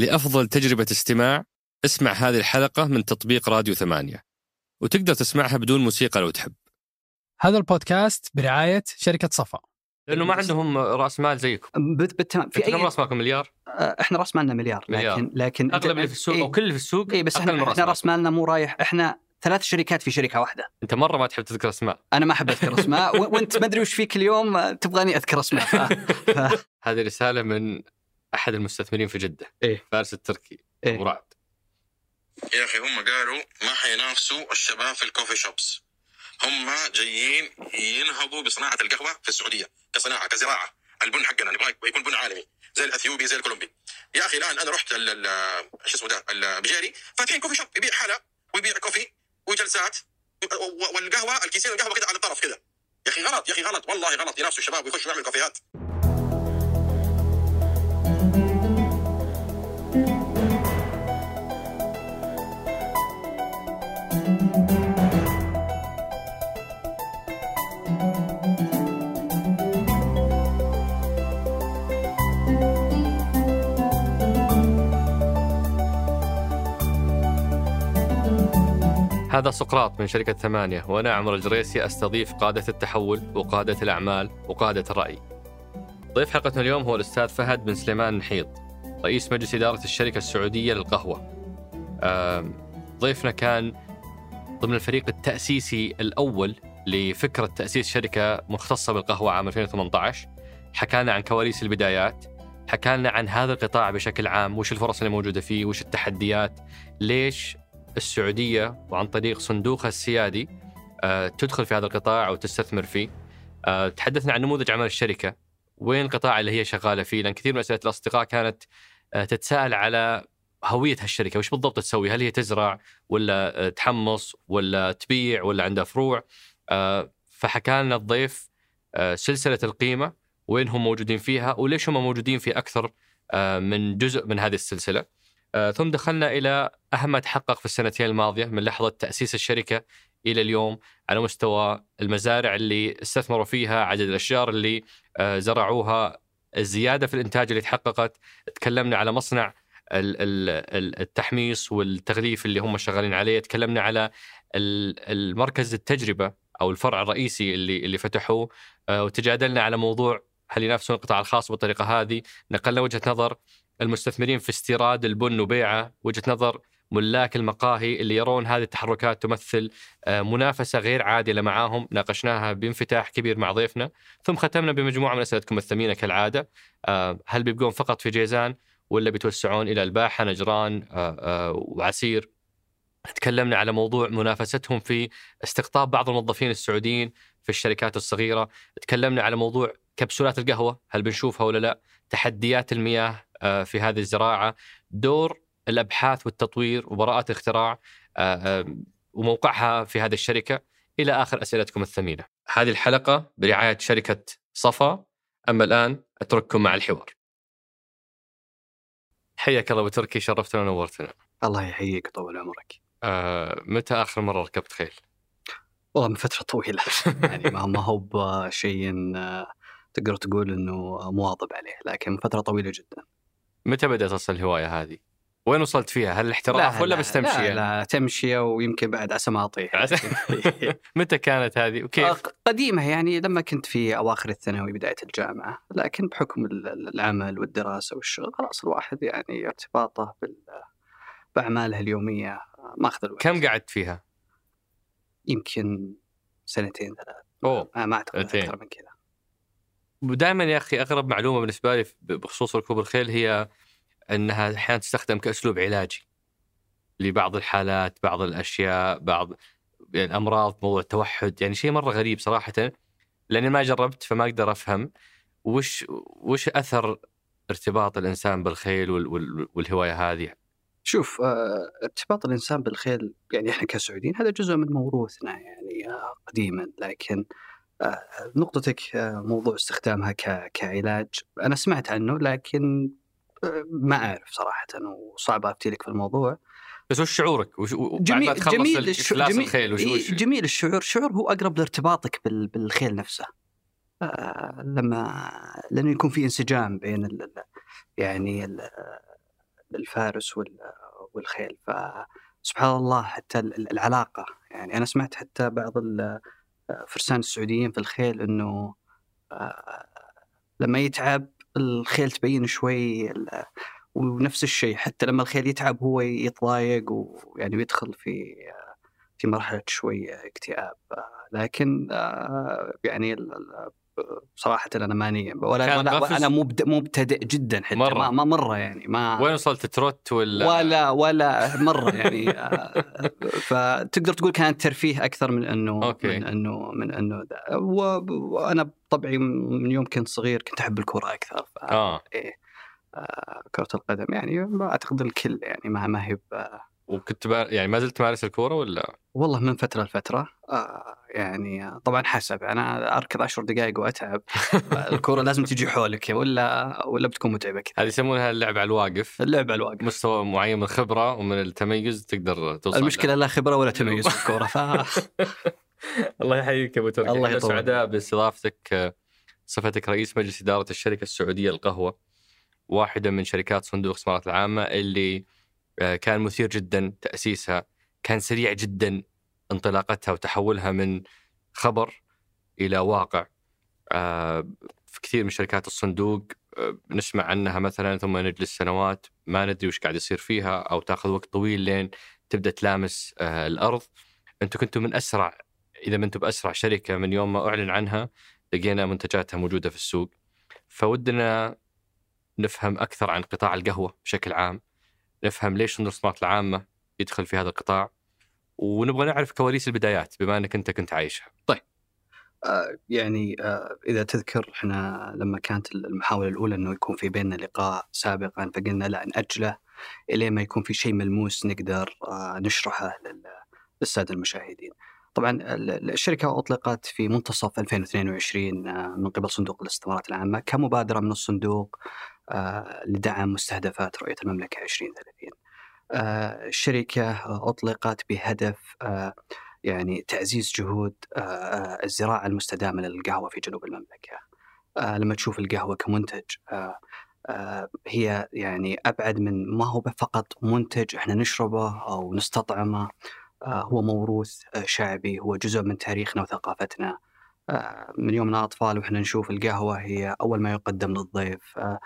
لأفضل تجربة استماع اسمع هذه الحلقة من تطبيق راديو ثمانية. وتقدر تسمعها بدون موسيقى لو تحب. هذا البودكاست برعاية شركة صفا. لأنه ما عندهم رأس مال زيكم. بت- بالتمام في كم رأس مالكم مليار؟ آه، إحنا رأس مالنا مليار مليار. لكن لكن أغلب اللي في السوق إيه. أو كل اللي في السوق اي بس إحنا رأس. رأس مالنا مو رايح. إحنا ثلاث شركات في شركة واحدة. أنت مرة ما تحب تذكر أسماء. أنا ما أحب أذكر أسماء وأنت ما أدري وش فيك اليوم تبغاني أذكر أسماء. ف... ف... هذه رسالة من أحد المستثمرين في جدة. إيه. فارس التركي. إيه. أبو رعد يا أخي هم قالوا ما حينافسوا الشباب في ال coffee shops. هم جايين ينهضوا بصناعة القهوة في السعودية كصناعة كزراعة. البن حقنا نبغى يكون بن عالمي زي الأثيوبي زي الكولومبي. يا أخي الآن أنا رحت ال- ال- شو اسمه ده البجيري فاتحين coffee shop يبيع حلا ويبيع coffee وجلسات والقهوة الكيسين القهوة كده على الطرف كده. يا أخي غلط يا أخي غلط والله غلط. ينافسوا الشباب ويخشوا يعملوا كافيهات. هذا سقراط من شركة ثمانية وأنا عمر الجريسي أستضيف قادة التحول وقادة الأعمال وقادة الرأي. ضيف حلقتنا اليوم هو الأستاذ فهد بن سليمان نحيط رئيس مجلس إدارة الشركة السعودية للقهوة. ضيفنا كان ضمن الفريق التأسيسي الأول لفكرة تأسيس شركة مختصة بالقهوة عام 2018 حكانا عن كواليس البدايات حكانا عن هذا القطاع بشكل عام وش الفرص اللي موجودة فيه وش التحديات ليش السعودية وعن طريق صندوقها السيادي آه، تدخل في هذا القطاع أو تستثمر فيه. آه، تحدثنا عن نموذج عمل الشركة. وين القطاع اللي هي شغالة فيه؟ لأن كثير من أسئلة الأصدقاء كانت آه، تتساءل على هوية هالشركة وش بالضبط تسوي؟ هل هي تزرع ولا تحمص ولا تبيع ولا عندها فروع؟ فحكى لنا الضيف سلسلة القيمة وين هم موجودين فيها وليش هم موجودين في أكثر آه، من جزء من هذه السلسلة. آه، ثم دخلنا إلى أهم ما تحقق في السنتين الماضية من لحظة تأسيس الشركة إلى اليوم على مستوى المزارع اللي استثمروا فيها عدد الأشجار اللي آه، زرعوها الزيادة في الإنتاج اللي تحققت. تكلمنا على مصنع ال- ال- ال- التحميص والتغليف اللي هم شغالين عليه. تكلمنا على ال- المركز التجربة أو الفرع الرئيسي اللي اللي فتحوه. آه، وتجادلنا على موضوع هل ينافسون القطاع الخاص بالطريقة هذه. نقلنا وجهة نظر المستثمرين في استيراد البن وبيعه. وجهة نظر ملاك المقاهي اللي يرون هذه التحركات تمثل آه، منافسة غير عادلة معاهم. ناقشناها بانفتاح كبير مع ضيفنا. ثم ختمنا بمجموعة من أسئلتكم الثمينة كالعادة. آه، هل بيبقون فقط في جيزان ولا بيتوسعون إلى الباحة نجران آه، وعسير؟ تكلمنا على موضوع منافستهم في استقطاب بعض الموظفين السعوديين في الشركات الصغيرة. تكلمنا على موضوع كبسولات القهوة. هل بنشوفها ولا لا؟ تحديات المياه. في هذه الزراعة دور الأبحاث والتطوير وبراءات الاختراع آه، آه، وموقعها في هذه الشركة إلى آخر أسئلتكم الثمينة. هذه الحلقة برعاية شركة صفا أما الآن أترككم مع الحوار. حياك الله أبو تركي شرفتنا ونورتنا. الله يحييك طول عمرك. آه، متى آخر مرة ركبت خيل؟ والله من فترة طويلة. يعني ما ما هو بشيء آه، تقدر تقول إنه مواظب عليه لكن فترة طويلة جدا. متى بدأت أصلا الهواية هذه؟ وين وصلت فيها؟ هل الاحتراف ولا بس تمشية؟ لا, لا تمشية ويمكن بعد عسى ما أطيح متى كانت هذه؟ وكيف؟ قديمة يعني لما كنت في أواخر الثانوي بداية الجامعة لكن بحكم ال- ال- العمل والدراسة والشغل خلاص الواحد يعني ارتباطه بال- بأعماله اليومية ماخذ الوقت كم قعدت فيها؟ يمكن سنتين ثلاث أوه ما سنتين. أكثر من كذا ودائما يا أخي أغرب معلومة بالنسبة لي بخصوص ركوب الخيل هي إنها أحيانا تستخدم كأسلوب علاجي لبعض الحالات، بعض الأشياء، بعض يعني الامراض، موضوع التوحد، يعني شيء مرة غريب صراحة لأني ما جربت فما أقدر أفهم وش وش أثر ارتباط الإنسان بالخيل وال وال والهواية هذه. شوف آه، ارتباط الإنسان بالخيل يعني إحنا كسعوديين هذا جزء من موروثنا يعني آه، قديما لكن آه، نقطتك آه، موضوع استخدامها كعلاج. أنا سمعت عنه لكن آه، ما أعرف صراحة وصعب أفتي لك في الموضوع. بس وش شعورك؟ وش و- بعد ما جميل تخلص جميل ال- الش- جميل- الخيل وش وش جميل الشعور. الشعور هو أقرب لارتباطك بال- بالخيل نفسه. آه، لما لأنه يكون في انسجام بين ال ال- يعني ال- الفارس وال- والخيل. فسبحان الله حتى ال- العلاقة. يعني أنا سمعت حتى بعض الفرسان السعوديين في الخيل إنه آه، لما يتعب الخيل تبين شوي ونفس الشيء حتى لما الخيل يتعب هو يتضايق ويعني بيدخل في في مرحلة شوي اكتئاب. آه، لكن آه، يعني صراحة أنا ماني ولا, ولا؟ أنا مبتدئ جدا حتى مرة. ما, ما مرة يعني ما وين وصلت تروت ولا ولا ولا مرة يعني آه، فتقدر تقول كانت ترفيه أكثر من إنه okay. من إنه من إنه وأنا بطبعي من يوم كنت صغير كنت أحب الكره أكثر ف... آه إيه. آه، كرة القدم يعني ما أعتقد الكل يعني ما ما هي وكنت. يعني ما زلت تمارس الكورة ولا؟ والله من فترة لفترة. آه يعني طبعا حسب. أنا أركض عشر دقائق وأتعب. الكرة لازم تجي حولك ولا ولا بتكون متعبة كذا. هذه يسمونها اللعب على الواقف. اللعبة الواقف. مستوى معين من الخبرة ومن التميز تقدر توصل المشكلة لا خبرة ولا تميز في الكورة ف الله يحييك أبو تركي. الله يطول. سعداء باستضافتك صفتك رئيس مجلس إدارة الشركة السعودية للقهوة واحدة من شركات صندوق الاستثمارات العامة اللي كان مثير جدا تأسيسها كان سريع جدا انطلاقتها وتحولها من خبر إلى واقع. آه، في كثير من شركات الصندوق آه، نسمع عنها مثلا ثم نجلس سنوات ما ندري وش قاعد يصير فيها أو تأخذ وقت طويل لين تبدأ تلامس آه، الأرض. أنتم كنتوا من أسرع إذا ما أنتم بأسرع شركة من يوم ما أعلن عنها لقينا منتجاتها موجودة في السوق. فودنا نفهم أكثر عن قطاع القهوة بشكل عام. نفهم ليش الاستثمارات العامة يدخل في هذا القطاع ونبغى نعرف كواليس البدايات بما أنك أنت كنت عايشها. آه، يعني آه، إذا تذكر إحنا لما كانت المحاولة الأولى إنه يكون في بيننا لقاء سابقا فقلنا لا نأجله إلين ما يكون في شيء ملموس نقدر آه، نشرحه لل- للسادة المشاهدين. طبعا ال- ال- الشركة أطلقت في منتصف 2022 آه، من قبل صندوق الاستثمارات العامة كمبادرة من الصندوق. لدعم مستهدفات رؤية المملكة 2030. آه، الشركة آه، أطلقت بهدف آه، يعني تعزيز جهود آه، آه، الزراعة المستدامة للقهوة في جنوب المملكة. آه، لما تشوف القهوة كمنتج آه، آه، هي يعني أبعد من ما هو فقط منتج إحنا نشربه أو نستطعمه. آه، هو موروث آه، شعبي هو جزء من تاريخنا وثقافتنا. آه، من يومنا أطفال وإحنا نشوف القهوة هي أول ما يقدم للضيف. آه،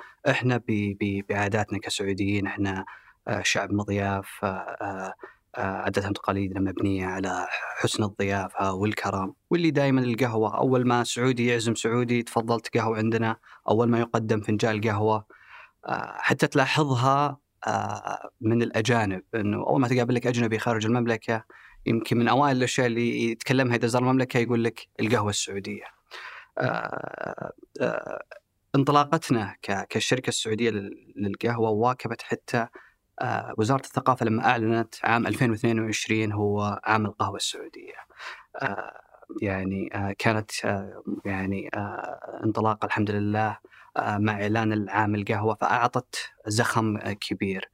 ب- بعاداتنا كسعوديين إحنا آه، شعب مضياف آه، آه، آه، عاداتنا وتقاليدنا مبنية على حسن الضيافة والكرم. واللي دائما القهوة أول ما سعودي يعزم سعودي تفضلت قهوة عندنا أول ما يقدم فنجان قهوة. آه، حتى تلاحظها آه، من الأجانب أنه أول ما تقابل لك أجنبي خارج المملكة يمكن من أوائل الأشياء اللي يتكلمها إذا زار المملكة يقول لك القهوة السعودية. آه، آه، انطلاقتنا ك- كالشركة السعودية لل- للقهوة واكبت حتى آه، وزارة الثقافة لما أعلنت عام 2022 هو عام القهوة السعودية. آه، يعني كانت يعني انطلاقة الحمد لله مع إعلان العام القهوة فأعطت زخم كبير.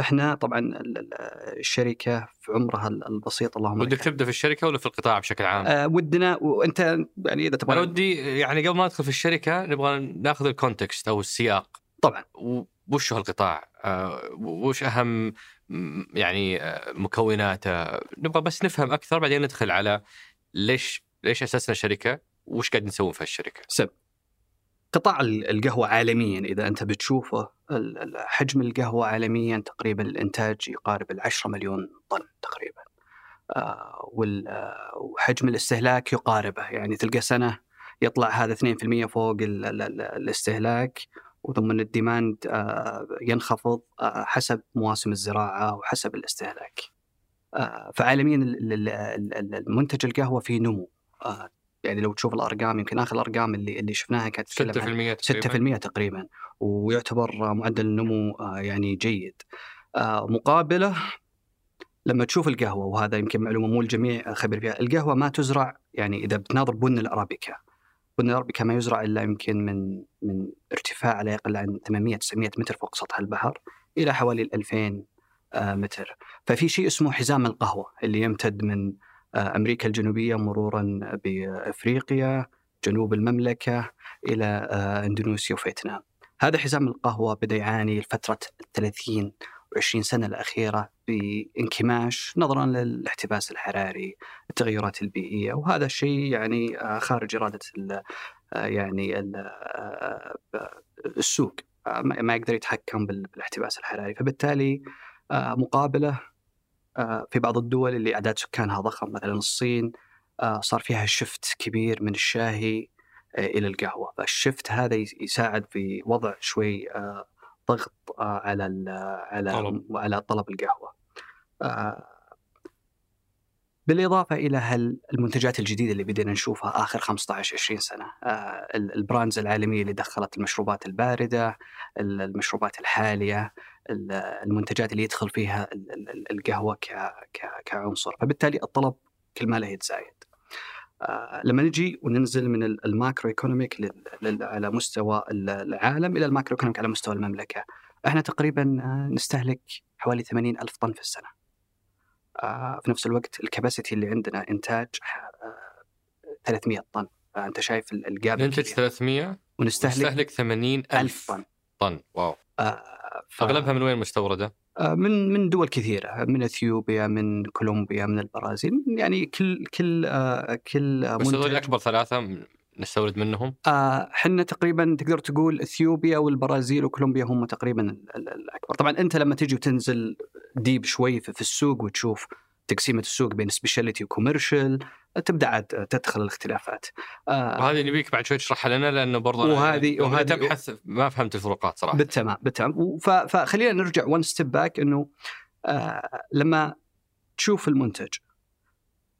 إحنا طبعا ال- ال- الشركة في عمرها البسيط اللهم ودك تبدأ في الشركة ولا في القطاع بشكل عام؟ آه ودنا وأنت يعني إذا أنا تبغى ودي يعني قبل ما ندخل في الشركة نبغى ناخذ الكونتكست أو السياق طبعا وش هو القطاع؟ آه، وش أهم يعني آه، مكوناته؟ نبغى بس نفهم أكثر بعدين ندخل على ليش ليش أسسنا شركة؟ وش قاعد نسوي في الشركة؟ سب قطاع ال- القهوة عالميا. إذا أنت بتشوفه حجم القهوة عالميا تقريبا الإنتاج يقارب العشرة مليون طن تقريبا. آه، آه، وحجم الاستهلاك يقاربه. يعني تلقى سنة يطلع هذا 2% فوق ال- ال- ال- الاستهلاك وثم ال demand آه، ينخفض حسب مواسم الزراعة وحسب الاستهلاك. فعالميا ال- ال- ال- ال- المنتج القهوة فيه نمو. يعني لو تشوف الأرقام يمكن آخر الأرقام اللي اللي شفناها كانت تتكلم عن 6% تقريبا. 6% تقريبا ويعتبر معدل النمو آه، يعني جيد. آه، مقابلة لما تشوف القهوة وهذا يمكن معلومة مو الجميع خبير فيها القهوة ما تزرع يعني إذا بتناظر بن الأرابيكا بن الأرابيكا ما يزرع إلا يمكن من من ارتفاع لا يقل عن 800 900 متر فوق سطح البحر إلى حوالي ال 2000 آه، متر. ففي شيء اسمه حزام القهوة اللي يمتد من آه، أمريكا الجنوبية مرورا بأفريقيا جنوب المملكة إلى آه، إندونيسيا وفيتنام. هذا حزام القهوة بدأ يعاني لفترة 30 و20 سنة الأخيرة بانكماش نظرا للاحتباس الحراري التغيرات البيئية وهذا الشيء يعني آه، خارج ال آه، يعني ال السوق. ما يقدر يتحكم بالاحتباس الحراري. فبالتالي مقابلة في بعض الدول اللي أعداد سكانها ضخم مثلا الصين صار فيها شفت كبير من الشاهي إلى القهوة فالشفت هذا يساعد في وضع شوي ضغط على على طلب. على طلب القهوة بالإضافة إلى المنتجات الجديدة اللي بدينا نشوفها آخر 15 20 سنة. ال brands العالمية اللي دخلت المشروبات الباردة المشروبات الحالية المنتجات اللي يدخل فيها القهوة كعنصر. فبالتالي الطلب كل ما له يتزايد. آه، لما نجي وننزل من ال macroeconomic على مستوى العالم إلى ال macroeconomic على مستوى المملكة إحنا تقريبا آه، نستهلك حوالي 80 ألف طن في السنة. آه، في نفس الوقت ال capacity اللي عندنا إنتاج 300 طن. فأنت شايف ال gap ننتج 300 ونستهلك 80 ألف طن. طن. wow. ف... أغلبها من وين مستورده؟ آه، من من دول كثيرة من إثيوبيا من كولومبيا من البرازيل يعني كل كل آه، كل بس هذول أكبر ثلاثة نستورد منهم؟ إحنا آه تقريبا تقدر تقول إثيوبيا والبرازيل وكولومبيا هم تقريبا الأكبر، طبعا أنت لما تجي وتنزل deep شوي في السوق وتشوف تقسيمة السوق بين specialty و commercial تبدأ عاد تدخل الاختلافات. آه وهذه نبيك بعد شوي تشرحها لنا لأنه برضه وهذه وهذه تبحث ما فهمت الفروقات صراحة. بالتمام بالتمام فخلينا نرجع one step back إنه آه لما تشوف المنتج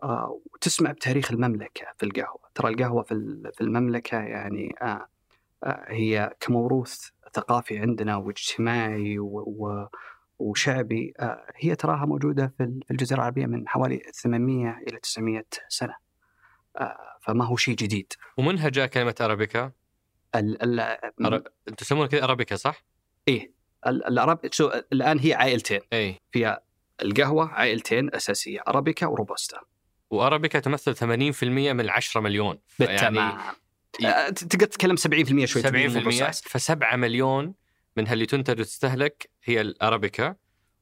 وتسمع بتاريخ المملكة في القهوة، ترى القهوة في في المملكة يعني آه آه هي كموروث ثقافي عندنا واجتماعي وشعبي آه، هي تراها موجودة في الجزيرة العربية من حوالي 800 إلى 900 سنة فما هو شيء جديد ومنها جاء كلمة أرابيكا؟ ال ال تسمونها كذا أرابيكا صح؟ إيه الأراب الآن هي عائلتين إيه؟ فيها القهوة عائلتين أساسية أرابيكا وروبوستا وأرابيكا تمثل 80% من 10 مليون. بالتمام. يعني... تقدر تتكلم 70% شوي 70% ف7 مليون من اللي تنتج وتستهلك هي الأرابيكا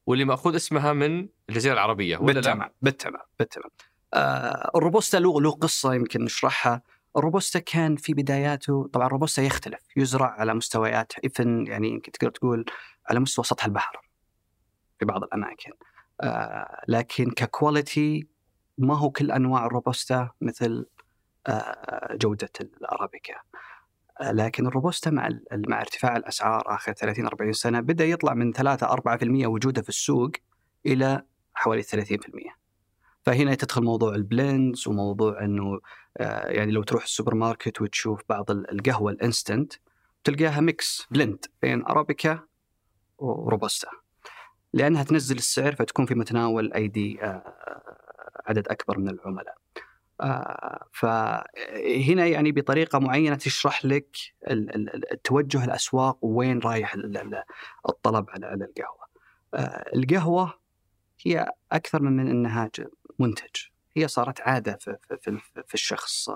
واللي مأخوذ اسمها من الجزيرة العربية ولا بالتمام بالتمام بالتمام. آه الروبوستا له له قصة يمكن نشرحها. الروبوستا كان في بداياته طبعا الروبوستا يختلف يزرع على مستويات even يعني يمكن تقدر تقول على مستوى سطح البحر في بعض الأماكن. آه لكن ك quality ما هو كل أنواع الروبوستا مثل آه جودة الأرابيكا لكن الروبوستا مع مع ارتفاع الأسعار آخر 30 40 سنة بدأ يطلع من 3 4% وجوده في السوق إلى حوالي 30%. فهنا تدخل موضوع ال blends وموضوع إنه آه، يعني لو تروح السوبر ماركت وتشوف بعض القهوة ال instant تلقاها mix blend بين أرابيكا وروبوستا. لأنها تنزل السعر فتكون في متناول أيدي آه، عدد أكبر من العملاء. آه، فهنا يعني بطريقة معينة تشرح لك توجه الأسواق وين رايح الطلب على القهوة. آه، القهوة هي أكثر من إنها منتج هي صارت عادة في, الشخص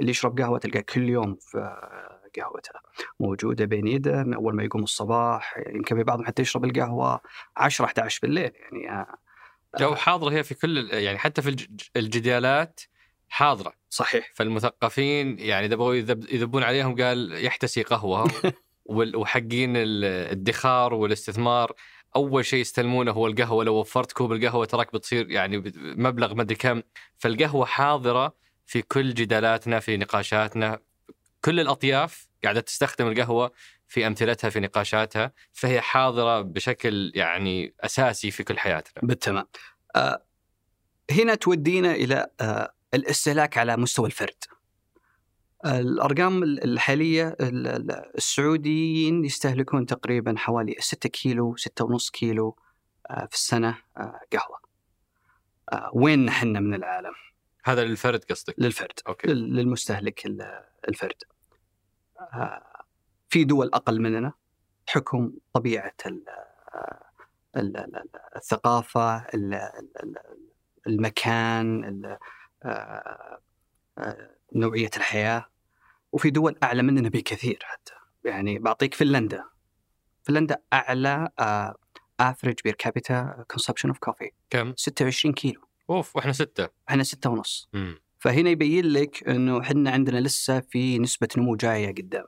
اللي يشرب قهوة تلقاه كل يوم في قهوته موجودة بين يده من أول ما يقوم الصباح يمكن في بعضهم حتى يشرب القهوة 10 11 بالليل يعني آه، جو حاضرة هي في كل يعني حتى في الجدالات حاضرة. صحيح. فالمثقفين يعني إذا بغوا يذبون عليهم قال يحتسي قهوة وحقين الادخار والاستثمار. أول شيء يستلمونه هو القهوة. لو وفرت كوب القهوة تراك بتصير يعني مبلغ ما أدري كم. فالقهوة حاضرة في كل جدالاتنا في نقاشاتنا كل الأطياف قاعدة تستخدم القهوة في أمثلتها في نقاشاتها فهي حاضرة بشكل يعني أساسي في كل حياتنا. بالتمام. آه هنا تودينا إلى آه الاستهلاك على مستوى الفرد الأرقام الحالية السعوديين يستهلكون تقريبا حوالي 6 كيلو 6.5 كيلو آه، في السنة آه، قهوة آه، وين نحن من العالم هذا للفرد قصدك للفرد أوكي. للمستهلك الفرد في دول أقل مننا حكم طبيعة الثقافة المكان آه، آه، نوعية الحياة. وفي دول أعلى مننا بكثير حتى. يعني بعطيك فنلندا. فنلندا أعلى average per capita consumption of coffee كم؟ 26 كيلو. أوف وإحنا ستة. إحنا ستة ونص. مم. فهنا يبين لك إنه إحنا عندنا لسه في نسبة نمو جاية قدام.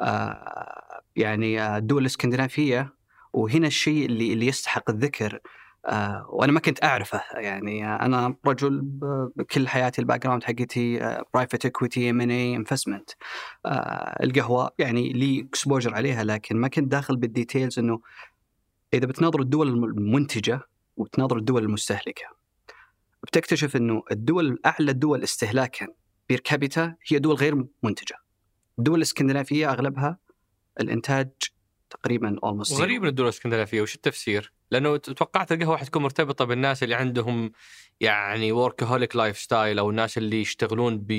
آه يعني الدول الإسكندنافية وهنا الشيء اللي اللي يستحق الذكر آه وأنا ما كنت أعرفه يعني أنا رجل كل حياتي ال background حقتي private equity M&A investment القهوة يعني لي exposure عليها لكن ما كنت داخل بال details إنه إذا بتناظر الدول المنتجة وتناظر الدول المستهلكة بتكتشف إنه الدول اعلى الدول استهلاكا per capita هي دول غير منتجة. الدول الإسكندنافية أغلبها الإنتاج تقريبا almost وغريب من الدول الإسكندنافية وش التفسير؟ لأنه توقعت القهوه حتكون مرتبطة بالناس اللي عندهم يعني workaholic lifestyle أو الناس اللي يشتغلون ب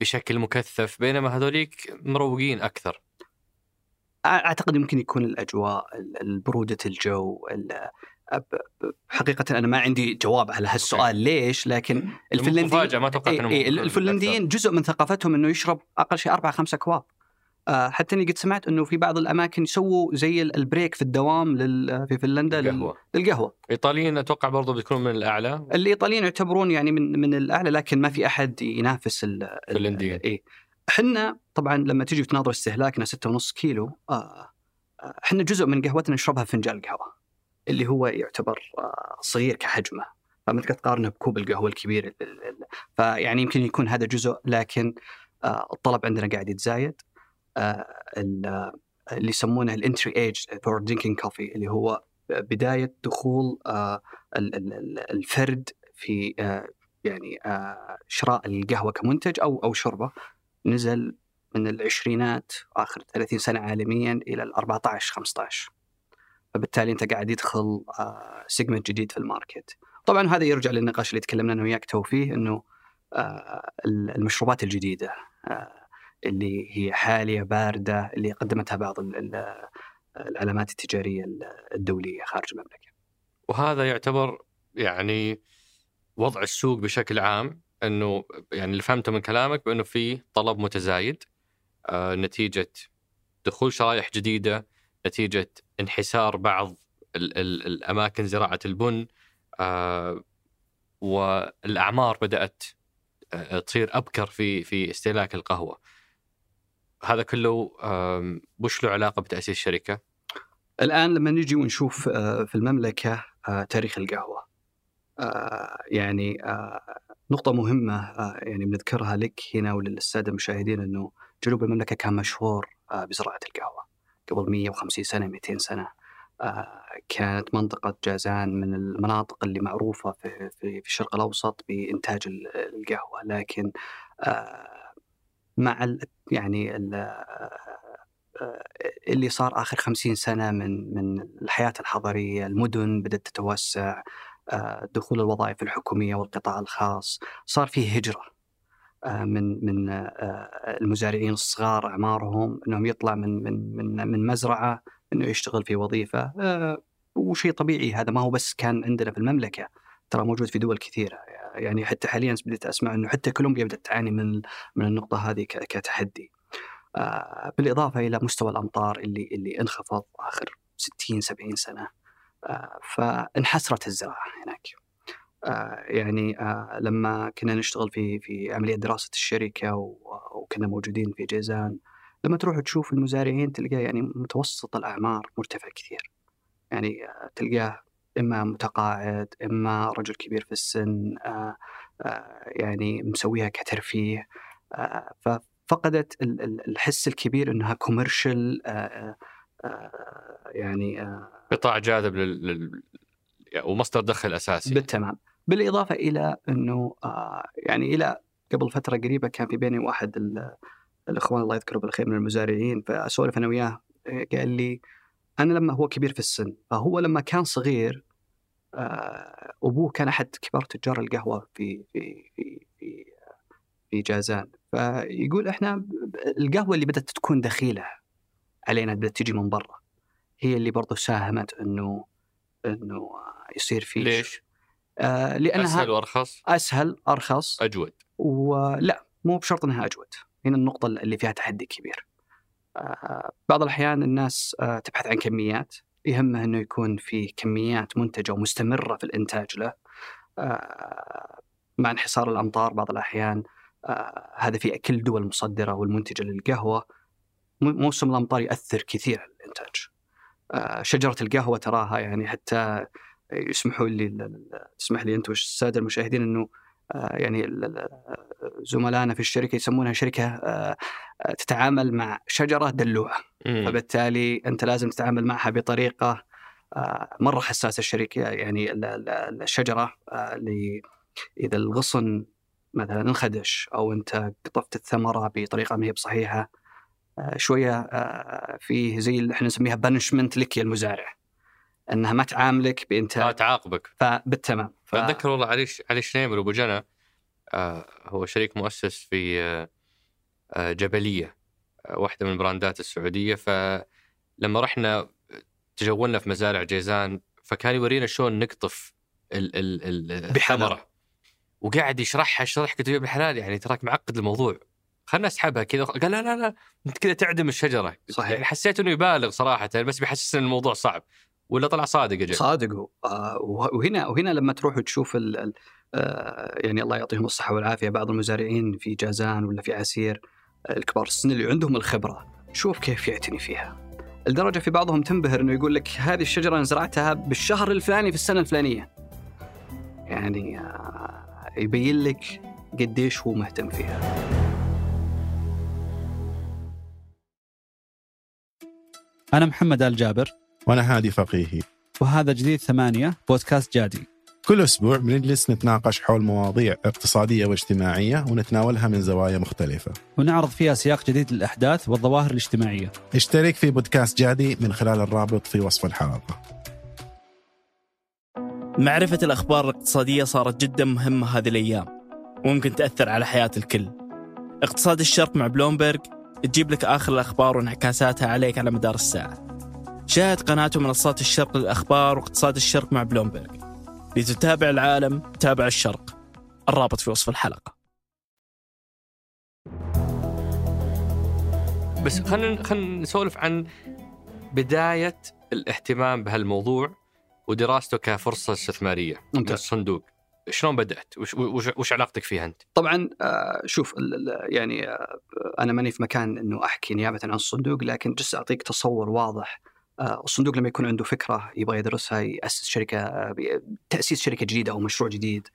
بشكل مكثف بينما هذوليك مروقين أكثر. أعتقد يمكن يكون الأجواء ال- بروده الجو حقيقة أنا ما عندي جواب على هالسؤال ليش لكن الفنلنديين ما توقعت إيه إيه الفنلنديين جزء من ثقافتهم إنه يشرب أقل شيء أربع خمسة اكواب آه حتى اني قد سمعت إنه في بعض الأماكن يسووا زي ال- break في الدوام لل في فنلندا لل- القهوه. للقهوة. إيطاليين أتوقع برضو بتكون من الأعلى. الإيطاليين يعتبرون يعني من من الأعلى لكن ما في أحد ينافس ال ال- الفنلنديين. إي. إحنا طبعا لما تجي تناظر استهلاكنا 6.5 كيلو آه آه، إحنا جزء من قهوتنا نشربها في فنجان قهوه اللي هو يعتبر آه صغير كحجمه. فما تقدر تقارنه بكوب القهوة الكبير ال- ال- ال- فيعني يمكن يكون هذا جزء لكن آه الطلب عندنا قاعد يتزايد. آه ال- اللي يسمونه ال entry age for drinking coffee اللي هو بداية دخول ال- ال- ال- الفرد في يعني شراء القهوة كمنتج أو أو شربة. نزل من العشرينات آخر 30 سنة عالميا إلى ال 14 15 فبالتالي أنت قاعد يدخل segment جديد في ال market. طبعا هذا يرجع للنقاش اللي تكلمنا أنا وياك تو فيه إنه آه، المشروبات الجديدة آه، اللي هي حالية باردة اللي قدمتها بعض ال- ال- العلامات التجارية الدولية خارج المملكة. وهذا يعتبر يعني وضع السوق بشكل عام إنه يعني اللي فهمته من كلامك بإنه في طلب متزايد آه نتيجة دخول شرائح جديدة نتيجة انحسار بعض ال ال الأماكن زراعة البن آه والأعمار بدأت آه تصير أبكر في في استهلاك القهوة. هذا كله وش له علاقة بتأسيس الشركة؟ الآن لما نجي ونشوف آه، في المملكة آه، تاريخ القهوة يعني نقطة مهمة آه، يعني بنذكرها لك هنا وللساده المشاهدين إنه جنوب المملكة كان مشهور بزراعة القهوة قبل 150 سنة 200 سنة. آه، كانت منطقة جازان من المناطق اللي معروفة في في في الشرق الأوسط بإنتاج ال- القهوة. لكن آه، مع يعني آه، اللي صار آخر خمسين سنة من من الحياة الحضرية، المدن بدأت تتوسع، دخول الوظائف الحكومية والقطاع الخاص، صار فيه هجرة. آه، من من آه، المزارعين الصغار أعمارهم إنهم يطلع من من من من مزرعة إنه يشتغل في وظيفة آه، وشيء طبيعي هذا ما هو بس كان عندنا في المملكة ترى موجود في دول كثيرة يعني حتى حاليا بديت أسمع إنه حتى كولومبيا بدأت تعاني من من النقطة هذه كتحدي. آه، بالإضافة إلى مستوى الأمطار اللي اللي انخفض آخر 60 70 سنة آه، فانحسرت الزراعة هناك. يعني لما كنا نشتغل في في عملية دراسة الشركة وكنا موجودين في جيزان لما تروح تشوف المزارعين تلقاه يعني متوسط الأعمار مرتفع كثير. يعني آه، تلقاه إما متقاعد إما رجل كبير في السن آه، يعني مسويها كترفيه ففقدت ال- ال- الحس الكبير إنها كوميرشال يعني قطاع جاذب. لل... ومصدر دخل أساسي. بالتمام بالإضافة إلى إنه آه، يعني إلى قبل فترة قريبة كان في بيني واحد ال- الإخوان الله يذكره بالخير من المزارعين فأسولف أنا وياه آه، قال لي أنا لما هو كبير في السن فهو لما كان صغير آه، أبوه كان أحد كبار تجار القهوة في في في في, في جازان فيقول إحنا القهوة اللي بدأت تكون دخيلة علينا بدأت تجي من برا هي اللي برضو ساهمت إنه إنه يصير في ليش؟ آه لأنها أسهل وأرخص؟ أسهل أرخص. أجود. ولا مو بشرط إنها أجود. هنا النقطة اللي فيها تحدي كبير. آه، بعض الأحيان الناس آه، تبحث عن كميات. يهمه إنه يكون في كميات منتجة ومستمرة في الإنتاج له. آه، مع انحصار الأمطار بعض الأحيان هذا في كل دول المصدره والمنتجة للقهوة. موسم الأمطار ياثر كثير على الإنتاج. شجرة القهوة تراها يعني حتى يسمحوا لي تسمح لي أنت والسادة المشاهدين إنه يعني زملائنا في الشركة يسمونها شركة تتعامل مع شجرة دلوعه فبالتالي أنت لازم تتعامل معها بطريقة مرة حساسة. الشركة يعني الشجرة إذا الغصن مثلا انخدش أو أنت قطفت الثمرة بطريقة ما هي بصحيحة شوية فيه زي اللي إحنا نسميها بنشمنت لك يا المزارع. انها ما تعاملك بانتاج آه تعاقبك. فبالتمام. ف... اتذكر والله علي علي شنيمر ابو جنى آه هو شريك مؤسس في آه, آه، جبلية آه واحدة من البراندات السعودية. فلما رحنا تجولنا في مزارع جيزان فكان يورينا شلون نقطف ال ال ال الثمرة. وقاعد يشرحها شرح قلت له بالحلال يعني تراك معقد الموضوع. خلنا اسحبها كذا. قال لا لا لا انت كذا تعدم الشجرة. صحيح. يعني حسيت إنه يبالغ صراحة بس بيحسسني الموضوع صعب. ولا طلع صادق أجل صادق هو. آه وهنا وهنا لما تروح وتشوف ال ال آه يعني الله يعطيهم الصحة والعافية بعض المزارعين في جازان ولا في عسير الكبار السن اللي عندهم الخبرة شوف كيف يعتني فيها. لدرجة في بعضهم تنبهر إنه يقول لك هذه الشجرة أنا زرعتها بالشهر الفلاني في السنة الفلانية. يعني آه يبين لك قديش هو مهتم فيها. أنا محمد آل جابر. وأنا هادي فقيهي. وهذا جديد ثمانية بودكاست جادي. كل أسبوع بنجلس نتناقش حول مواضيع اقتصادية واجتماعية ونتناولها من زوايا مختلفة. ونعرض فيها سياق جديد للأحداث والظواهر الاجتماعية. اشترك في بودكاست جادي من خلال الرابط في وصف الحلقة. معرفة الأخبار الاقتصادية صارت جدا مهمة هذه الأيام وممكن تأثر على حياة الكل. اقتصاد الشرق مع بلومبرج تجيب لك آخر الأخبار وانعكاساتها عليك على مدار الساعة. شاهد قناة منصات الشرق للأخبار واقتصاد الشرق مع بلومبرج لتتابع العالم تابع الشرق. الرابط في وصف الحلقة. بس خلينا خلينا نسولف عن بداية الاهتمام بهالموضوع ودراسته كفرصة استثمارية. ممتاز. الصندوق. شلون بدأت؟ وش, وش, وش علاقتك فيها أنت؟ طبعا آه، شوف يعني آه، أنا ماني في مكان أنه أحكي نيابة عن الصندوق لكن جس أعطيك تصور واضح الصندوق لما يكون عنده فكرة يبغى يدرسها يأسس شركة آه، تأسيس شركة جديدة أو مشروع جديد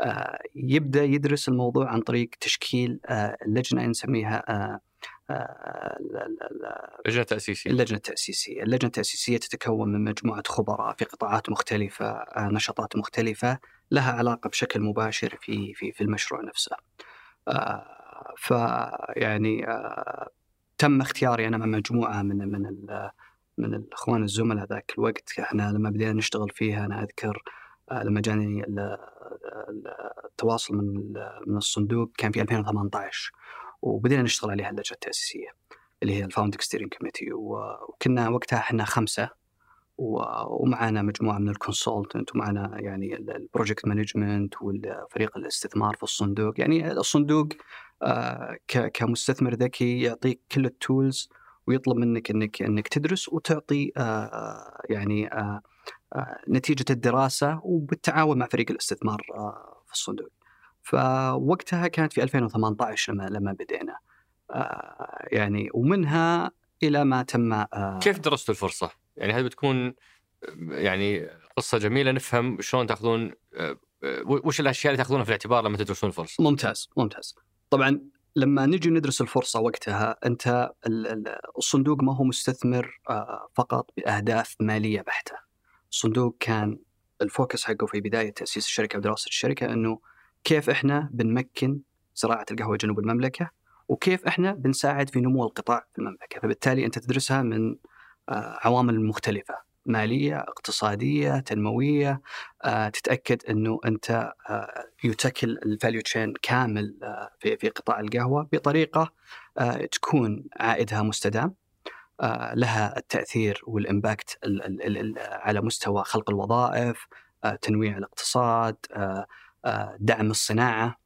آه، يبدأ يدرس الموضوع عن طريق تشكيل لجنه نسميها اللجنه التاسيسيه اللجنة التأسيسية، اللجنة التأسيسية تتكون من مجموعة خبراء في قطاعات مختلفة، نشاطات مختلفة لها علاقة بشكل مباشر في في في المشروع نفسه. فيعني تم اختياري أنا مع مجموعة من من من الأخوان الزملاء ذاك الوقت. إحنا لما بدينا نشتغل فيها أنا أذكر آه، لما جاني التواصل من من الصندوق كان في 2018 وبدينا نشتغل عليها اللجنة التأسيسية اللي هي ال founding steering committee. وكنا وقتها إحنا خمسة. ومعنا مجموعة من ال consultant ومعنا يعني ال project management والفريق الاستثمار في الصندوق. يعني الصندوق آه، كمستثمر ذكي يعطيك كل ال tools ويطلب منك إنك إنك تدرس وتعطي آه، يعني آه، آه، نتيجة الدراسة وبالتعاون مع فريق الاستثمار في الصندوق. فوقتها كانت في 2018 لما لما بدينا. يعني ومنها إلى ما تم كيف درستوا الفرصة؟ يعني هل بتكون يعني قصة جميلة نفهم شلون تأخذون وش الأشياء اللي تأخذونها في الاعتبار لما تدرسون الفرصة؟ ممتاز ممتاز. طبعا لما نجي ندرس الفرصة وقتها أنت الصندوق ما هو مستثمر آه، فقط بأهداف مالية بحتة. الصندوق كان الفوكس حقه في بداية تأسيس الشركة ودراسة الشركة إنه كيف إحنا بنمكن زراعة القهوة جنوب المملكة وكيف إحنا بنساعد في نمو القطاع في المملكة، فبالتالي أنت تدرسها من آه، عوامل مختلفة مالية، اقتصادية، تنموية، آه، تتأكد إنه أنت آه، تتكل ال value chain كامل آه، في في قطاع القهوة بطريقة تكون عائدها مستدام لها التأثير وال impact على مستوى خلق الوظائف، تنويع الاقتصاد، دعم الصناعة.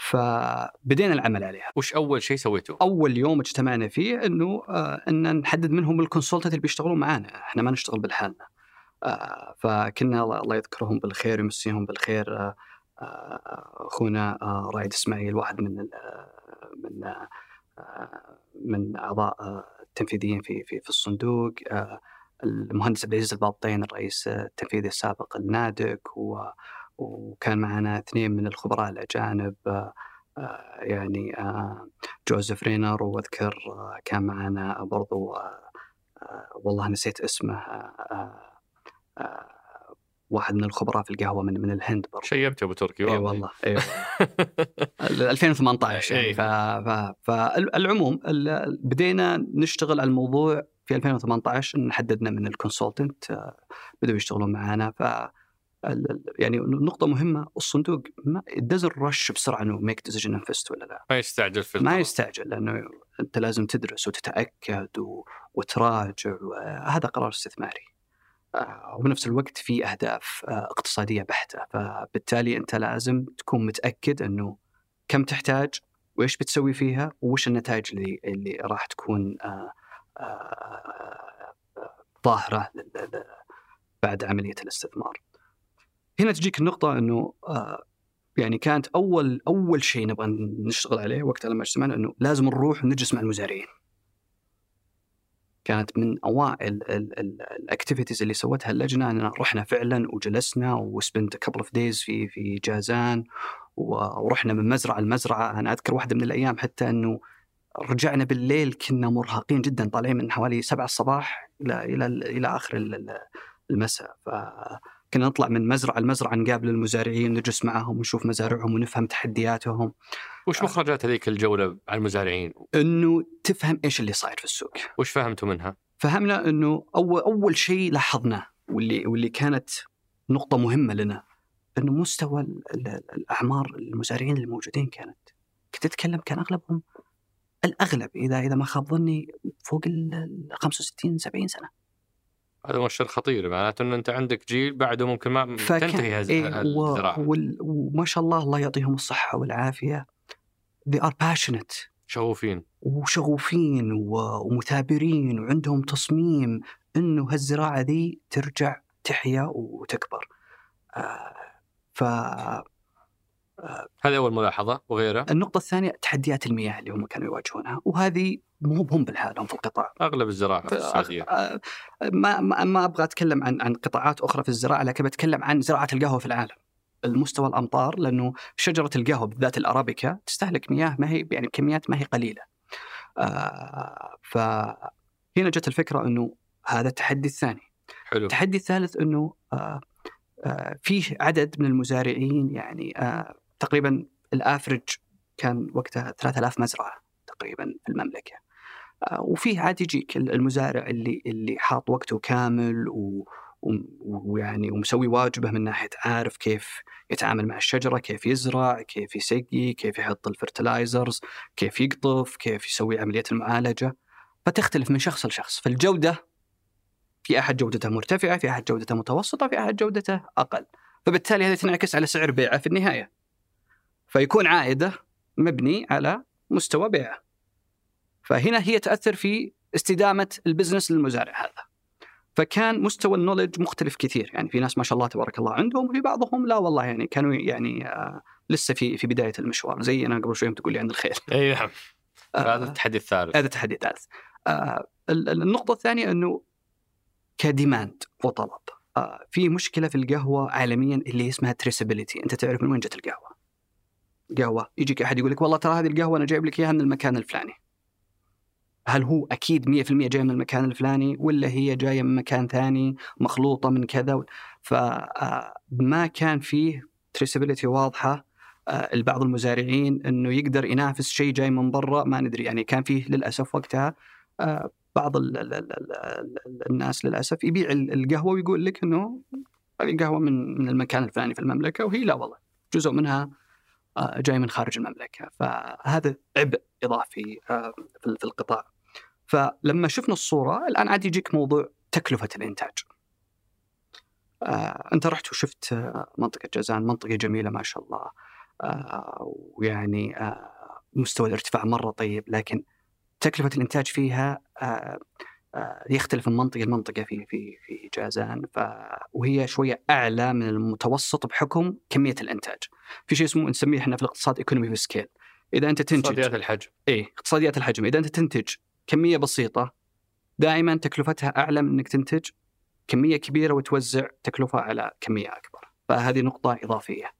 فبدينا العمل عليها. وش أول شيء سويته؟ أول يوم اجتمعنا فيه إنه آه، إن نحدد من هم الكونسلتنت اللي بيشتغلون معانا. إحنا ما نشتغل بالحالنا. آه، فكنا الله يذكرهم بالخير ويمسيهم بالخير. آه، أخونا رائد إسماعيل واحد من من من أعضاء التنفيذيين في في في الصندوق. المهندس عبد العزيز الباطين الرئيس التنفيذي السابق لنادك و- وكان معنا اثنين من الخبراء الاجانب آه، آه، يعني آه، جوزيف رينر واذكر كان معنا برضو والله نسيت اسمه واحد من الخبراء في القهوة من من الهند برضو. شيبت أبو تركي إي والله إي والله. 2018 يعني إيه. ف... ف... فالعموم ال- بدينا نشتغل على الموضوع في 2018 إن حددنا من ال consultant بدأوا يشتغلون معنا ف يعني نقطة مهمة الصندوق ما doesn't rush بسرعة إنه make decision invest ولا لا ما يستعجل في ما. يستعجل لأنه أنت لازم تدرس وتتأكد و... وتراجع هذا قرار استثماري آه، وبنفس الوقت في أهداف آه، اقتصادية بحتة فبالتالي أنت لازم تكون متأكد إنه كم تحتاج وإيش بتسوي فيها وش النتائج اللي اللي راح تكون آه، لل- بعد عملية الاستثمار. هنا تجيك النقطة إنه آه، يعني كانت أول أول شيء نبغى نشتغل عليه وقت لما اجتمعنا إنه لازم نروح نجلس مع المزارعين. كانت من أوائل ال activities اللي سوتها اللجنة إننا رحنا فعلا وجلسنا و spent couple of days في في جازان ورحنا من مزرعة لمزرعة أنا أذكر واحدة من الأيام حتى إنه رجعنا بالليل كنا مرهقين جدا طالعين من حوالي 7 الصباح إلى إلى إلى آخر ال- ال- فكنا نطلع من مزرعة لمزرعة نقابل المزارعين نجلس معهم ونشوف مزارعهم ونفهم تحدياتهم. وش مخرجات هذيك الجولة على المزارعين؟ إنه تفهم إيش اللي صاير في السوق. وش فهمتوا منها؟ فهمنا إنه اول أول شيء لاحظناه واللي واللي كانت نقطة مهمة لنا إنه مستوى ال- ال- الأعمار المزارعين الموجودين كانت. كنت تتكلم كان أغلبهم الأغلب اذا إذا ما خاب ظني فوق ال ال 65 70 سنة. هذا مؤشر خطير معناته إنه أنت عندك جيل بعده ممكن ما فكان تنتهي هذه إيه و- الزراعه وما شاء الله الله يعطيهم الصحة والعافية. They are passionate. شغوفين. وشغوفين و- ومثابرين وعندهم تصميم إنه هالزراعة ذي ترجع تحيا وتكبر. آه، فالنقطة هذه أول ملاحظة وغيرها الثانية تحديات المياه اللي هم كانوا يواجهونها وهذه مو هم بالحالهم في القطاع. أغلب الزراعة في السعودية آه، ما ما ما أبغى أتكلم عن عن قطاعات أخرى في الزراعة لكن بتكلم عن زراعة القهوة في العالم. المستوى الأمطار لأنه شجرة القهوة بالذات الأرابيكا تستهلك مياه ما هي يعني كميات ما هي قليلة. آه، فهنا جت الفكرة إنه هذا التحدي الثاني. حلو التحدي الثالث إنه آه، آه، فيه عدد من المزارعين يعني آه، تقريبا ال average كان وقتها 3000 مزرعة تقريبا في المملكة. آه، وفيه عاد يجيك المزارع اللي اللي حاط وقته كامل و ويعني ومسوي واجبه من ناحية عارف كيف يتعامل مع الشجرة، كيف يزرع، كيف يسقي، كيف يحط ال fertilizers، كيف يقطف، كيف يسوي عملية المعالجة. فتختلف من شخص لشخص، فالجودة في أحد جودته مرتفعة، في أحد جودته متوسطة، في أحد جودته أقل. فبالتالي هذه تنعكس على سعر بيعه في النهاية. فيكون عائدة مبني على مستوى بيعه. فهنا هي تأثر في استدامة البزنس للمزارع هذا. فكان مستوى النولج مختلف كثير، يعني في ناس ما شاء الله تبارك الله عندهم وفي بعضهم لا والله يعني كانوا يعني آه لسه في في بداية المشوار زي أنا قبل شوي تقول لي عن الخيل. أي نعم آه، هذا التحدي الثالث هذا التحدي الثالث. آه ال- ال- النقطة الثانية إنه ك demand وطلب آه في مشكلة في القهوة عالميا اللي اسمها traceability، أنت تعرف من وين جت القهوة. قهوة يجيك أحد يقول لك والله ترى هذه القهوة أنا جايب لك إياها من المكان الفلاني. هل هو أكيد 100% جاي من المكان الفلاني ولا هي جاية من مكان ثاني مخلوطة من كذا فما كان فيه traceability واضحة آه، لبعض المزارعين إنه يقدر ينافس شيء جاي من برا ما ندري يعني كان فيه للأسف وقتها آه، بعض ال ال ال ال ال الناس للأسف يبيع ال- القهوة ويقول لك إنه هذه القهوة من من المكان الفلاني في المملكة وهي لا والله جزء منها آه، جاي من خارج المملكة. فهذا عبء إضافي آه، في القطاع. فلما شفنا الصورة الآن عاد يجيك موضوع تكلفة الإنتاج. آه، أنت رحت وشفت آه، منطقة جازان منطقة جميلة ما شاء الله. آه، ويعني آه، مستوى الارتفاع مرة طيب لكن تكلفة الإنتاج فيها آه، آه، يختلف من منطقة لمنطقة في في في جازان. ف وهي شوية أعلى من المتوسط بحكم كمية الإنتاج. في شيء اسمه نسميه إحنا في الاقتصاد ايكونومي في سكيل. إذا أنت تنتج اقتصاديات الحجم. إيه اقتصاديات الحجم. إذا أنت تنتج كمية بسيطة دائما تكلفتها أعلى من إنك تنتج كمية كبيرة وتوزع تكلفة على كمية أكبر. فهذه نقطة إضافية.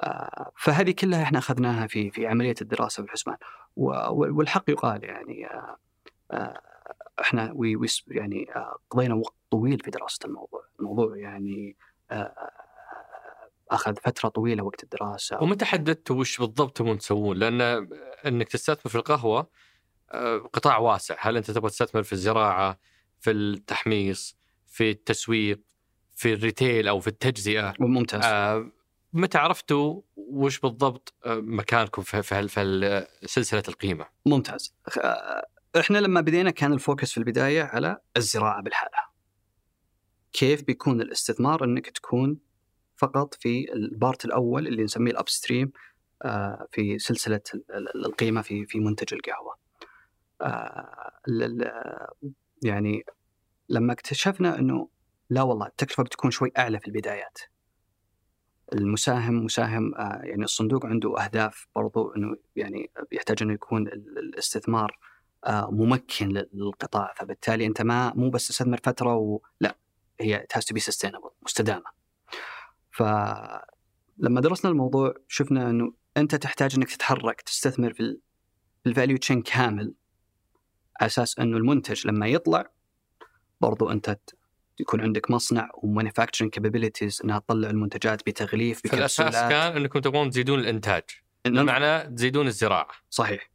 آه، فهذه كلها إحنا أخذناها في في عملية الدراسة والحسبان. والحق يقال يعني آه، آه، إحنا وي ويس- يعني آه، قضينا وقت طويل في دراسة الموضوع الموضوع يعني آه، آخذ فترة طويلة وقت الدراسة ومتى حددتوا وش بالضبط تبون تسوون؟ لأن إنك تستثمر في القهوة آه، قطاع واسع، هل أنت تبغى تستثمر في الزراعة، في التحميص، في التسويق، في ال retail أو في التجزئة؟ ممتاز آه، متى عرفتوا وش بالضبط آه، مكانكم في في سلسلة القيمة؟ ممتاز آه، إحنا لما بدينا كان ال focus في البداية على الزراعة بالحالها كيف بيكون الاستثمار إنك تكون فقط في ال part الأول اللي نسميه ال upstream في سلسلة ال- ال- القيمة في في منتج القهوة. آه، يعني لما اكتشفنا إنه لا والله التكلفة بتكون شوي أعلى في البدايات. المساهم مساهم آه، يعني الصندوق عنده أهداف برضو إنه يعني يحتاج إنه يكون ال- الاستثمار آه، ممكن للقطاع. فبالتالي أنت ما مو بس تستثمر فترة ولا هي it has to be sustainable مستدامة. فلما درسنا الموضوع شفنا إنه أنت تحتاج إنك تتحرك تستثمر في ال- في ال value chain كامل على أساس إنه المنتج لما يطلع برضو أنت يكون عندك مصنع و manufacturing capabilities إنها تطلع المنتجات بتغليف في الأساس كان إنكم تبغون تزيدون الإنتاج، بمعنى تزيدون الزراعة، صحيح.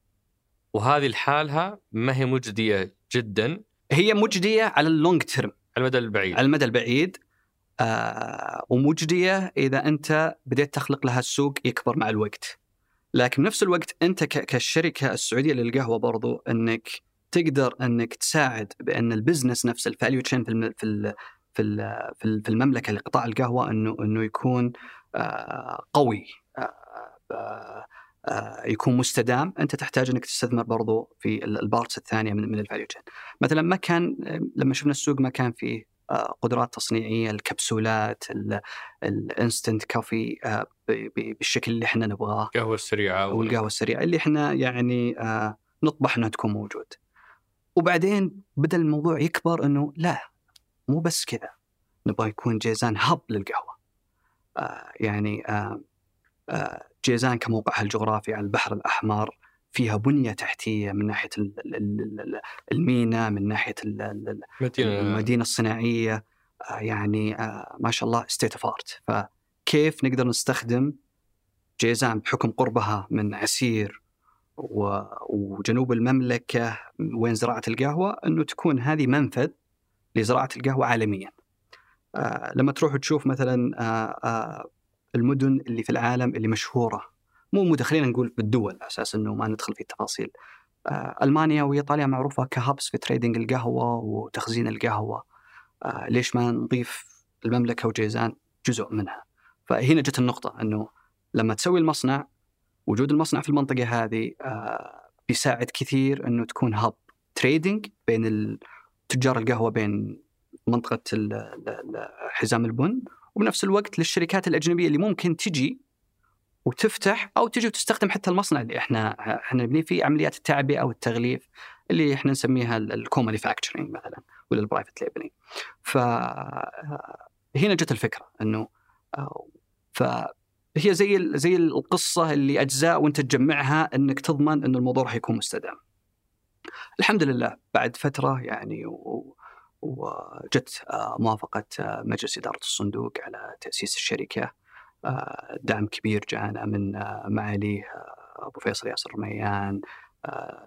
وهذه لحالها ما هي مجدية جدا هي مجدية على ال long term على المدى البعيد. على المدى البعيد آه ومجدية إذا أنت بديت تخلق لها السوق يكبر مع الوقت. لكن بنفس الوقت أنت كالشركه السعودية للقهوة برضو أنك تقدر أنك تساعد بأن ال business نفس ال value chain في في ال- في ال- في ال- في المملكة لقطاع القهوة إنه إنه يكون آه قوي آه آه، يكون مستدام أنت تحتاج إنك تستثمر برضو في ال- ال parts الثانية من من ال value chain. مثلا ما كان لما شفنا السوق ما كان فيه آه، قدرات تصنيعية الكبسولات الانستنت كوفي آه، بالشكل اللي إحنا نبغاه القهوه السريعه أو القهوه السريعة اللي إحنا يعني آه، نطمح إنها تكون موجود. وبعدين بدا الموضوع يكبر إنه لا مو بس كذا نبغى يكون جيزان هب للقهوة. آه، يعني آه، آه، جيزان كموقعها الجغرافي على البحر الأحمر فيها بنية تحتية من ناحية ال- ال- ال- ال- المينا من ناحية ال- ال- مدينة المدينة الصناعية. آه، يعني آه، ما شاء الله state of art فكيف نقدر نستخدم جيزان بحكم قربها من عسير وجنوب المملكة وين زراعة القهوة؟ إنه تكون هذه منفذ لزراعة القهوة عالميا. آه، لما تروح تشوف مثلا المدن اللي في العالم اللي مشهورة مو مدن خلينا نقول بالدول على أساس إنه ما ندخل في التفاصيل. آه، ألمانيا وايطاليا معروفة ك hubs في trading القهوة وتخزين القهوة. آه، ليش ما نضيف المملكة وجيزان جزء منها؟ فهنا جت النقطة إنه لما تسوي المصنع وجود المصنع في المنطقة هذه آه، بيساعد كثير إنه تكون hub trading بين تجار القهوة بين منطقة حزام البن وبنفس الوقت للشركات الأجنبية اللي ممكن تجي وتفتح أو تجي وتستخدم حتى المصنع اللي إحنا إحنا نبني فيه عمليات التعبئة والتغليف اللي إحنا نسميها ال co-manufacturing مثلا ولا ال private labeling ف هنا جت الفكرة إنه آه، فهي زي زي القصة اللي أجزاء وأنت تجمعها إنك تضمن ان الموضوع راح يكون مستدام. الحمد لله بعد فترة يعني و- وجت آه، موافقة آه، مجلس إدارة الصندوق على تأسيس الشركة آه، دعم كبير جاءنا من معاليه آه، أبو فيصل ياسر رميان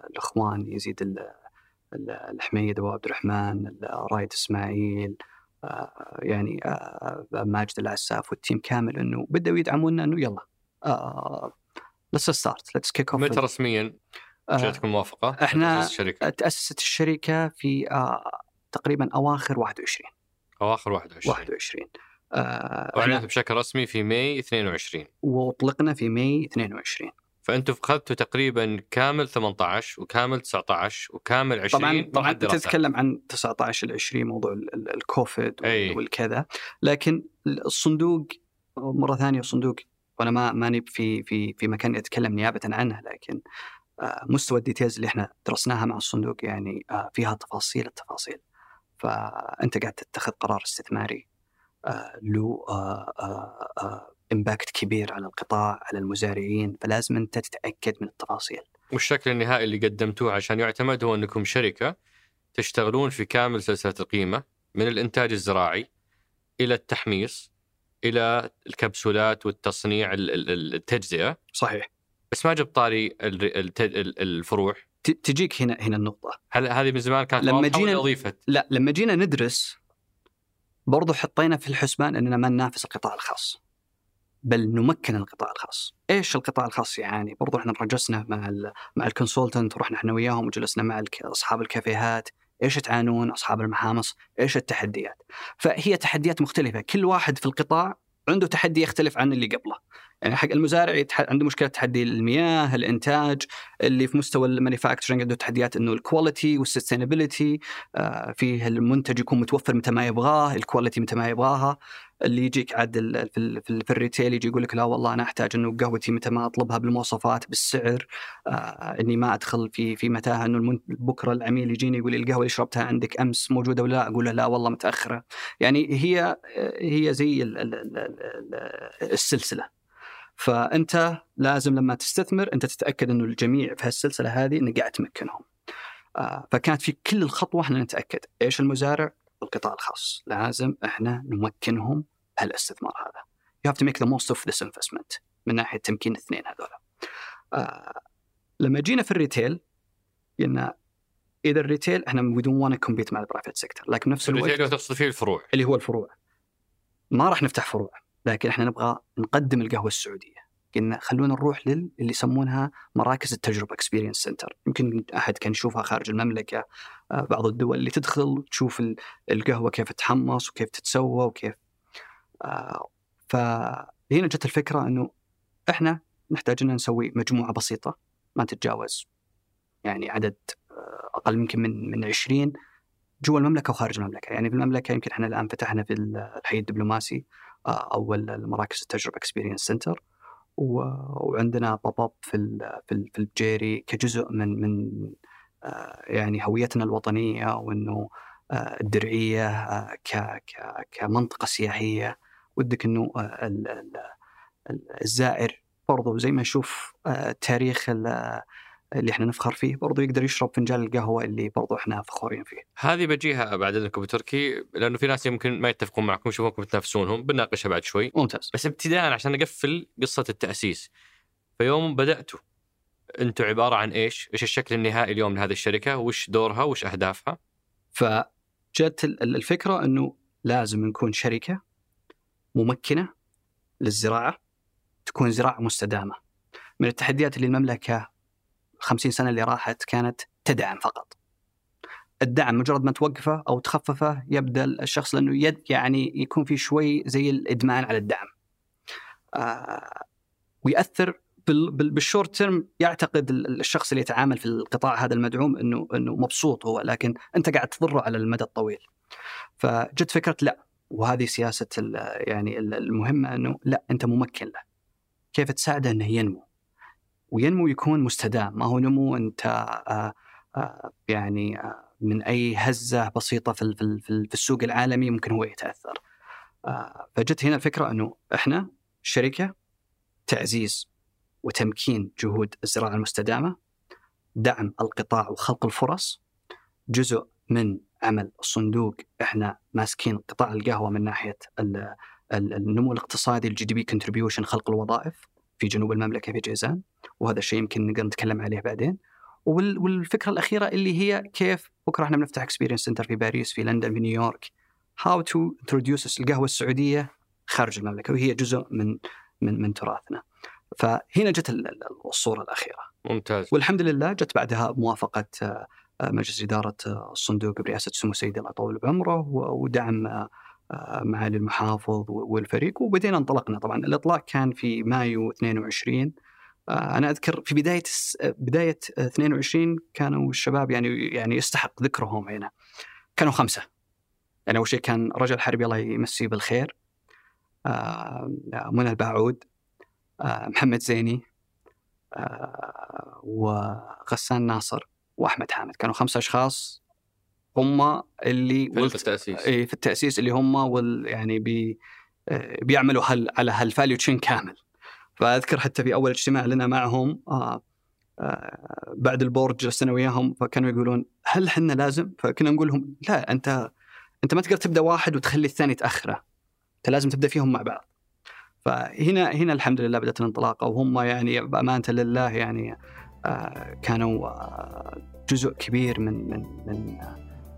الأخوان يزيد ال- ال- الحميد أبو عبد الرحمن رايد إسماعيل آه، يعني ماجد العساف والتيم كامل إنه بدأوا يدعمونا إنه يلا let's start let's kick off متى رسميا جاتكم موافقة؟ تأسيس الشركة تأسست الشركة في تقريبا أواخر 21 أواخر 21 21 آه، واعلنت إحنا- بشكل رسمي في ماي 22 واطلقنا في ماي 22 فانتم أخذتوا تقريبا كامل 18 وكامل 19 وكامل 20 طبعا طبعا أنت. تتكلم عن 19 ل 20 موضوع ال- ال- الكوفيد إي. والكذا. لكن الصندوق مرة ثانية الصندوق وأنا ما ماني في في في مكان أتكلم نيابه عنه لكن آه، مستوى ال details اللي إحنا درسناها مع الصندوق يعني آه، فيها تفاصيل التفاصيل. فأنت قاعد تتخذ قرار استثماري آه، له impact كبير على القطاع على المزارعين فلازم أنت تتأكد من التفاصيل. والشكل النهائي اللي قدمتوه عشان يعتمد هو أنكم شركة تشتغلون في كامل سلسلة القيمة من الإنتاج الزراعي إلى التحميص إلى الكبسولات والتصنيع ال- ال- ال- التجزئة. صحيح. بس ما جبت طاري الفروع. تجيك هنا هنا النقطة. هل هذه من زمان كانت لما جينا- أضيفت؟ لا لما جينا ندرس برضو حطينا في الحسبان إننا ما ننافس القطاع الخاص بل نمكن القطاع الخاص. إيش القطاع الخاص يعاني برضو إحنا رجسنا مع ال مع الكونسلتنت ورحنا إحنا وياهم وجلسنا مع أصحاب الكافيهات. إيش تعانون أصحاب المحامص. إيش التحديات؟ فهي تحديات مختلفة. كل واحد في القطاع عنده تحدي يختلف عن اللي قبله. يعني حق المزارع يتح- عنده مشكلة تحدي المياه الإنتاج اللي في مستوى ال manufacturing عنده تحديات إنه ال quality وال sustainability آه، فيه المنتج يكون متوفر متى ما يبغاه ال quality متى ما يبغاها. اللي يجيك عاد في, ال- في, ال- في ال retail يجي يقول لك لا والله أنا أحتاج إنه قهوتي متى ما أطلبها بالمواصفات بالسعر آه إني ما أدخل في في متاهة إنه بكرة العميل يجيني يقول لي القهوة اللي شربتها عندك أمس موجودة ولا لا؟ أقول له لا والله متأخرة. يعني هي هي زي ال- ال- ال- ال- السلسلة. فأنت لازم لما تستثمر أنت تتأكد إنه الجميع في هالسلسلة هذه إنك قاعد تمكنهم. آه، فكانت في كل الخطوة إحنا نتأكد إيش المزارع؟ والقطاع الخاص. لازم إحنا نمكنهم هالاستثمار هذا. You have to make the most of this investment. من ناحية تمكين الاثنين هذولا. آه لما جينا في ال retail قلنا إذا ال retail إحنا don't want to compete مع ال private sector لكن نفس الوقت ال retail تقصد فيه الفروع. اللي هو الفروع. ما راح نفتح فروع لكن إحنا نبغى نقدم القهوة السعودية. قلنا خلونا نروح لل اللي يسمونها مراكز التجربة experience center يمكن أحد كان يشوفها خارج المملكة آه، بعض الدول اللي تدخل وتشوف ال- القهوة كيف تحمص وكيف تتسوى وكيف آه، فهنا جت الفكرة إنه إحنا نحتاج إن نسوي مجموعة بسيطة ما تتجاوز. يعني عدد آه، أقل يمكن من من 20 جوا المملكة وخارج المملكة، يعني في المملكة يمكن إحنا الآن فتحنا في الحي الدبلوماسي أول المراكز التجربة experience center وعندنا pop up في في ال- في البجيري كجزء من من آه، يعني هويتنا الوطنية وإنه آه، الدرعية آه، كمنطقة سياحية. ودك إنه ال- ال- ال- الزائر برضو زي ما نشوف تاريخ اللي إحنا نفخر فيه برضو يقدر يشرب فنجان القهوة اللي برضو إحنا فخورين فيه. هذه بجيها بعد إذنكم بتركي لأنه في ناس يمكن ما يتفقون معكم يشوفونكم تنافسونهم بنناقشها بعد شوي ممتاز. بس ابتداء عشان نقفل قصة التأسيس فيوم بدأتوا أنتم عبارة عن إيش؟ إيش الشكل النهائي اليوم لهذه الشركة؟ وش دورها؟ وش أهدافها؟ فجت ال- ال- الفكرة إنه لازم نكون شركة ممكنة للزراعة تكون زراعة مستدامة. من التحديات اللي المملكة 50 سنة اللي راحت كانت تدعم فقط. الدعم مجرد ما توقفه أو تخففه يبدأ الشخص لأنه يد يعني يكون في شوي زي الإدمان على الدعم. آه ويأثر بال- بال- بالشورت تيرم يعتقد ال- الشخص اللي يتعامل في القطاع هذا المدعوم إنه إنه مبسوط هو لكن أنت قاعد تضره على المدى الطويل. فجت فكرة لا وهذه سياسة يعني ال- المهمة إنه لا أنت ممكن له. كيف تساعده إنه ينمو؟ وينمو يكون مستدام ما هو نمو أنت آه آه يعني آه من أي هزة بسيطة في في ال- في ال- في السوق العالمي ممكن هو يتأثر. فجت هنا الفكرة أنه إحنا شركة تعزيز وتمكين جهود الزراعة المستدامة دعم القطاع وخلق الفرص جزء من عمل الصندوق إحنا ماسكين قطاع القهوة من ناحية ال- ال- النمو الاقتصادي ال GDP contribution خلق الوظائف في جنوب المملكة في جيزان وهذا الشيء يمكن نقدر نتكلم عليه بعدين. وال- والفكرة الأخيرة اللي هي كيف بكرة إحنا بنفتح experience center في باريس في لندن في نيويورك. how to introduce القهوة السعودية خارج المملكة وهي جزء من من من تراثنا. فهنا جت ال- ال- الصورة الأخيرة. ممتاز. والحمد لله جت بعدها موافقة آه، مجلس إدارة آه، الصندوق برئاسة سمو سيدي الله يطول بعمره ودعم آه، معالي المحافظ والفريق وبدينا انطلقنا. طبعا الإطلاق كان في مايو 22 آه، أنا أذكر في بداية بداية 22 كانوا الشباب يعني يعني يستحق ذكرهم هنا. كانوا خمسة. يعني أول شيء كان رجل حربي الله يمسيه بالخير. آه، منى الباعود. محمد زيني. وغسان ناصر. وأحمد حامد. كانوا خمسة أشخاص. هم اللي في التأسيس. اي في التأسيس اللي هم وال يعني بي بيعملوا هل على هال value chain كامل. فأذكر حتى في أول اجتماع لنا معهم آه آه بعد البورد جلسنا وياهم فكانوا يقولون هل إحنا لازم؟ فكنا نقول لهم لا أنت أنت ما تقدر تبدأ واحد وتخلي الثاني تأخره. أنت لازم تبدأ فيهم مع بعض. فهنا هنا الحمد لله بدأت الانطلاقة. وهم يعني بأمانة لله يعني آه كانوا آه جزء كبير من من من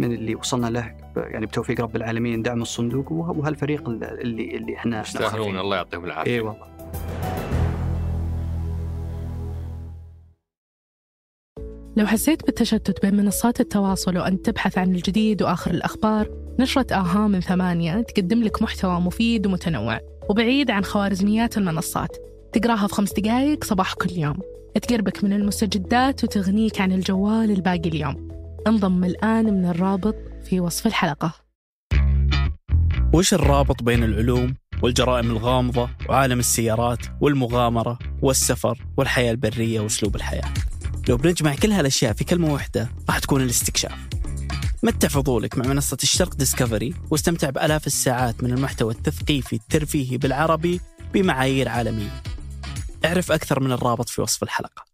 من اللي وصلنا له يعني بتوفيق رب العالمين دعم الصندوق وهالفريق اللي اللي إحنا يستاهلون. الله يعطيهم العافية. إي والله. لو حسيت بالتشتت بين منصات التواصل وأنت تبحث عن الجديد وآخر الأخبار نشرة آها من ثمانية تقدم لك محتوى مفيد ومتنوع وبعيد عن خوارزميات المنصات. تقراها في خمس دقايق صباح كل يوم. تقربك من المستجدات وتغنيك عن الجوال الباقي اليوم. انضم الآن من الرابط في وصف الحلقة. وش الرابط بين العلوم والجرائم الغامضة وعالم السيارات والمغامرة والسفر والحياة البرية وأسلوب الحياة؟ لو بنجمع كل هالأشياء في كلمة واحدة راح تكون الاستكشاف. متع فضولك مع منصة الشرق ديسكفري واستمتع بألاف الساعات من المحتوى التثقيفي الترفيهي بالعربي بمعايير عالمية. اعرف أكثر من الرابط في وصف الحلقة.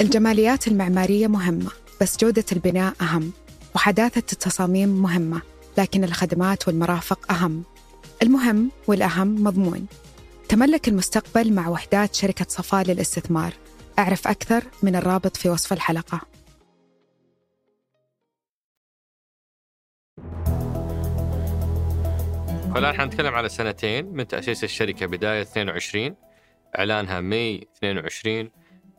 الجماليات المعمارية مهمة. بس جودة البناء أهم وحداثة التصاميم مهمة لكن الخدمات والمرافق أهم. المهم والأهم مضمون. تملك المستقبل مع وحدات شركة صفاء للاستثمار. أعرف أكثر من الرابط في وصف الحلقة. فالآن حنتكلم على سنتين من تأسيس الشركة بداية 22 إعلانها ماي 22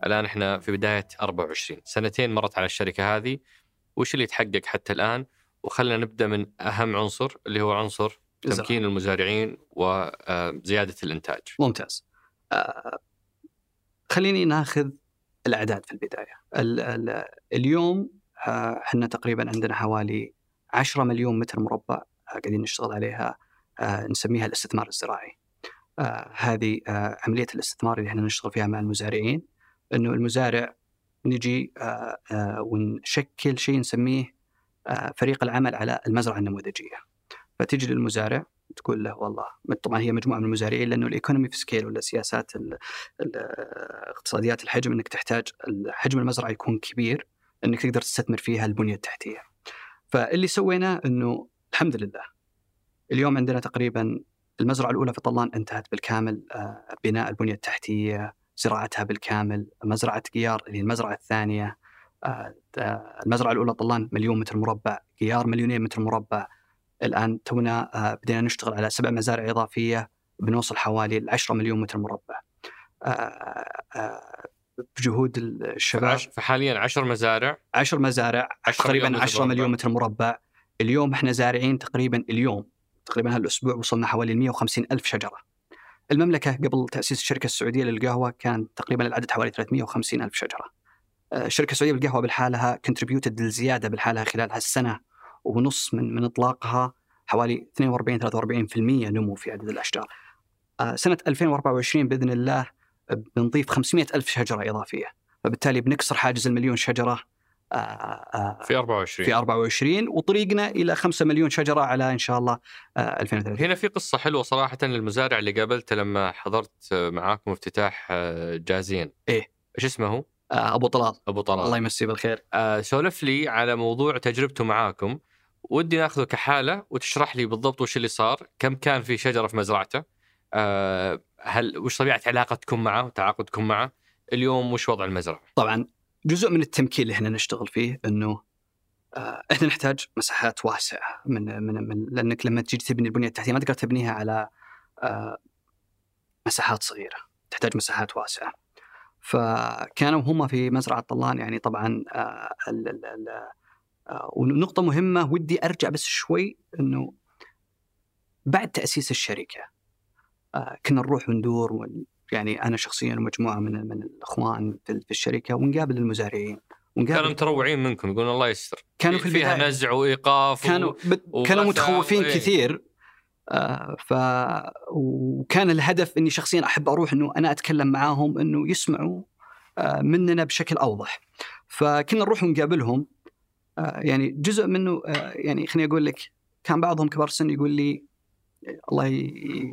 الآن إحنا في بداية 24 سنتين مرت على الشركة هذه. وش اللي تحقق حتى الآن؟ وخلنا نبدأ من أهم عنصر اللي هو عنصر تمكين المزارعين وزيادة الإنتاج. ممتاز. آه، خليني ناخذ الأعداد في البداية. ال ال اليوم آه، إحنا تقريبا عندنا حوالي 10 مليون متر مربع آه، قاعدين نشتغل عليها نسميها الاستثمار الزراعي. هذه عملية الاستثمار اللي إحنا نشتغل فيها مع المزارعين. إنه المزارع نجي آه، آه، ونشكل شيء نسميه آه، فريق العمل على المزرعة النموذجية. فتجي للمزارع تقول له والله طبعا هي مجموعة من المزارعين لأنه الايكونومي في سكيل ولا سياسات اقتصاديات الحجم إنك تحتاج حجم المزرعة يكون كبير إنك تقدر تستثمر فيها البنية التحتية. فاللي سويناه إنه الحمد لله اليوم عندنا تقريبا المزرعة الأولى في طلان انتهت بالكامل بناء البنية التحتية زراعتها بالكامل مزرعة قيار اللي المزرعة الثانية آه، المزرعة الأولى طلان مليون متر مربع قيار مليونين متر مربع. الآن تونا آه، بدينا نشتغل على سبع مزارع إضافية بنوصل حوالي 10 مليون متر مربع. آه، بجهود الشباب. فحاليا 10 مزارع؟ 10 مزارع تقريبا 10 مليون متر مربع. اليوم إحنا زارعين تقريبا اليوم تقريبا هالاسبوع وصلنا حوالي 150 ألف شجرة. المملكة قبل تأسيس الشركة السعودية للقهوة كان تقريبا العدد حوالي 350 ألف شجرة. آه، الشركة السعودية للقهوة بالحالها كونتريبيوتد للزيادة بالحالها خلال هالسنة ونص من من إطلاقها حوالي 42 43% نمو في عدد الأشجار. آه، سنة 2024 بإذن الله بنضيف 500 ألف شجرة إضافية فبالتالي بنكسر حاجز المليون شجرة في 24 في 24 وطريقنا إلى 5 مليون شجرة على إن شاء الله 2030 آه، هنا في قصة حلوة صراحة للمزارع اللي قابلته لما حضرت معاكم افتتاح جازين. إيه. إيش اسمه هو؟ أبو طلال. أبو طلال. الله يمسيه بالخير. سولف لي على موضوع تجربته معاكم. ودي ناخذه كحالة وتشرح لي بالضبط وش اللي صار كم كان في شجرة في مزرعته هل وش طبيعة علاقتكم معه وتعاقدكم معه اليوم وش وضع المزرعة؟ طبعا جزء من التمكين اللي إحنا نشتغل فيه انه آه إحنا نحتاج مساحات واسعة من من, من لانك لما تجي تبني البنية التحتية ما تقدر تبنيها على آه مساحات صغيرة، تحتاج مساحات واسعة. فكانوا هم في مزرعة طلان يعني طبعا آه ال ال ال ونقطة مهمة ودي أرجع بس شوي إنه بعد تأسيس الشركة كنا نروح وندور ون- يعني أنا شخصيا ومجموعه من من الأخوان في في الشركة ونقابل المزارعين. كانوا ونقابل متروعين منكم يقولون الله يستر. كانوا في فيها البداية. نزع وإيقاف كانوا و... كانوا متخوفين إيه. كثير. آه ف وكان الهدف إني شخصيا أحب أروح إنه أنا أتكلم معاهم إنه يسمعوا آه مننا بشكل أوضح. فكنا نروح ونقابلهم. آه يعني جزء منه آه يعني خليني أقول لك كان بعضهم كبار سن يقول لي الله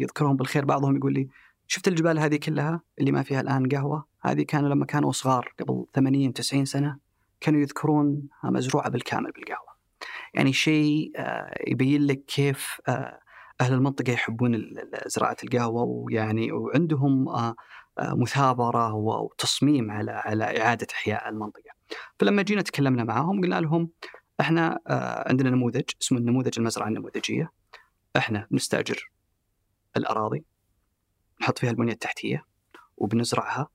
يذكرهم بالخير بعضهم يقول لي شفت الجبال هذه كلها اللي ما فيها الآن قهوة هذه كانوا لما كانوا صغار قبل 80 90 سنة كانوا يذكرونها مزروعة بالكامل بالقهوة يعني شيء آه، يبين لك كيف آه، أهل المنطقة يحبون زراعة القهوة ويعني وعندهم آه، مثابرة وتصميم على على إعادة إحياء المنطقة. فلما جينا تكلمنا معاهم قلنا لهم إحنا عندنا نموذج اسمه النموذج المزرعة النموذجية. إحنا بنستاجر الأراضي نحط فيها البنيه التحتية وبنزرعها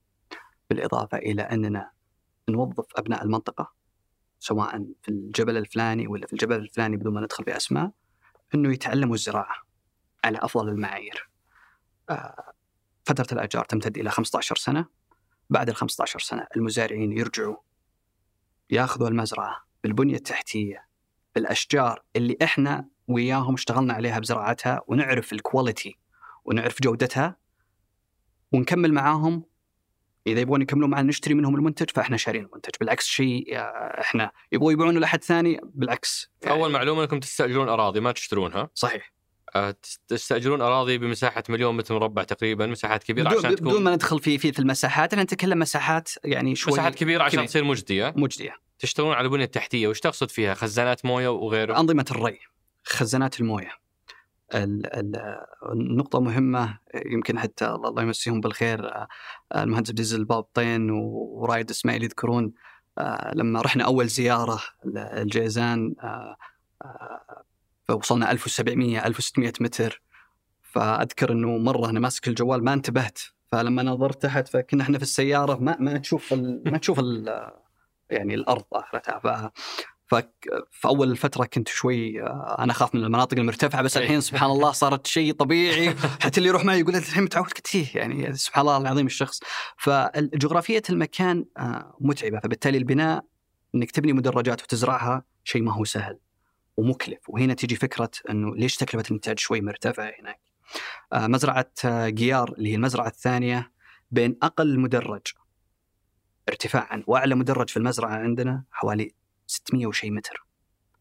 بالإضافة إلى أننا نوظف أبناء المنطقة سواء في الجبل الفلاني ولا في الجبل الفلاني بدون ما ندخل في أسماء إنه يتعلموا الزراعة على أفضل المعايير. آه، فترة الأجار تمتد إلى 15 سنة. بعد ال 15 سنة المزارعين يرجعوا ياخذوا المزرعة بالبنية التحتية بالأشجار اللي إحنا وياهم اشتغلنا عليها بزراعتها ونعرف الكواليتي ونعرف جودتها ونكمل معاهم. إذا يبغون يكملون معنا نشتري منهم المنتج فإحنا شارين المنتج. بالعكس شيء آه، إحنا يبغوا يبيعونه لأحد ثاني بالعكس. يعني أول معلومة إنكم تستأجرون أراضي ما تشترونها. صحيح. آه، تست- تستأجرون أراضي بمساحة مليون متر مربع تقريبا مساحات كبيرة بدون, عشان بدون تكون ما ندخل في في في المساحات إحنا نتكلم مساحات يعني شوي مساحات كبيرة عشان كبير. تصير مجدية. مجدية. تشتغلون على البنية التحتية وش تقصد فيها؟ خزانات موية وغيره. أنظمة الري. خزانات الموية. ال- ال- النقطة مهمة يمكن حتى الله يمسيهم بالخير آه، المهندس عبد العزيز البابطين ورايد إسماعيل يذكرون آه، لما رحنا أول زيارة الجيزان آه، فوصلنا 1700 1600 متر. فأذكر أنه مرة أنا ماسك الجوال ما انتبهت فلما نظرت تحت فكنا إحنا في السيارة ما ما تشوف ما تشوف يعني الأرض آخرتها ف فك- في أول فتره كنت شوي آه، أنا أخاف من المناطق المرتفعة بس إيه. الحين سبحان الله صارت شيء طبيعي. حتى اللي يروح معي يقول الحين متعود قلت يعني سبحان الله العظيم الشخص. فجغرافيه المكان آه، متعبة. فبالتالي البناء إنك تبني مدرجات وتزرعها شيء ما هو سهل ومكلف. وهنا تجي فكرة إنه ليش تكلفة الإنتاج شوي مرتفعة هناك؟ آه، مزرعة قيار اللي هي المزرعة الثانية بين أقل مدرج ارتفاعا وأعلى مدرج في المزرعة عندنا حوالي 600 وشيء متر.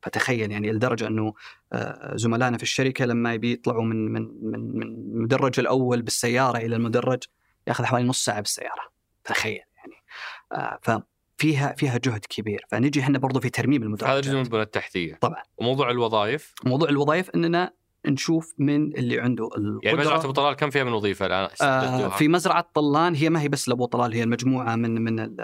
فتخيل يعني لدرجة أنه آه، زملائنا في الشركة لما يبي يطلعوا من من من من المدرج الأول بالسيارة إلى المدرج يأخذ حوالي نص ساعة بالسيارة. تخيل يعني. آه، ففيها فيها جهد كبير. فنجي إحنا برضو في ترميم هذا المدرجات. جزء من البنيه التحتية. طبعا. وموضوع الوظائف؟ موضوع الوظائف إننا نشوف من اللي عنده القدره يعني مزرعة أبو طلال كم فيها من وظيفة الآن؟ آه؟ في مزرعة طلان هي ما هي بس لأبو طلال هي المجموعة من من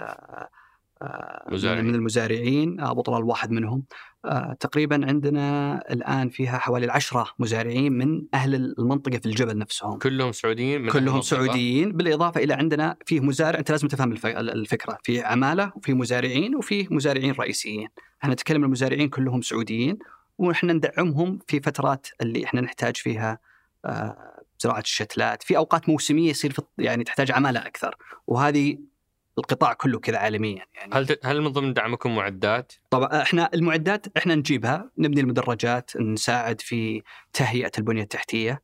مزارعين. من المزارعين أبو طلال واحد منهم. آه، تقريبا عندنا الآن فيها حوالي العشرة مزارعين من أهل المنطقة في الجبل نفسهم. كلهم سعوديين من كلهم. سعوديين. بالإضافة إلى عندنا فيه مزارع أنت لازم تفهم الف- الفكرة. في عمالة وفي مزارعين وفي مزارعين رئيسيين. إحنا نتكلم المزارعين كلهم سعوديين وإحنا ندعمهم في فترات اللي إحنا نحتاج فيها آه، زراعة الشتلات. في أوقات موسمية يصير في يعني تحتاج عمالة أكثر. وهذه القطاع كله كذا عالميا يعني هل هل من ضمن دعمكم معدات؟ طبعا إحنا المعدات إحنا نجيبها نبني المدرجات نساعد في تهيئة البنية التحتية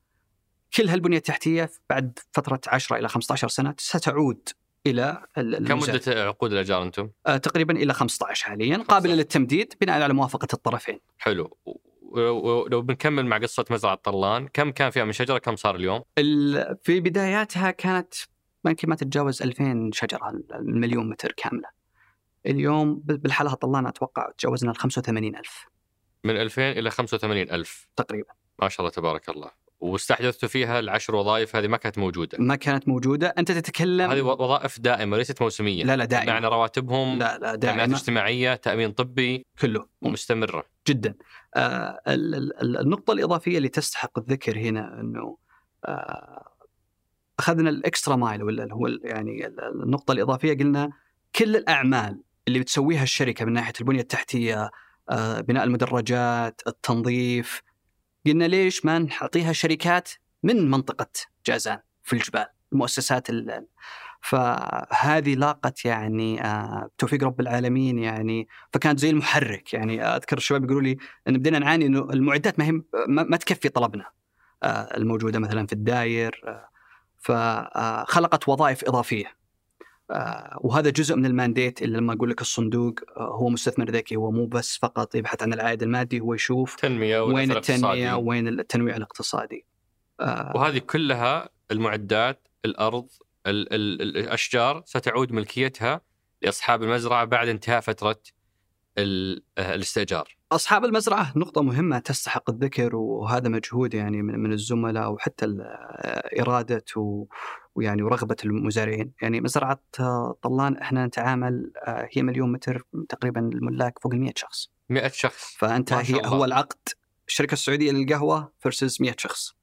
كل هالبنية التحتية بعد فترة 10 إلى 15 سنة ستعود إلى ال- كم. مدة عقود الأجار أنتم؟ آه، تقريبا إلى 15 حاليا قابلة للتمديد بناء على موافقة الطرفين حلو ولو بنكمل مع قصة مزرعة طلان كم كان فيها من شجرة كم صار اليوم؟ ال- في بداياتها كانت ما يمكن ما تتجاوز 2000 شجرة المليون متر كاملة. اليوم بالحالة طلعنا أتوقع تجاوزنا ال 85000 من 2000 إلى 85 ألف. تقريبا. ما شاء الله تبارك الله. واستحدثتوا فيها العشر وظائف هذه ما كانت موجودة. ما كانت موجودة. أنت تتكلم هذه وظائف دائمة ليست موسمية. لا لا دائما معنى رواتبهم لا لا تأمينات دائما اجتماعية تأمين طبي. كله. ومستمره جدا. آه ال- ال- ال- النقطة الإضافية اللي تستحق الذكر هنا أنه آه أخذنا الإكسترا مايل ولا اللي هو يعني ال- النقطة الإضافية قلنا كل الأعمال اللي بتسويها الشركة من ناحية البنية التحتية آه بناء المدرجات التنظيف قلنا ليش ما نعطيها شركات من منطقة جازان في الجبال المؤسسات ال- فهذه لاقت يعني آه، توفيق رب العالمين يعني فكانت زي المحرك يعني. أذكر الشباب يقولوا لي إن بدينا نعاني إنه المعدات ما هي ما, تكفي طلبنا آه، الموجودة مثلا في الداير فخلقت وظائف إضافية آه، وهذا جزء من المانديت اللي لما أقول لك الصندوق آه، هو مستثمر ذكي هو مو بس فقط يبحث عن العائد المادي هو يشوف تنمية وين التنمية الاقتصادي. وين التنويع الاقتصادي آه، وهذه كلها المعدات الأرض ال ال ال- الأشجار ستعود ملكيتها لأصحاب المزرعة بعد انتهاء فترة الاستئجار. أصحاب المزرعة نقطة مهمة تستحق الذكر وهذا مجهود يعني من, الزملاء وحتى ال- إرادة ويعني ورغبة المزارعين، يعني مزرعة آه، طلان إحنا نتعامل آه، هي مليون متر تقريبا الملاك فوق ال 100 شخص، 100 شخص فأنت هي الله. هو العقد الشركة السعودية للقهوة versus 100 شخص.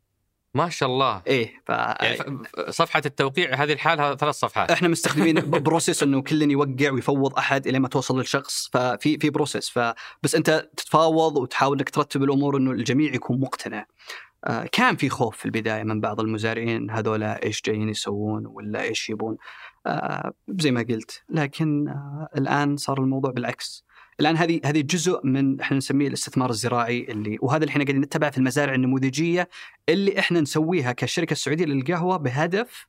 ما شاء الله. إيه ف يعني صفحة التوقيع هذه الحالة ثلاث صفحات. إحنا مستخدمين process إنه كل يوقع ويفوض أحد إلى ما توصل للشخص ففي في process. فبس أنت تتفاوض وتحاول إنك ترتب الأمور إنه الجميع يكون مقتنع. آه، كان في خوف في البداية من بعض المزارعين هذولا إيش جايين يسوون ولا إيش يبون. آه، زي ما قلت. لكن آه، الآن صار الموضوع بالعكس. الآن هذه هذه جزء من إحنا نسميه الاستثمار الزراعي اللي وهذا اللي إحنا قاعدين نتبعه في المزارع النموذجية اللي إحنا نسويها كشركة السعودية للقهوة بهدف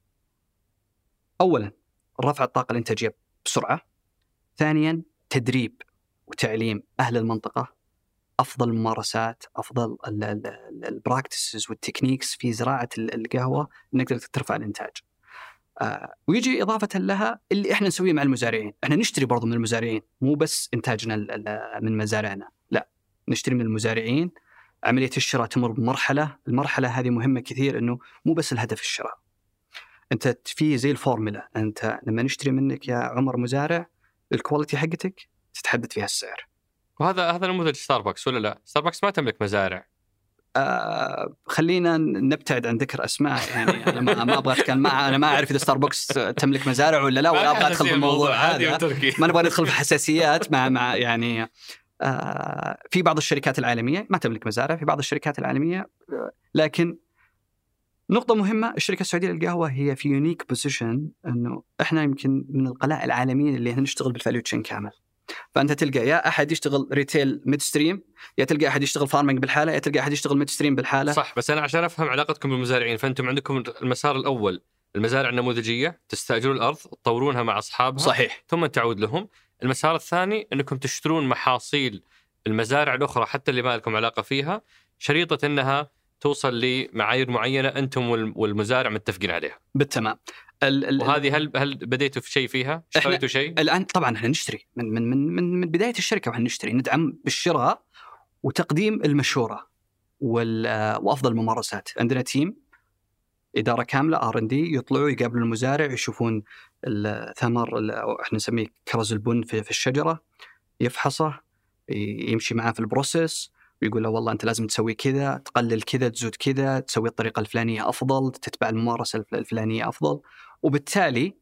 اولا رفع الطاقة الإنتاجية بسرعة ثانيا تدريب وتعليم أهل المنطقة أفضل الممارسات أفضل ال practices وال techniques في زراعة ال- القهوة إنك تقدر ترفع الإنتاج. آه ويجي إضافة لها اللي إحنا نسويه مع المزارعين، إحنا نشتري برضو من المزارعين مو بس ال- من مزارعنا، لا نشتري من المزارعين عملية الشراء تمر بمرحلة، المرحلة هذه مهمة كثير إنه مو بس الهدف الشراء. أنت في زي الفورمولا، أنت لما نشتري منك يا عمر مزارع ال quality حقتك تتحدد فيها السعر. وهذا هذا نموذج ستاربكس ولا لا؟ ستاربكس ما تملك مزارع آه خلينا نبتعد عن ذكر أسماء يعني أنا ما, ما أبغى أتكلم ما أنا ما أعرف إذا ستاربكس تملك مزارع ولا لا ولا أبغى أدخل في الموضوع هذا ما نبغى ندخل في حساسيات مع مع يعني آه في بعض الشركات العالمية ما تملك مزارع في بعض الشركات العالمية لكن نقطة مهمة الشركة السعودية للقهوة هي في unique position إنه إحنا يمكن من القلائل العالميين اللي نشتغل بال value chain كامل. فأنت تلقى يا أحد يشتغل retail midstream يا تلقى أحد يشتغل farming بالحالة يا تلقى أحد يشتغل midstream بالحالة. صح بس أنا عشان أفهم علاقتكم بالمزارعين فأنتم عندكم المسار الأول المزارع النموذجية تستاجرون الأرض تطورونها مع أصحابها صحيح. ثم تعود لهم. المسار الثاني أنكم تشترون محاصيل المزارع الأخرى حتى اللي ما لكم علاقة فيها شريطة أنها توصل لمعايير معينة أنتم وال- والمزارع متفقين عليها. بالتمام. ال ال وهذه هل هل بديتوا في شيء فيها؟ اشتريتوا شيء؟ الآن طبعا إحنا نشتري من من من من, من بداية الشركة وإحنا نشتري ندعم بالشراء وتقديم المشورة وال وأفضل الممارسات عندنا team إدارة كاملة R&D يطلعوا يقابلوا المزارع يشوفون الثمر إحنا نسميه كرز البن في, في الشجرة يفحصه يمشي معاه في ال process ويقول له والله أنت لازم تسوي كذا تقلل كذا تزود كذا تسوي الطريقة الفلانية أفضل تتبع الممارسة الف- الفلانية أفضل. وبالتالي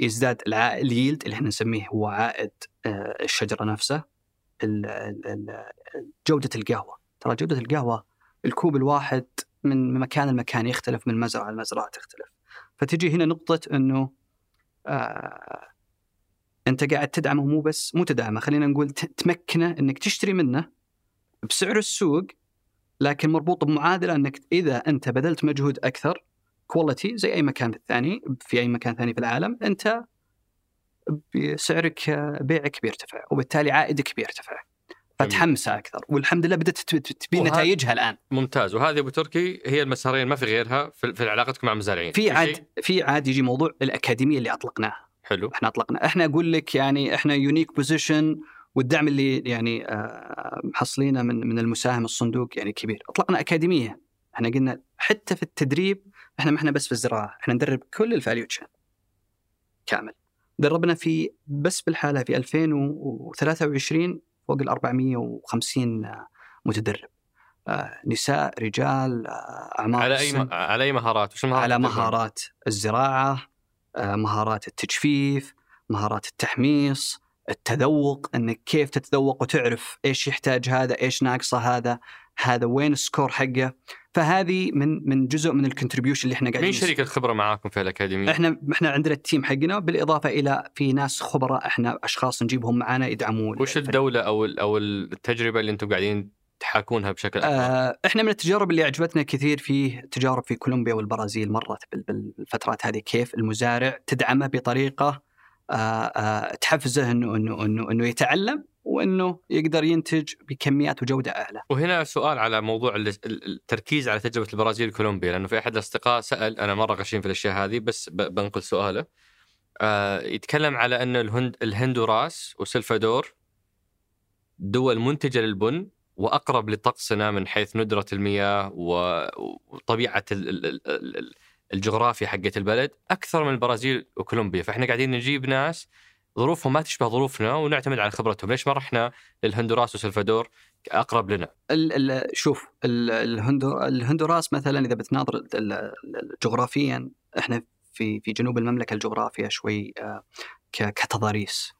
يزداد ال yield اللي إحنا نسميه هو عائد آه، الشجرة نفسها جودة القهوة. ترى جودة القهوة الكوب الواحد من مكان لمكان يختلف من مزرعة لمزرعة تختلف. فتجي هنا نقطة إنه آه أنت قاعد تدعمه مو بس مو تدعمه خلينا نقول تمكنه إنك تشتري منه بسعر السوق لكن مربوط بمعادلة أنك إذا أنت بذلت مجهود أكثر كواليتي زي أي مكان ثاني في أي مكان ثاني في العالم أنت سعرك بيعك بيرتفع وبالتالي عائدك بيرتفع فتحمسه أكثر والحمد لله بدأت تبين وهذا- نتائجها الآن. ممتاز. وهذه أبو تركي هي المسارين ما في غيرها في, علاقتكم مع المزارعين. في؟ عاد في عاد يجي موضوع الأكاديمية اللي أطلقناها. حلو. إحنا اطلقنا إحنا أقول لك يعني إحنا unique position والدعم اللي يعني آه، محصلينه من من المساهم الصندوق يعني كبير. أطلقنا أكاديمية. إحنا قلنا حتى في التدريب إحنا ما إحنا بس في الزراعة إحنا ندرب كل ال value chain كامل. دربنا في بس بالحاله في 2023 فوق ال 450 متدرب. آه، نساء رجال آه، أعمار على أي. م... على أي مهارات؟ وش المهارات على؟ مهارات الزراعة آه، مهارات التجفيف مهارات التحميص التذوق إنك كيف تتذوق وتعرف إيش يحتاج هذا إيش ناقصه هذا هذا وين ال score حقه فهذه من من جزء من ال contribution اللي إحنا قاعدين مين شريك الخبرة معاكم في الأكاديمية؟ إحنا إحنا عندنا التيم حقنا بالإضافة إلى في ناس خبراء إحنا أشخاص نجيبهم معانا يدعمون وش الدولة أو أو التجربة اللي أنتم قاعدين تحاكونها بشكل أكبر؟ آه إحنا من التجارب اللي عجبتنا كثير في تجارب في كولومبيا والبرازيل مرت بال- بالفترات هذه كيف المزارع تدعمه بطريقة تحفزه إنه إنه إنه إنه يتعلم وإنه يقدر ينتج بكميات وجودة أعلى. وهنا سؤال على موضوع ال- ال- التركيز على تجربة البرازيل وكولومبيا لأنه في أحد الأصدقاء سأل أنا مرة غشيم في الأشياء هذه بس بنقل سؤاله آه يتكلم على ان الهند الهندوراس وسلفادور دول منتجة للبن وأقرب لطقسنا من حيث ندرة المياه وطبيعة الجغرافيا حقت البلد أكثر من البرازيل وكولومبيا. فإحنا قاعدين نجيب ناس ظروفهم ما تشبه ظروفنا ونعتمد على خبرتهم. ليش ما رحنا للهندوراس وسلفادور اقرب لنا؟ ال ال شوف ال الهندو الهندوراس مثلا إذا بتناظر جغرافيا إحنا في في جنوب المملكة الجغرافيا شوي آه، كتضاريس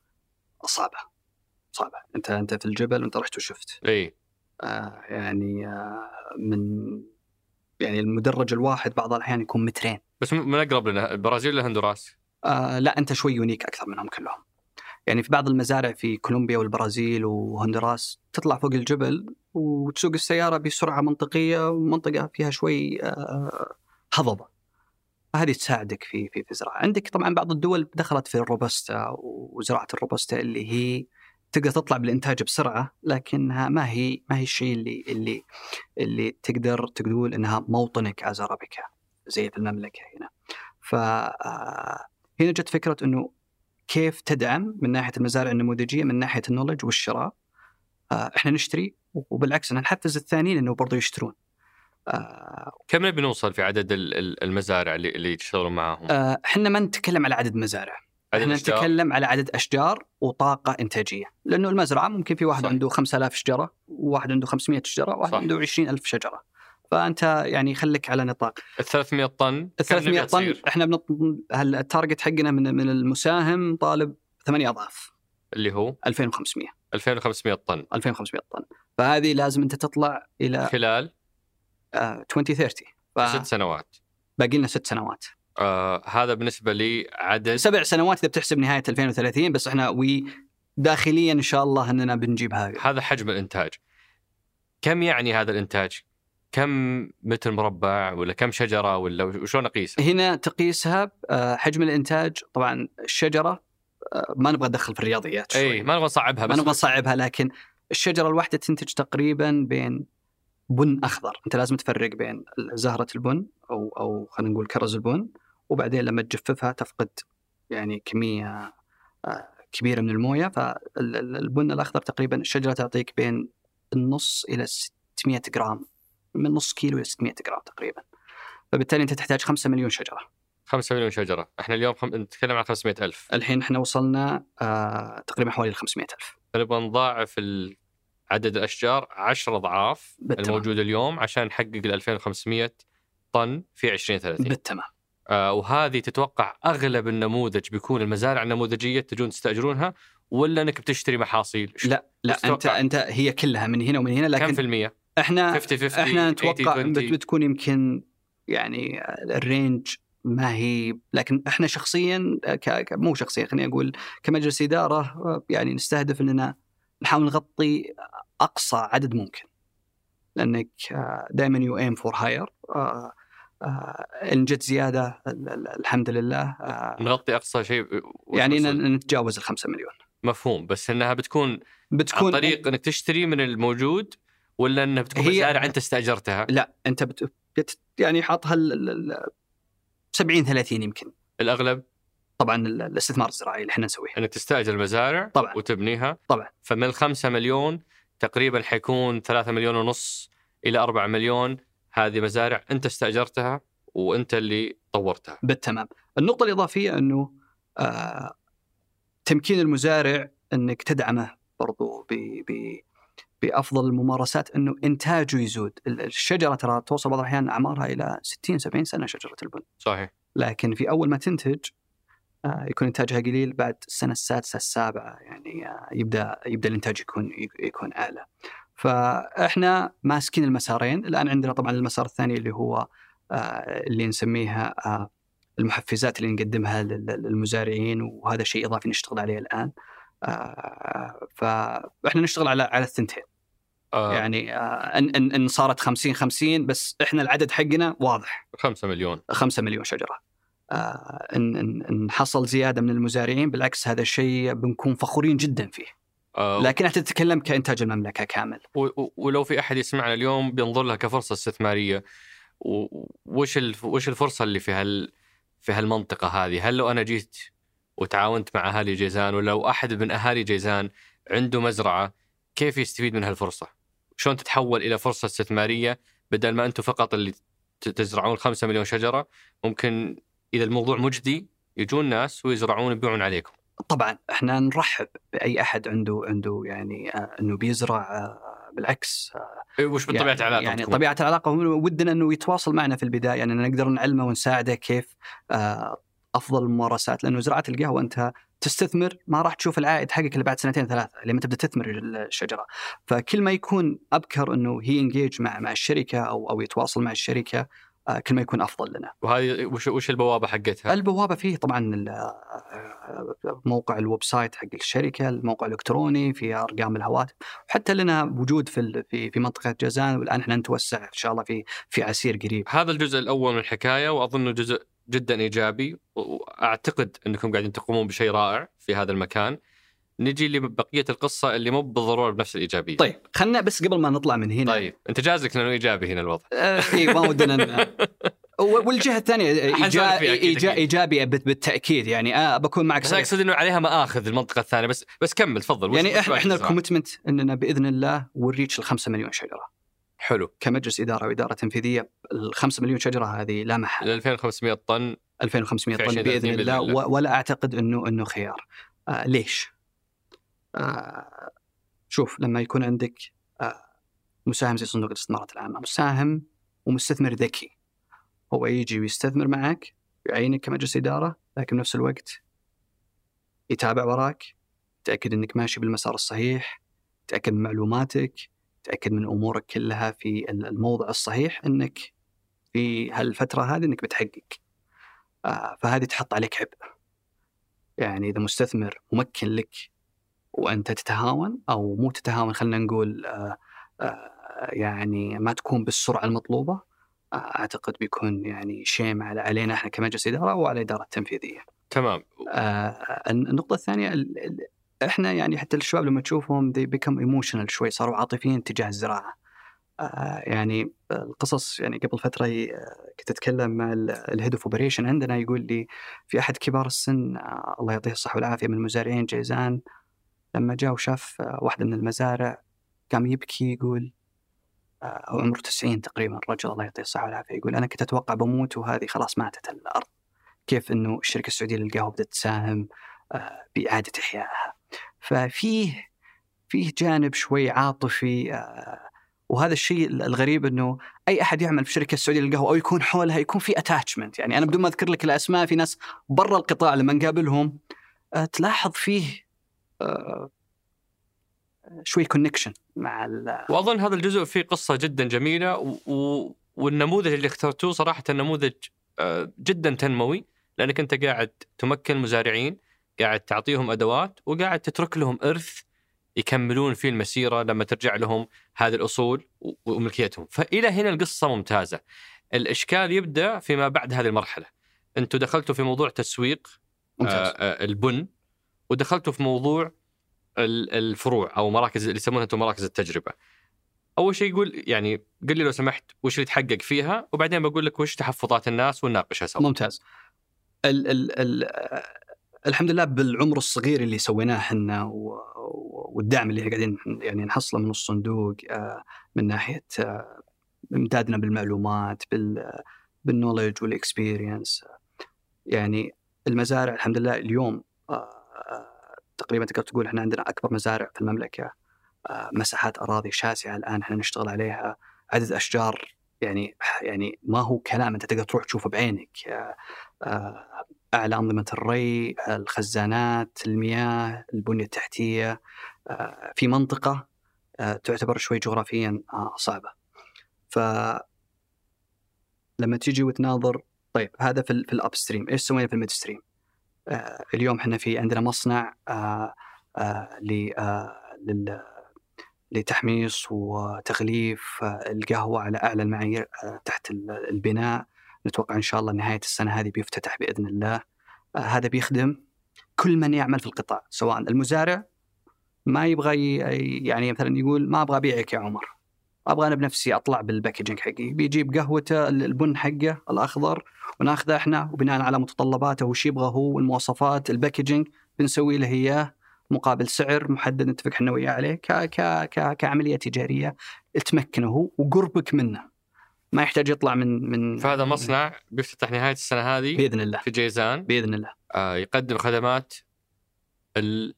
صعبة صعبة. أنت أنت في الجبل وأنت رحت وشفت. إي. آه، يعني آه، من يعني المدرج الواحد بعض الأحيان يكون مترين بس من أقرب لنا البرازيل ولا الهندوراس؟ آه لا أنت شوي يونيك أكثر منهم كلهم. يعني في بعض المزارع في كولومبيا والبرازيل وهندوراس تطلع فوق الجبل وتسوق السيارة بسرعة منطقية ومنطقة فيها شوي آه هضبة. هذه تساعدك في في في الزراعه، عندك طبعا بعض الدول دخلت في الروبستا وزراعة الروبستا اللي هي تقدر تطلع بالإنتاج بسرعة لكنها ما هي ما هي الشيء اللي اللي اللي تقدر تقول إنها موطنك ازرابيكا زي في المملكة هنا. ف آه، هنا جت فكرة إنه كيف تدعم من ناحية المزارع النموذجية من ناحية النولج والشراء آه، إحنا نشتري وبالعكس نحفز الثانيين إنه برضو يشترون آه، كم نبي نوصل في عدد ال- ال- المزارع اللي اللي تشتغلون معاهم؟ آه، إحنا ما نتكلم على عدد مزارع إحنا؟ نتكلم على عدد أشجار وطاقة إنتاجية. لأنه المزرعة ممكن في واحد صح. عنده 5000 شجرة وواحد عنده 500 شجرة وواحد صح. عنده 20000 شجرة. فأنت يعني خليك على نطاق. ال 300 طن ال كم نبي 300 طن؟ إحنا بنط... التارجت حقنا من من المساهم طالب ثمانية أضعاف. اللي هو؟ 2500 2500 طن. 2500 طن. فهذه لازم أنت تطلع إلى خلال؟ آه 2030 ست سنوات. فباقي لنا ست سنوات. آه هذا بالنسبة لي عدد سبع سنوات إذا بتحسب نهاية 2030 بس إحنا وي داخليا إن شاء الله إننا بنجيبها هذا حجم الإنتاج كم يعني هذا الإنتاج؟ كم متر مربع ولا كم شجرة ولا وشلون اقيسه؟ هنا تقيسها آه، حجم الإنتاج طبعا الشجرة آه، ما نبغى ندخل في الرياضيات شوي. إي ما نبغى نصعبها ما بس نبغى نصعبها لكن الشجرة الواحدة تنتج تقريبا بين بن أخضر، أنت لازم تفرق بين زهرة البن أو أو خلينا نقول كرز البن وبعدين لما تجففها تفقد يعني كمية كبيرة من الموية فالبن الأخضر تقريبا الشجرة تعطيك بين النص إلى 600 جرام من نص كيلو إلى 600 جرام تقريبا. فبالتالي أنت تحتاج 5 مليون شجرة. 5 مليون شجرة، إحنا اليوم خم... نتكلم عن 500 ألف الحين إحنا وصلنا آه تقريبا حوالي 500 ألف فنبغى نضاعف ال- عدد الأشجار 10 أضعاف بالتمام. الموجود اليوم عشان نحقق ال 2500 طن في 2030 بالتمام وهذه تتوقع أغلب النموذج بيكون المزارع النموذجية تجون تستأجرونها ولا إنك بتشتري محاصيل؟ لا لا أنت؟ أنت هي كلها من هنا ومن هنا كم لكن في المية؟ إحنا 50 50 إحنا نتوقع 80 بت- 20 بتكون يمكن يعني ال range ما هي لكن إحنا شخصيا ك... ك- مو شخصيا خليني أقول كمجلس إدارة يعني نستهدف إننا نحاول نغطي أقصى عدد ممكن لأنك دائما you aim for higher إن جت زيادة ال- ال- الحمد لله. آه، نغطي أقصى شيء يعني نتجاوز ال 5 مليون. مفهوم بس إنها بتكون عن بتكون طريق إنك تشتري من الموجود ولا إنها بتكون هي- مزارع انت استاجرتها؟ لا أنت بت... بت... يعني حاطها ال... ال... 70 30 يمكن. الأغلب؟ طبعا ال- الاستثمار الزراعي اللي إحنا نسويه. إنك تستأجر المزارع طبعا. وتبنيها؟ طبعا. فمن الخمسة مليون تقريبا حيكون ثلاثة مليون ونص إلى أربعة مليون هذه مزارع أنت استأجرتها وأنت اللي طورتها. بالتمام. النقطة الإضافية أنه آه... تمكين المزارع أنك تدعمه برضو ب... ب... بأفضل الممارسات أنه إنتاجه يزود. ال- الشجرة ترى توصل بعض الأحيان أعمارها إلى 60 70 سنة شجرة البن. صحيح. لكن في أول ما تنتج آه، يكون إنتاجها قليل بعد السنة السادسة السابعة يعني آه، يبدأ يبدأ الإنتاج يكون يكون أعلى. فإحنا ماسكين المسارين. الآن عندنا طبعا المسار الثاني اللي هو آه، اللي نسميها آه، المحفزات اللي نقدمها لل- للمزارعين وهذا شيء إضافي نشتغل عليه الآن. آه، فإحنا نشتغل على على الثنتين. آه. يعني ان ان إن صارت 50 50 بس إحنا العدد حقنا واضح. 5 مليون. 5 مليون شجرة. ان ان إن حصل زيادة من المزارعين بالعكس هذا الشيء بنكون فخورين جدا فيه. آه لكن أنت تتكلم كإنتاج المملكة كامل ولو في أحد يسمعنا اليوم بينظر لها كفرصة استثمارية وش وش الفرصة اللي في هال في هالمنطقة هذه؟ هل لو أنا جيت وتعاونت مع أهالي جيزان ولا لو أحد من أهالي جيزان عنده مزرعة كيف يستفيد من هالفرصة؟ شلون تتحول إلى فرصة استثمارية بدل ما أنتم فقط اللي تزرعون 5 مليون شجرة ممكن إذا الموضوع مجدي يجون ناس ويزرعون ويبيعون عليكم. طبعا إحنا نرحب بأي أحد عنده عنده يعني آه، إنه بيزرع آه، بالعكس آه، إيه، وش بطبيعة يعني العلاقه يعني بتكون؟ طبيعه العلاقه ودنا إنه يتواصل معنا في البداية يعني نقدر نعلمه ونساعده كيف أفضل الممارسات لأنه زراعة القهوة أنت تستثمر ما راح تشوف العائد حقك إلا بعد سنتين ثلاثة لما تبدأ تثمر الشجرة فكل ما يكون أبكر إنه هي engage مع مع الشركة أو أو يتواصل مع الشركة كل ما يكون أفضل لنا وهذه وش وش البوابة حقتها؟ البوابة فيه طبعا موقع ال website حق الشركة، الموقع الإلكتروني، في أرقام الهواتف، وحتى لنا وجود في في في منطقة جازان والآن إحنا نتوسع إن شاء الله في في عسير قريب. هذا الجزء الأول من الحكاية واظنه جزء جدا إيجابي وأعتقد إنكم قاعدين تقومون بشيء رائع في هذا المكان. نجي لبقية القصة اللي مو بالضرورة بنفس الإيجابية. طيب خلنا بس قبل ما نطلع من هنا طيب أنت جازك لأنه إيجابي هنا الوضع. آه إي ما ودنا والجهة الثانية حنسولف إيجا- فيها أكيد، إيجا- أكيد. إيجابي بالتأكيد يعني آه بكون معك بس. أقصد إنه عليها مآخذ المنطقة الثانية بس بس كمل تفضل. يعني إحنا إحنا؟ ال commitment إننا بإذن الله و نـ reach الخمسة مليون شجرة حلو كمجلس إدارة وإدارة تنفيذية الخمسة مليون شجرة هذه لا محل ال 2500 طن 2500 في طن 2030 بإذن بإذن الله ولا أعتقد انه إنه خيار. آه ليش؟ آه شوف لما يكون عندك آه مساهم زي صندوق الاستثمارات العامة، مساهم ومستثمر ذكي. هو يجي ويستثمر معك يعينك كمجلس إدارة لكن بنفس الوقت يتابع وراك يتأكد إنك ماشي بالمسار الصحيح، يتأكد من معلوماتك، يتأكد من أمورك كلها في الموضع الصحيح إنك في هالفترة هذه إنك بتحقق. آه، فهذه تحط عليك عبء يعني إذا مستثمر ممكن لك وأنت تتهاون أو مو تتهاون خلينا نقول آه، آه، يعني ما تكون بالسرعة المطلوبة آه، أعتقد بيكون يعني شيم على علينا إحنا كمجلس إدارة وعلى الإدارة التنفيذية. تمام. آه، النقطة الثانية ال- ال- إحنا يعني حتى الشباب لما تشوفهم they become emotional شوي صاروا عاطفيين تجاه الزراعة. آه، يعني القصص يعني قبل فترة آه، كنت أتكلم مع ال head of operation عندنا يقول لي في أحد كبار السن الله يعطيه الصحة والعافية من مزارعين جيزان لما جاء وشاف آه، واحدة من المزارع قام يبكي يقول آه، هو عمره 90 تقريبا الرجل الله يعطيه الصحة والعافية يقول أنا كنت أتوقع بموت وهذه خلاص ماتت الأرض كيف إنه الشركة السعودية للقهوة بدأت تساهم آه، بإعادة إحيائها. ففيه فيه جانب شوي عاطفي آه، وهذا الشيء الغريب إنه أي أحد يعمل في شركة السعودية للقهوة أو يكون حولها يكون في attachment يعني أنا بدون ما أذكر لك الأسماء في ناس برا القطاع لما نقابلهم آه، تلاحظ فيه آه، شوي connection مع ال- وأظن هذا الجزء فيه قصة جدا جميلة و... والنموذج اللي اخترتوه صراحة نموذج آه، جدا تنموي لأنك أنت قاعد تمكن مزارعين قاعد تعطيهم أدوات وقاعد تترك لهم إرث يكملون فيه المسيرة لما ترجع لهم هذه الأصول وملكيتهم، فإلى هنا القصة ممتازة. الإشكال يبدأ فيما بعد هذه المرحلة. أنتم دخلتوا في موضوع تسويق ممتاز آه، آه، البن ودخلتوا في موضوع ال- الفروع أو مراكز اللي يسمونها أنتم مراكز التجربة. أول شيء يقول يعني قل لي لو سمحت وش اللي تحقق فيها وبعدين بقول لك وش تحفظات الناس ونناقشها سوا. ممتاز ال ال ال الحمد لله بالعمر الصغير اللي سويناه إحنا والدعم اللي قاعدين يعني نحصله من الصندوق آه، من ناحية آه، إمدادنا بالمعلومات بال بالنولج والاكسبيرينس يعني المزارع الحمد لله اليوم آه، تقريبا تقدر تقول إحنا عندنا أكبر مزارع في المملكة. آه، مساحات أراضي شاسعة الآن إحنا نشتغل عليها. عدد أشجار يعني يعني ما هو كلام أنت تقدر تروح تشوفه بعينك. آه، آه، أعلى أنظمة الري الخزانات المياه البنية التحتية. في منطقة تعتبر شوي جغرافيا صعبة. ف لما تيجي وتناظر طيب هذا في, في ال upstream، إيش سوينا في ال midstream؟ آه، اليوم إحنا في عندنا مصنع آه، آه، ل- لتحميص وتغليف القهوة على أعلى المعايير تحت ال- البناء. نتوقع إن شاء الله نهاية السنة هذه بيفتتح بإذن الله. هذا بيخدم كل من يعمل في القطاع سواء المزارع ما يبغى يعني مثلا يقول ما أبغى أبيعك يا عمر. أبغى أنا بنفسي أطلع بالباكجينج حقي. بيجيب قهوته البن حقه الأخضر وناخذه إحنا وبناء على متطلباته وش يبغى هو والمواصفات ال packaging بنسوي له إياه مقابل سعر محدد نتفق إحنا وياه عليه ك ك ك كعملية تجارية تمكنه هو وقربك منه. ما يحتاج يطلع من من فهذا مصنع بيفتتح نهاية السنة هذه بإذن الله. في جيزان. بإذن الله. آه، يقدم خدمات ال-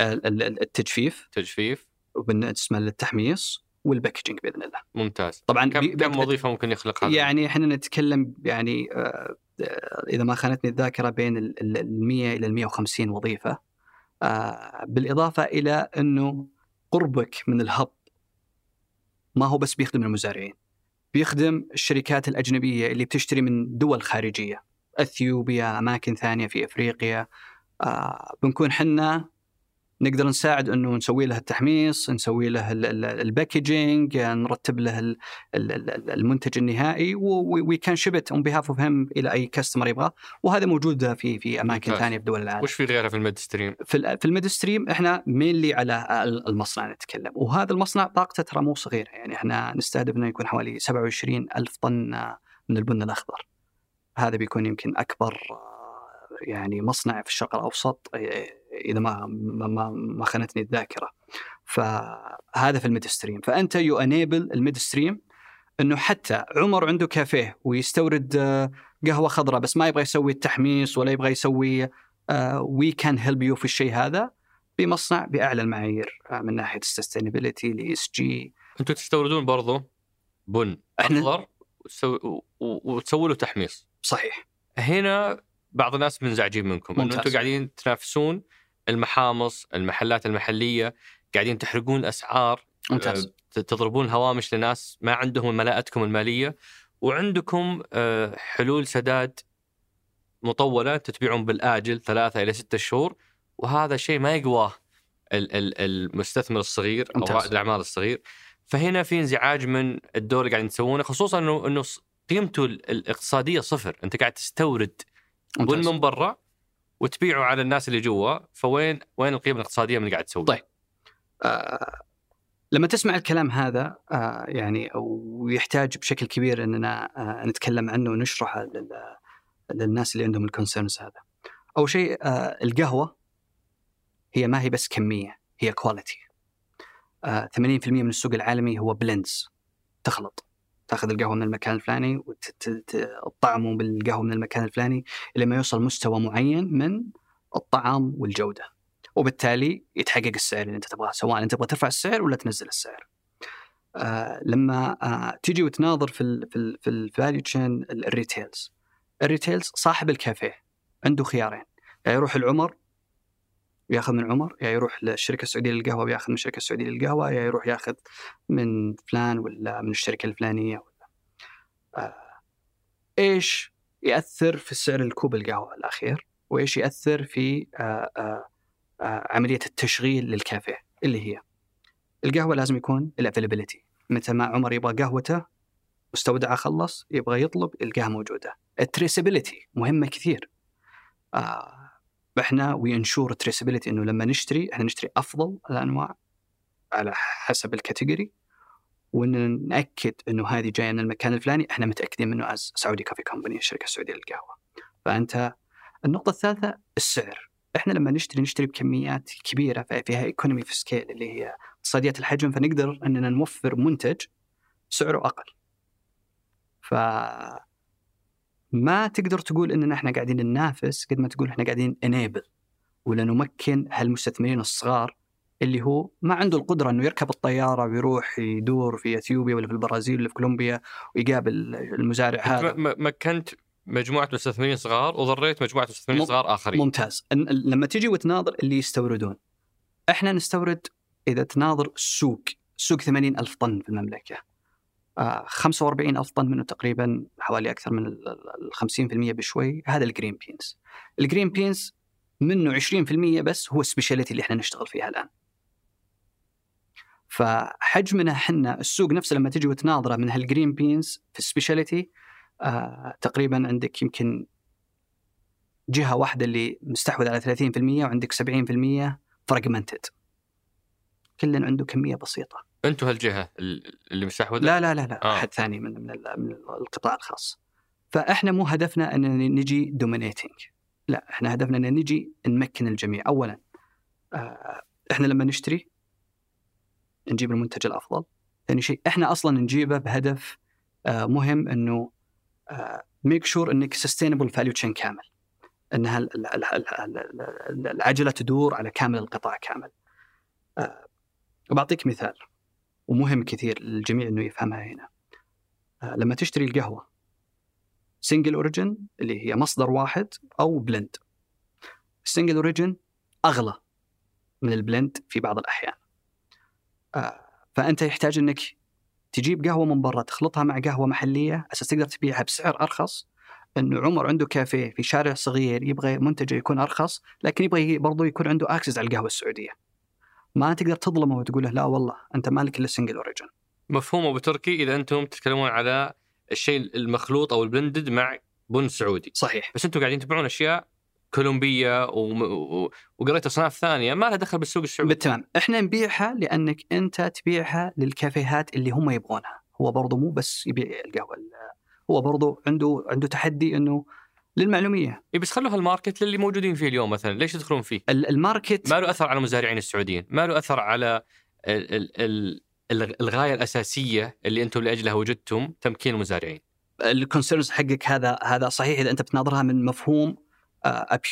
ال- ال- التجفيف. التجفيف وبالنسبه للتحميص وال packaging بإذن الله. ممتاز. طبعا كم بي- كم وظيفة ممكن يخلق هذا؟ يعني إحنا نتكلم يعني آه، آه، إذا ما خانتني الذاكرة بين ال 100 إلى ال 150 وظيفة. آه، بالإضافة إلى إنه قربك من ال hub ما هو بس بيخدم المزارعين بيخدم الشركات الأجنبية اللي بتشتري من دول خارجية أثيوبيا أماكن ثانية في أفريقيا. آه، بنكون إحنا نقدر نساعد إنه نسوي له التحميص، نسوي له ال- ال- ال packaging، نرتب له ال- ال- ال- المنتج النهائي we can ship it on behalf of him إلى أي customer يبغاه وهذا موجود في في أماكن. ثانية في دول العالم. وش في غيره في ال midstream؟ في في ال midstream إحنا mainly على ال- المصنع نتكلم وهذا المصنع طاقته ترى مو صغيرة يعني إحنا نستهدف إنه يكون حوالي 27 ألف طن من البن الأخضر. هذا بيكون يمكن أكبر يعني مصنع في الشرق الأوسط إذا ما ما ما, ما خانتني الذاكرة. فهذا في ال midstream فأنت you enable ال midstream إنه حتى عمر عنده كافيه ويستورد آه، قهوة خضراء بس ما يبغى يسوي التحميص ولا يبغى يسوي we can help you في الشيء هذا بمصنع بأعلى المعايير آه، من ناحية ال sustainability ال ESG أنتم تستوردون برضو بن إحنا- أخضر وتسوي- له تحميص. صحيح هنا بعض الناس منزعجين منكم إنه ممتاز. أنتم قاعدين تنافسون المحامص، المحلات المحلية، قاعدين تحرقون أسعار ممتاز آه، تضربون هوامش لناس ما عندهم ملاءتكم المالية وعندكم آه، حلول سداد مطولة تتبيعون بالآجل ثلاثة إلى ستة شهور وهذا شيء ما يقواه ال- ال- المستثمر الصغير أو. رائد الأعمال الصغير فهنا في انزعاج من الدور اللي قاعدين تسوونه خصوصا انه إنه قيمته ال- الاقتصادية صفر أنت قاعد تستورد ممتاز من برا وتبيعه على الناس اللي جوا فوين وين القيمة الاقتصادية من اللي قاعد تسويه؟ طيب. آه لما تسمع الكلام هذا آه يعني ويحتاج بشكل كبير إننا آه نتكلم عنه ونشرحه لل- للناس اللي عندهم ال concerns هذا. أول شيء آه القهوة هي ما هي بس كمية هي quality. آه 80% من السوق العالمي هو blends تخلط تاخذ القهوة من المكان الفلاني وتطعمه بالقهوه من المكان الفلاني إلى ما يوصل مستوى معين من الطعم والجودة. وبالتالي يتحقق السعر اللي أنت تبغاه سواء أنت تبغى ترفع السعر ولا تنزل السعر. آه لما آه تيجي وتناظر في ال في ال في ال value chain ال retailers ال retailers صاحب الكافيه عنده خيارين يا يروح العمر وياخذ من عمر يا يروح للشركة السعودية للقهوة وياخذ من الشركة السعودية للقهوة يا يروح ياخذ من فلان ولا من الشركة الفلانية ولا. آه إيش يأثر في سعر الكوب القهوة الأخير؟ وإيش يأثر في آه آه عملية التشغيل للكافيه اللي هي؟ القهوة لازم يكون ال availability متى ما عمر يبغى قهوته واستودعها خلص يبغى يطلب يلقاها موجودة. ال traceability مهمة كثير. إحنا we ensure traceability إنه لما نشتري إحنا نشتري أفضل الأنواع على حسب ال category وإن نأكد إنه هذه جاية من المكان الفلاني إحنا متأكدين منه as Saudi Coffee Company الشركة السعودية للقهوة فأنت النقطة الثالثة السعر إحنا لما نشتري نشتري بكميات كبيرة فيها economy of scale اللي هي اقتصاديات الحجم فنقدر إننا نوفر منتج سعره أقل. ف ما تقدر تقول إننا إحنا قاعدين ننافس قد ما تقول إحنا قاعدين enable ولا نمكن هالمستثمرين الصغار اللي هو ما عنده القدرة إنه يركب الطيارة ويروح يدور في إثيوبيا ولا في البرازيل ولا في كولومبيا ويقابل المزارع هذا. مكنت مجموعة مستثمرين صغار وضريت مجموعة مستثمرين مم- صغار آخرين. ممتاز. لما تيجي وتناظر اللي يستوردون إحنا نستورد إذا تناظر السوق السوق 80 ألف طن في المملكة. آه 45 ألف طن منه تقريبا حوالي أكثر من ال ال- 50% بشوي. هذا الجرين بينز ال green beans منه 20% بس هو ال specialty اللي إحنا نشتغل فيها الآن. فحجمنا إحنا السوق نفسه لما تجي وتناظره من هال green beans في ال specialty آه تقريبا عندك يمكن جهة واحدة اللي مستحوذ على 30% وعندك 70% fragmented كل عنده كمية بسيطة. أنتم هالجهة ال- اللي مستحوذه لا لا لا لا آه. أحد ثاني من من, ال- من القطاع الخاص. فإحنا مو هدفنا إن نجي dominating لا إحنا هدفنا إن نجي نمكن الجميع. اولا آه، إحنا لما نشتري نجيب المنتج الأفضل. ثاني شيء إحنا أصلا نجيبه بهدف آه، مهم إنه make sure إنك sustainable value chain كامل. انها ال- ال- ال- ال- ال- العجلة تدور على كامل القطاع كامل. آه، وبعطيك مثال. ومهم كثير للجميع إنه يفهمها هنا. آه، لما تشتري القهوة single origin اللي هي مصدر واحد أو blend ال single origin أغلى من ال blend في بعض الأحيان. آه، فأنت يحتاج إنك تجيب قهوة من برا تخلطها مع قهوة محلية أساس تقدر تبيعها بسعر أرخص. إنه عمر عنده كافيه في شارع صغير يبغى منتجه يكون أرخص لكن يبغى برضو يكون عنده access على القهوة السعودية. ما تقدر تظلمه وتقول له لا والله أنت مالك إلا single origin مفهوم أبو تركي إذا أنتم تتكلمون على الشيء المخلوط أو ال blended مع بن سعودي. صحيح. بس أنتم قاعدين تبيعون أشياء كولومبية وم... و... وقريت أصناف ثانية ما لها دخل بالسوق السعودي. بالتمام. إحنا نبيعها لأنك أنت تبيعها للكافيهات اللي هم يبغونها. هو برضو مو بس يبيع القهوة ال- هو برضو عنده عنده تحدي إنه للمعلومية. إيه بس خلوا هال market للي موجودين فيه اليوم مثلا. ليش تدخلون فيه؟ ال- ال market ما له أثر على المزارعين السعوديين، ما له أثر على ال... ال... ال... الغ- الغاية الأساسية اللي أنتم لأجلها وجدتم تمكين المزارعين. ال concerns حقك هذا هذا صحيح إذا أنت بتناظرها من مفهوم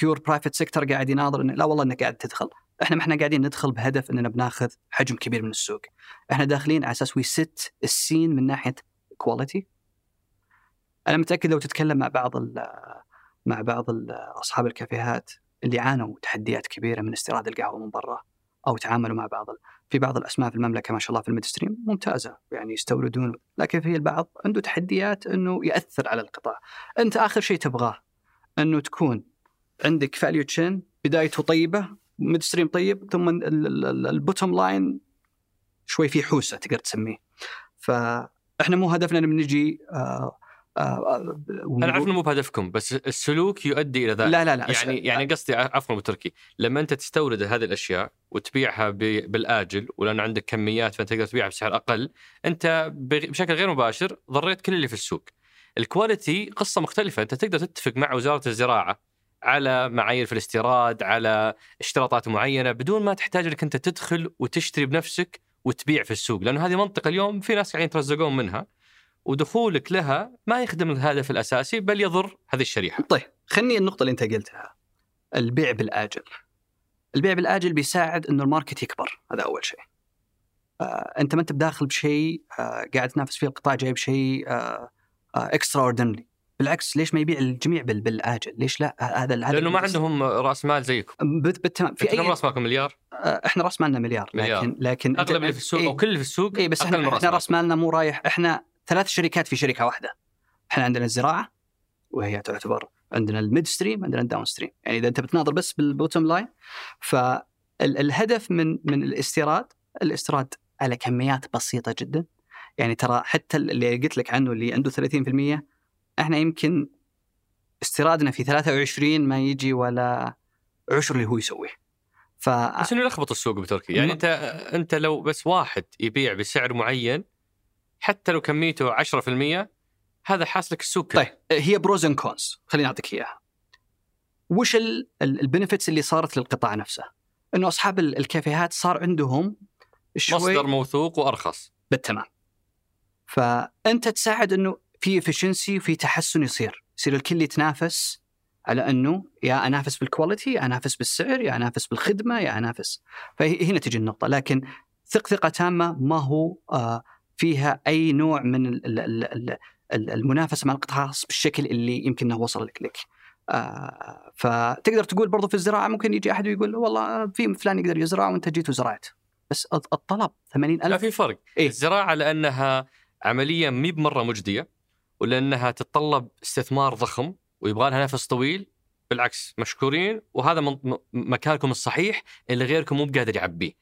pure private sector قاعد يناظر إنه لا والله إنك قاعد تدخل. إحنا ما إحنا قاعدين ندخل بهدف إننا بناخذ حجم كبير من السوق. إحنا داخلين على أساس we set ال scene من ناحية quality أنا متأكد لو تتكلم مع بعض ال مع بعض أصحاب الكافيهات اللي عانوا تحديات كبيرة من استيراد القهوة من برا أو تعاملوا مع بعض. في بعض الأسماء في المملكة ما شاء الله في ال mid-stream ممتازة يعني يستوردون لكن في البعض عنده تحديات إنه يأثر على القطاع. أنت آخر شيء تبغاه إنه تكون عندك value chain بدايته طيبة mid-stream طيب ثم ال bottom line شوي في حوسة تقدر تسميه. فإحنا مو هدفنا ان نجي آه آه أنا عارف إنه مو بهدفكم بس السلوك يؤدي إلى ذلك. لا لا لا يعني يعني قصدي عفوا أبو تركي لما أنت تستورد هذه الأشياء وتبيعها ب- بالآجل ولأن عندك كميات فأنت تقدر تبيعها بسعر أقل أنت بشكل غير مباشر ضريت كل اللي في السوق. الكواليتي قصة مختلفة أنت تقدر تتفق مع وزارة الزراعة على معايير في الاستيراد على اشتراطات معينة بدون ما تحتاج إنك أنت تدخل وتشتري بنفسك وتبيع في السوق لأنه هذه منطقة اليوم في ناس قاعدين يترزقون منها ودخولك لها ما يخدم الهدف الأساسي بل يضر هذه الشريحة. طيب خلني النقطة اللي أنت قلتها البيع بالآجل البيع بالآجل بيساعد إنه ال market يكبر هذا أول شيء آه أنت ما أنت بداخل بشيء آه قاعد تنافس فيه القطاع جايب شيء آه آه extraordinary بالعكس ليش ما يبيع الجميع بال- بالآجل ليش لا هذا هذا لأنه ما عندهم رأس مال زيكم. بالتمام في في كم اي رأس مالكم مليار؟ آه، إحنا رأس مالنا مليار مليار. لكن لكن أغلب اللي في السوق أو كل اللي في السوق اي بس إحنا إحنا. رأس مالنا مو رايح إحنا ثلاث شركات في شركة واحدة. إحنا عندنا الزراعة وهي تعتبر عندنا ال mid-stream عندنا ال downstream يعني إذا أنت بتناظر بس بال bottom line فالهدف من من الاستيراد الاستيراد على كميات بسيطة جدا. يعني ترى حتى اللي قلت لك عنه اللي عنده 30% إحنا يمكن استيرادنا في 23 ما يجي ولا عشر اللي هو يسويه. ف بس إنه يلخبط السوق بتركي يعني أنت أنت لو بس واحد يبيع بسعر معين حتى لو كميته 10% هذا حاسلك السوق كله. طيب هي pros and cons خليني أعطيك إياها. وش ال benefits اللي صارت للقطاع نفسه؟ إنه أصحاب ال- الكافيهات صار عندهم شوي مصدر موثوق وأرخص. بالتمام. فأنت تساعد إنه في efficiency وفي تحسن يصير. يصير الكل يتنافس على إنه يا أنافس بال quality يا أنافس بالسعر يا أنافس بالخدمة يا أنافس. فهنا تجي النقطة. لكن ثق ثقة تامة ما هو آه فيها أي نوع من ال- ال- ال- ال- ال- المنافسة مع القطاع الخاص بالشكل اللي يمكن إنه وصل لك لك. آه فتقدر تقول برضو في الزراعة ممكن يجي أحد ويقول والله في فلان يقدر يزرع وأنت جيت وزرعت بس الط- الطلب 80 لا في فرق إيه؟ الزراعة لأنها عمليه مي بمرة مجدية ولأنها تتطلب استثمار ضخم ويبغى لها نفس طويل بالعكس مشكورين وهذا مكانكم الصحيح اللي غيركم مو بقادر يعبيه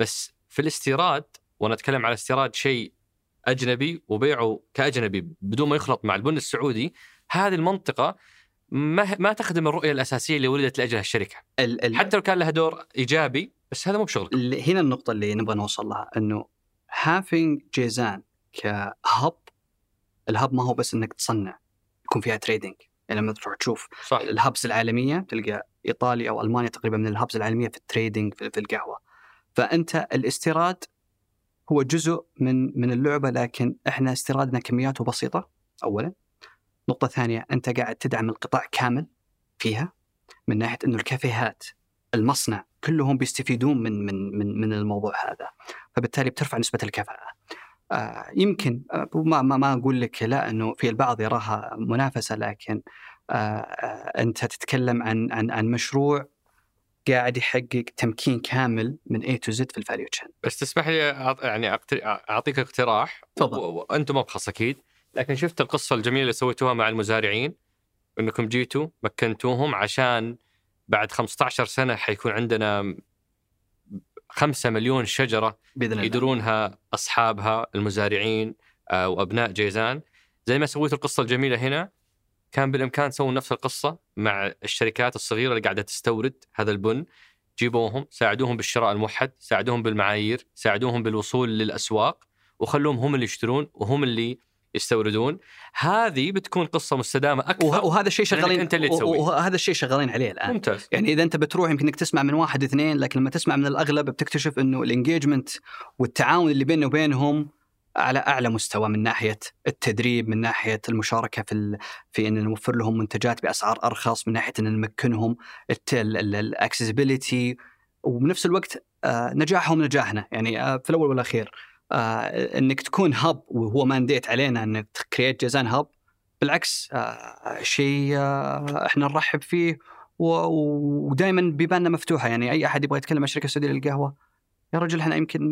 بس في الاستيراد وأنا أتكلم على استيراد شيء أجنبي وبيعه كأجنبي بدون ما يخلط مع البن السعودي هذه المنطقة ما ما تخدم الرؤية الأساسية اللي ولدت لأجلها الشركة. ال- ال- حتى لو كان لها دور إيجابي بس هذا مو بشغلك هنا النقطة اللي نبغى نوصل لها إنه هافينج جيزان كهب ال hub ما هو بس إنك تصنع يكون فيها trading يعني لما تروح تشوف صح ال hubs العالمية تلقى إيطاليا أو ألمانيا تقريبا من ال hubs العالمية في ال trading في القهوة. فأنت الاستيراد هو جزء من من اللعبة لكن إحنا استيرادنا كمياته بسيطه اولا. نقطة ثانية أنت قاعد تدعم القطاع كامل فيها من ناحية إنه الكافيهات المصنع كلهم بيستفيدون من من من من الموضوع هذا. فبالتالي بترفع نسبة الكفاءة. آه يمكن آه ما ما ما أقول لك لا إنه في البعض يراها منافسة لكن آه آه أنت تتكلم عن عن عن مشروع قاعد يحقق تمكين كامل من A to Z في الفاليو تشين بس تسمح لي يعني أعطيك اقتراح. تفضل. وأنتم مبخص أكيد. لكن شفت القصة الجميلة اللي سويتوها مع المزارعين إنكم جيتوا مكنتوهم عشان بعد 15 سنة حيكون عندنا 5 مليون شجرة بإذن الله. يدرونها أصحابها المزارعين آه، وأبناء جيزان. زي ما سويتوا القصة الجميلة هنا كان بالإمكان تسوون نفس القصة مع الشركات الصغيرة اللي قاعدة تستورد هذا البن. جيبوهم ساعدوهم بالشراء الموحد ساعدوهم بالمعايير ساعدوهم بالوصول للأسواق وخلوهم هم اللي يشترون وهم اللي يستوردون. هذه بتكون قصة مستدامة أكثر وه- وهذا الشيء شغالين أنت اللي تسويه. وهذا الشيء شغالين عليه الآن. ممتاز. يعني إذا أنت بتروح يمكن إنك تسمع من واحد اثنين لكن لما تسمع من الأغلب بتكتشف إنه الانجيجمنت والتعاون اللي بيننا وبينهم على أعلى مستوى من ناحية التدريب من ناحية المشاركة في ال... في إن نوفر لهم منتجات بأسعار أرخص من ناحية إن نمكنهم ال accessibility وبنفس الوقت آه، نجاحهم نجاحنا. يعني آه، في الأول والأخير آه، إنك تكون hub وهو mandate علينا إنك ت create جيزان hub بالعكس شيء إحنا نرحب فيه ودائما بيباننا مفتوحة. يعني أي أحد يبغى يتكلم عن الشركة السعوديه للقهوة يا رجل إحنا يمكن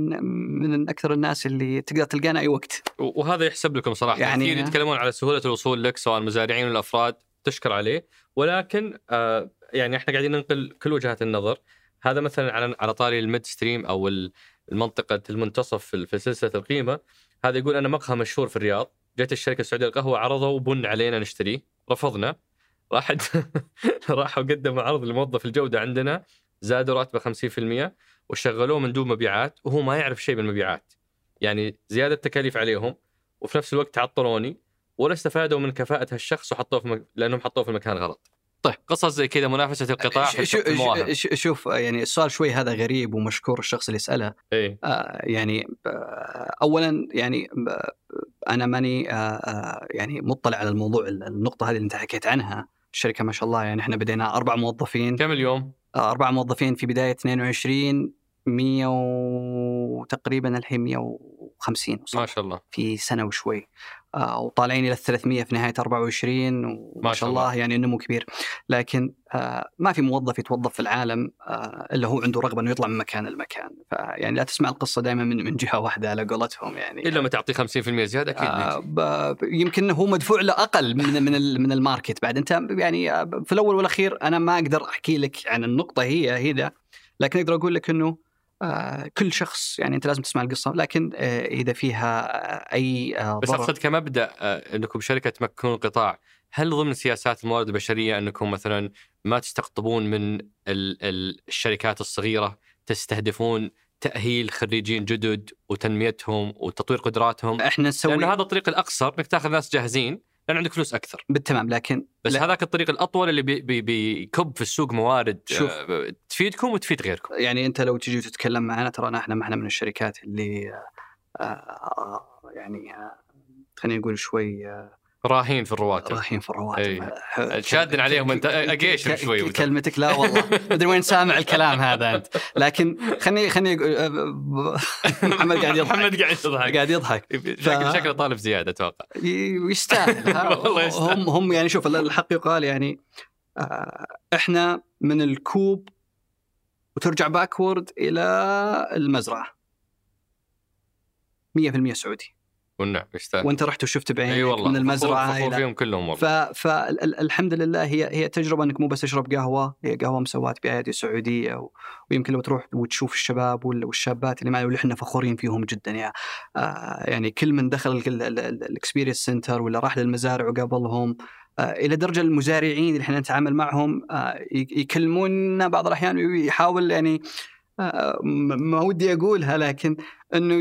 من أكثر الناس اللي تقدر تلقانا أي وقت. وهذا يحسب لكم صراحة. يعني- يعني كثير يتكلمون على سهولة الوصول لك سواء المزارعين والافراد تشكر عليه. ولكن آه يعني إحنا قاعدين ننقل كل وجهات النظر. هذا مثلا على على طاري ال mid-stream أو ال- المنطقة المنتصف في سلسلة القيمة. هذا يقول أنا مقهى مشهور في الرياض. جت الشركة السعودية للقهوة عرضوا بن علينا نشتريه. رفضنا. راح راحوا قدموا عرض لموظف الجودة عندنا زادوا راتبه 50% وشغلوه مندوب مبيعات وهو ما يعرف شيء بالمبيعات يعني زيادة تكاليف عليهم وفي نفس الوقت تعطلوني ولا استفادوا من كفاءة هالشخص وحطوه في مك... لأنهم حطوه في المكان غلط. طيب قصص زي كذا منافسة القطاع في شو- المواهب. شوف يعني السؤال شوي هذا غريب ومشكور الشخص اللي يسأله إيه آه، يعني آه، اولا يعني آه، أنا ماني آه، آه، يعني مطلع على الموضوع النقطة هذه اللي أنت حكيت عنها الشركة ما شاء الله يعني إحنا بدينا أربع موظفين كم اليوم؟ أربع موظفين في بداية 22 100 وتقريبا الحين 150 ما شاء الله. في سنة وشوي. آه، وطالعين إلى 300 في نهاية 24 وما ما شاء الله. الله. يعني النمو كبير. لكن آه، ما في موظف يتوظف في العالم آه، إلا هو عنده رغبة إنه يطلع من مكان لمكان. فيعني لا تسمع القصة دائما من من جهة واحدة على قولتهم يعني. إلا ما تعطيه 50% زيادة أكيد آه، يمكن هو مدفوع له أقل من من من الماركت بعد. أنت يعني آه، في الأول والأخير أنا ما أقدر أحكي لك عن النقطة هي ده لكن أقدر أقول لك إنه كل شخص يعني أنت لازم تسمع القصة لكن آه، إذا فيها آه، أي آه، بس أقصد كمبدأ آه، إنكم شركة تمكنون القطاع هل ضمن سياسات الموارد البشرية أنكم مثلا ما تستقطبون من ال- ال- الشركات الصغيرة تستهدفون تأهيل خريجين جدد وتنميتهم وتطوير قدراتهم؟ إحنا نسوي لأن هذا الطريق الأقصر إنك تأخذ ناس جاهزين لأن عندك فلوس أكثر. بالتمام لكن بس لا- هذاك الطريق الأطول اللي بي بي بيكب في السوق موارد شوف. آه، تفيدكم وتفيد غيركم. يعني أنت لو تجي تتكلم معنا ترى إحنا ما إحنا من الشركات اللي آه، آه، يعني خلينا نقول شوي راهين في الرواتب. رايحين في الرواتب. شادن عليهم أنت، أقيشر ك- شوي. كلمتك لا والله. مدري وين سامع الكلام هذا أنت. لكن خليني خليني أقول- آه، ب- محمد قاعد يضحك. محمد قاعد يضحك. قاعد يضحك. شكله شكله طالب زيادة أتوقع. يستاهل؟ والله يستاهل. هم هم يعني شوف الحق يقال يعني آه، إحنا من الكوب وترجع backward إلى المزرعة. 100% سعودي. والنعم يستاهل. وانت رحت وشفت بعينك والله من المزرعة فخور, فيهم كلهم والله. فالحمد لله هي هي تجربة إنك مو بس تشرب قهوة هي قهوة مسواه بآيادي سعودية و... ويمكن لو تروح وتشوف الشباب وال- والشابات اللي معنا واللي إحنا فخورين فيهم جدا يا آه يعني كل من دخل ال experience center ولا راح للمزارع وقابلهم آه إلى درجة المزارعين اللي إحنا نتعامل معهم آه ي- يكلمونا بعض الأحيان ويحاول يعني ما ودي أقولها لكن إنه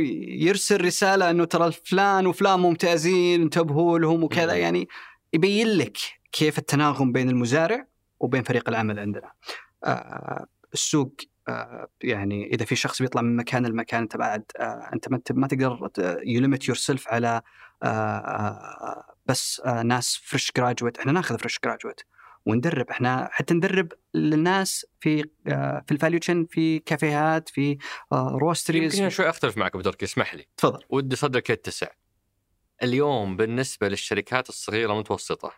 يرسل رسالة إنه ترى فلان وفلان ممتازين انتبهوا لهم وكذا. يعني يبين لك كيف التناغم بين المزارع وبين فريق العمل عندنا. آه السوق آه يعني إذا في شخص بيطلع من مكان لمكان أنت بعد آه أنت ما تقدر limit yourself على بس ناس fresh graduate إحنا ناخذ fresh graduate وندرب. إحنا حتى ندرب الناس في آه في ال value chain في كافيهات في آه roasteries يمكن شوي أختلف معك تركي اسمح لي. تفضل. ودي صدرك يتسع اليوم بالنسبة للشركات الصغيرة المتوسطة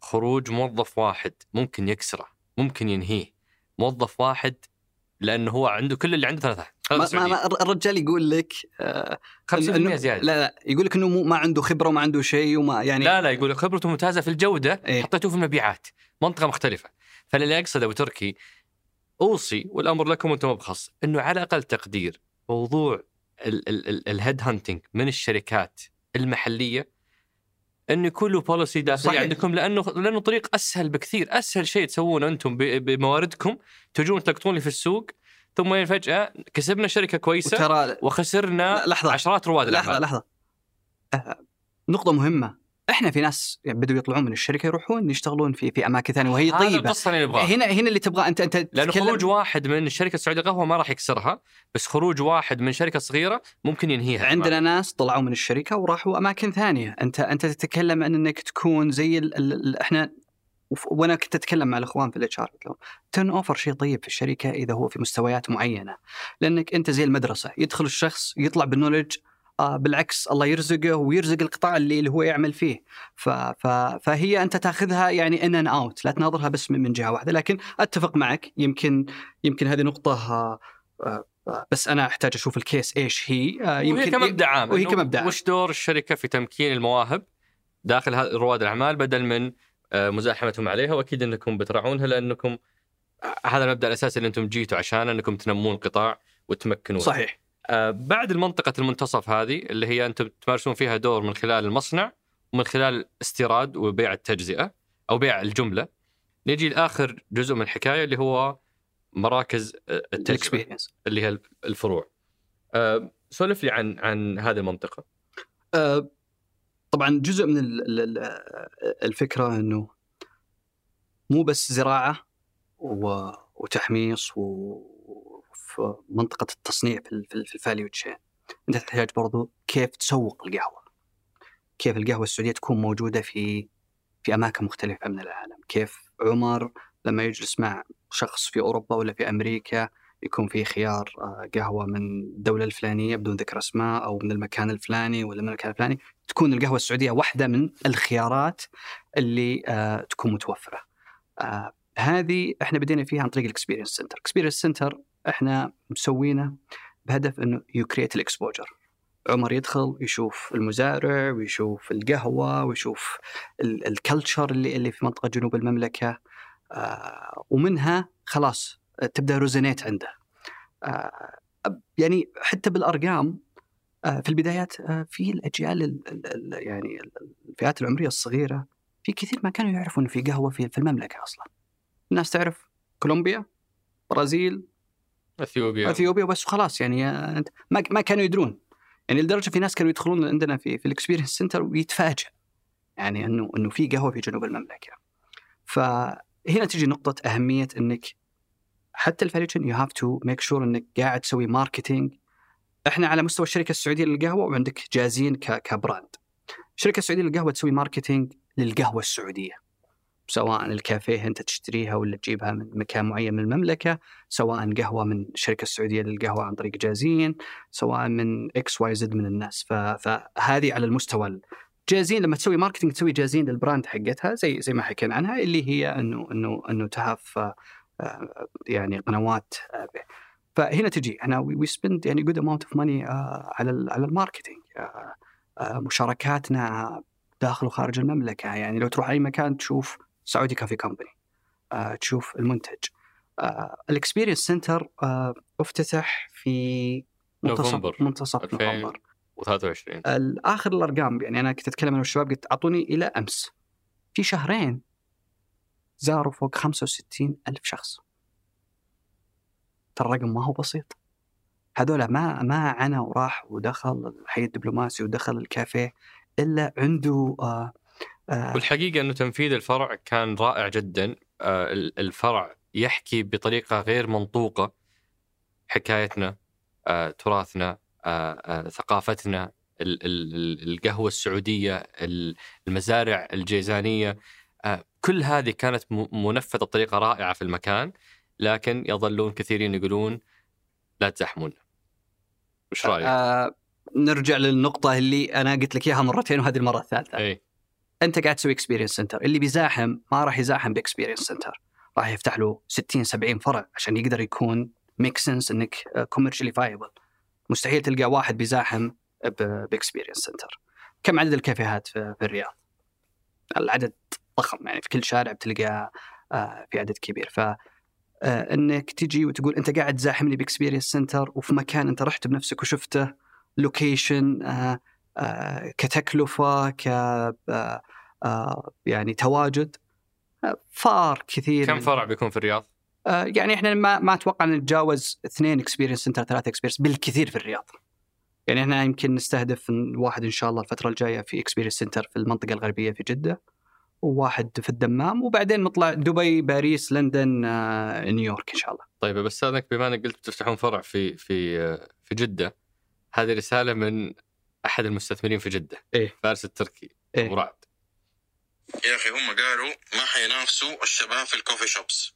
خروج موظف واحد ممكن يكسره ممكن ينهيه. موظف واحد لأنه هو عنده كل اللي عنده ثلاثة. ما ما. الرجال يقول لك آه 50% إنه- زيادة لا لا يقول لك إنه ما عنده خبرة وما عنده شيء وما يعني لا لا يقول خبرته ممتازة في الجودة إيه. حطيتوه في المبيعات منطقة مختلفة فاللي اقصد أبو تركي أوصي والأمر لكم وأنتم مبخص إنه على أقل تقدير موضوع ال head hunting من الشركات المحلية انه يكون له policy داخلي صحيح. عندكم لأنه لأنه طريق أسهل بكثير أسهل شيء تسوونه أنتم بمواردكم تجون تلقطون لي في السوق ثم فجاه كسبنا شركة كويسة وترى وخسرنا لا، لحظة. عشرات رواد لحظه الأعمال. لحظة آه، نقطة مهمة. إحنا في ناس يعني بدوا يطلعون من الشركة يروحون يشتغلون في في أماكن ثانية وهي هذا طيبة. القصة اللي نبغاها. هنا هنا اللي تبغى أنت أنت لأنه خروج واحد من شركه السعودية قهوه ما راح يكسرها بس خروج واحد من شركة صغيرة ممكن ينهيها. عندنا ناس طلعوا من الشركة وراحوا أماكن ثانية. أنت أنت تتكلم عن إنك تكون زي ال ال إحنا وأنا كنت أتكلم مع الأخوان في ال HR turnover شيء طيب في الشركة إذا هو في مستويات معينة. لأنك أنت زي المدرسة يدخل الشخص يطلع بال knowledge آه بالعكس الله يرزقه ويرزق القطاع اللي, اللي هو يعمل فيه. ف ف فهي أنت تأخذها يعني in and out لا تناظرها بس من جهة واحدة. لكن أتفق معك يمكن يمكن هذه نقطة آه آه بس أنا أحتاج أشوف ال case إيش هي آه وهي كمبدأ عام وهي عام. وش دور الشركة في تمكين المواهب داخل رواد الأعمال بدل من مزاحمتهم عليها وأكيد إنكم بتراعونها لأنكم آه، هذا المبدأ الأساسي اللي أنتم جيتوا عشانه إنكم تنمون القطاع وتمكنونه صحيح. آه، بعد المنطقة المنتصف هذه اللي هي أنتم تمارسون فيها دور من خلال المصنع ومن خلال استيراد وبيع التجزئة أو بيع الجملة نجي لآخر جزء من الحكاية اللي هو مراكز آه، ال experience اللي هي الفروع. آه، سولف لي عن عن هذه المنطقة. آه، طبعا جزء من ال- ال- ال- الفكرة إنه مو بس زراعة وتحميص وفي منطقة التصنيع في ال- في ال- في ال value chain. أنت تحتاج برضو كيف تسوق القهوة. كيف القهوة السعودية تكون موجودة في في أماكن مختلفة من العالم. كيف عمر لما يجلس مع شخص في أوروبا ولا في أمريكا يكون في خيار آه، قهوة من الدولة الفلانية بدون ذكر أسماء أو من المكان الفلاني ولا من المكان الفلاني تكون القهوة السعودية واحدة من الخيارات اللي آه، تكون متوفرة. آه، هذه إحنا بدينا فيها عن طريق ال experience center، ال experience center إحنا مسوينه بهدف إنه you create ال exposure. عمر يدخل يشوف المزارع ويشوف القهوة ويشوف ال culture اللي اللي في منطقة جنوب المملكة آه، ومنها خلاص تبدأ resonate عنده. آه، يعني حتى بالأرقام آه، في البدايات آه، في الأجيال ال- ال- ال- يعني ال- الفئات العمرية الصغيرة في كثير ما كانوا يعرفوا انه في قهوة في في المملكة أصلا. الناس تعرف كولومبيا، برازيل، إثيوبيا إثيوبيا بس خلاص يعني ما ما كانوا يدرون. يعني لدرجة في ناس كانوا يدخلون عندنا في في ال experience center ويتفاجئ يعني انه إنه في قهوة في جنوب المملكة. فهنا تجي نقطة أهمية إنك حتى ال valuation you have to make sure إنك قاعد تسوي marketing إحنا على مستوى الشركة السعودية للقهوة وعندك جازين ك brand. الشركة السعودية للقهوة تسوي marketing للقهوة السعودية. سواء الكافيه أنت تشتريها ولا تجيبها من مكان معين من المملكة، سواء قهوة من الشركة السعودية للقهوة عن طريق جازين، سواء من X Y Z من الناس، فهذه على المستوى ال- جازين لما تسوي marketing تسوي جازين لل brand حقتها زي زي ما حكينا عنها اللي هي انه انه إنه to have يعني قنوات آه، فهنا تجي إحنا we spend يعني good amount of money على على ال marketing آه، آه، مشاركاتنا داخل وخارج المملكة يعني لو تروح أي مكان تشوف Saudi Coffee Company آه، تشوف المنتج ال experience center افتتح في منتصف نوفمبر منتصف 2000. نوفمبر و23 آخر الأرقام يعني أنا كنت أتكلم أنا والشباب قلت أعطوني إلى أمس في شهرين زاروا فوق 65 ألف شخص. ترى الرقم ما هو بسيط. هذول ما ما عنا وراح ودخل الحي الدبلوماسي ودخل الكافيه إلا عنده آه آه والحقيقة إنه تنفيذ الفرع كان رائع جدا. آه، ال- الفرع يحكي بطريقة غير منطوقة حكايتنا تراثنا ثقافتنا ال- ال- ال- القهوة السعودية ال- المزارع الجيزانية. كل هذه كانت منفذة بطريقة رائعة في المكان لكن يظلون كثيرين يقولون لا تزحمونا وش رأيك؟ آه نرجع للنقطة اللي أنا قلت لك إياها مرتين وهذه المرة الثالثة. اي أنت قاعد تسوي experience center اللي بيزاحم ما راح يزاحم ب experience center راح يفتح له 60 70 فرع عشان يقدر يكون make sense إنك commercially viable مستحيل تلقى واحد بيزاحم ب experience center كم عدد الكافيهات في, في الرياض؟ العدد ضخم يعني في كل شارع بتلقى آه، في عدد كبير ف آه، إنك تجي وتقول أنت قاعد تزاحمني ب experience center وفي مكان أنت رحت بنفسك وشفته location آه، كتكلفة ك يعني تواجد فار كثير كم فرع بيكون في الرياض؟ يعني إحنا ما ما أتوقع نتجاوز اثنين experience center ثلاثة experience بالكثير في الرياض. يعني إحنا يمكن نستهدف واحد إن شاء الله الفترة الجاية في experience center في المنطقة الغربية في جدة وواحد في الدمام وبعدين نطلع دبي باريس لندن آه، نيويورك إن شاء الله. طيب بس استاذنك بما إنك قلت بتفتحون فرع في في في جدة هذه رسالة من أحد المستثمرين في جدة إيه. فارس التركي إيه. أبو رعد يا أخي هم قالوا ما حينافسوا الشباب في ال coffee shops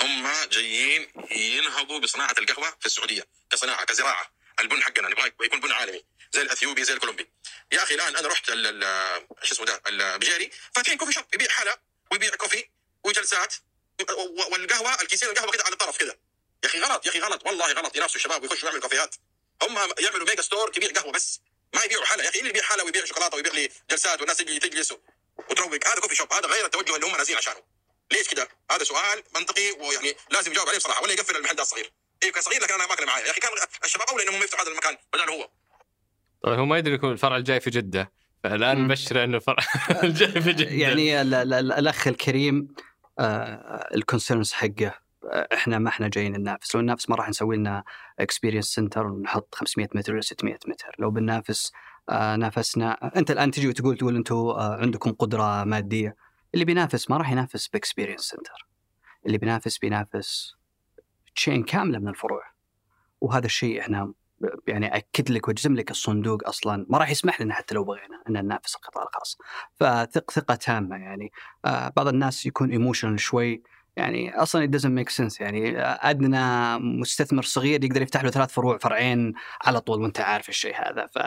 هم جايين ينهضوا بصناعة القهوة في السعودية كصناعة كزراعة البن حقنا نبغى يكون بن عالمي زي الإثيوبي زي الكولومبي. يا أخي الآن أنا رحت إيش اسمه ده البجيري فاتحين coffee shop يبيع حلا ويبيع coffee وجلسات والقهوة الكيسين القهوة كده على الطرف كده. يا أخي غلط يا أخي غلط والله غلط. ينافسوا الشباب ويخشوا يعملوا كافيهات. هم يعملوا mega store تبيع قهوة بس ما يبيعوا حلا يا أخي اللي يبيع حلا ويبيع شوكولاتة ويبيع لي جلسات والناس تجي تجلس وتروق هذا coffee shop هذا غير التوجه اللي هم نازلين عشانه. ليش كده؟ هذا سؤال منطقي ويعني لازم يجاوب عليه بصراحة ولا يقفل المحل ده الصغير أيوه كان صغير لكن أنا ما كان معايا. يا أخي كان الشباب أولى إنهم يفتحوا هذا المكان. بدل هو. طيب هو ما يدري يكون الفرع الجاي في جدة. فالآن مم. نبشر إنه الفرع الجاي في جدة. يعني ال- ال- ال- الأخ الكريم ال concerns حقه آه، إحنا ما إحنا جايين ننافس. لو ننافس ما راح نسوي لنا experience center ونحط 500 متر ولا 600 متر. لو بننافس آه، نافسنا أنت الآن تجي وتقول تقول أنتم آه، عندكم قدرة مادية. اللي بينافس ما راح ينافس ب experience center اللي بينافس بينافس chain كاملة من الفروع. وهذا الشيء إحنا يعني أكد لك وأجزم لك الصندوق أصلا ما راح يسمح لنا حتى لو بغينا إن ننافس القطاع الخاص. فثق ثقة تامة يعني. آه بعض الناس يكون emotional شوي. يعني أصلا it doesn't make sense يعني. أدنى مستثمر صغير يقدر يفتح له ثلاث فروع فرعين على طول وأنت عارف الشيء هذا. ف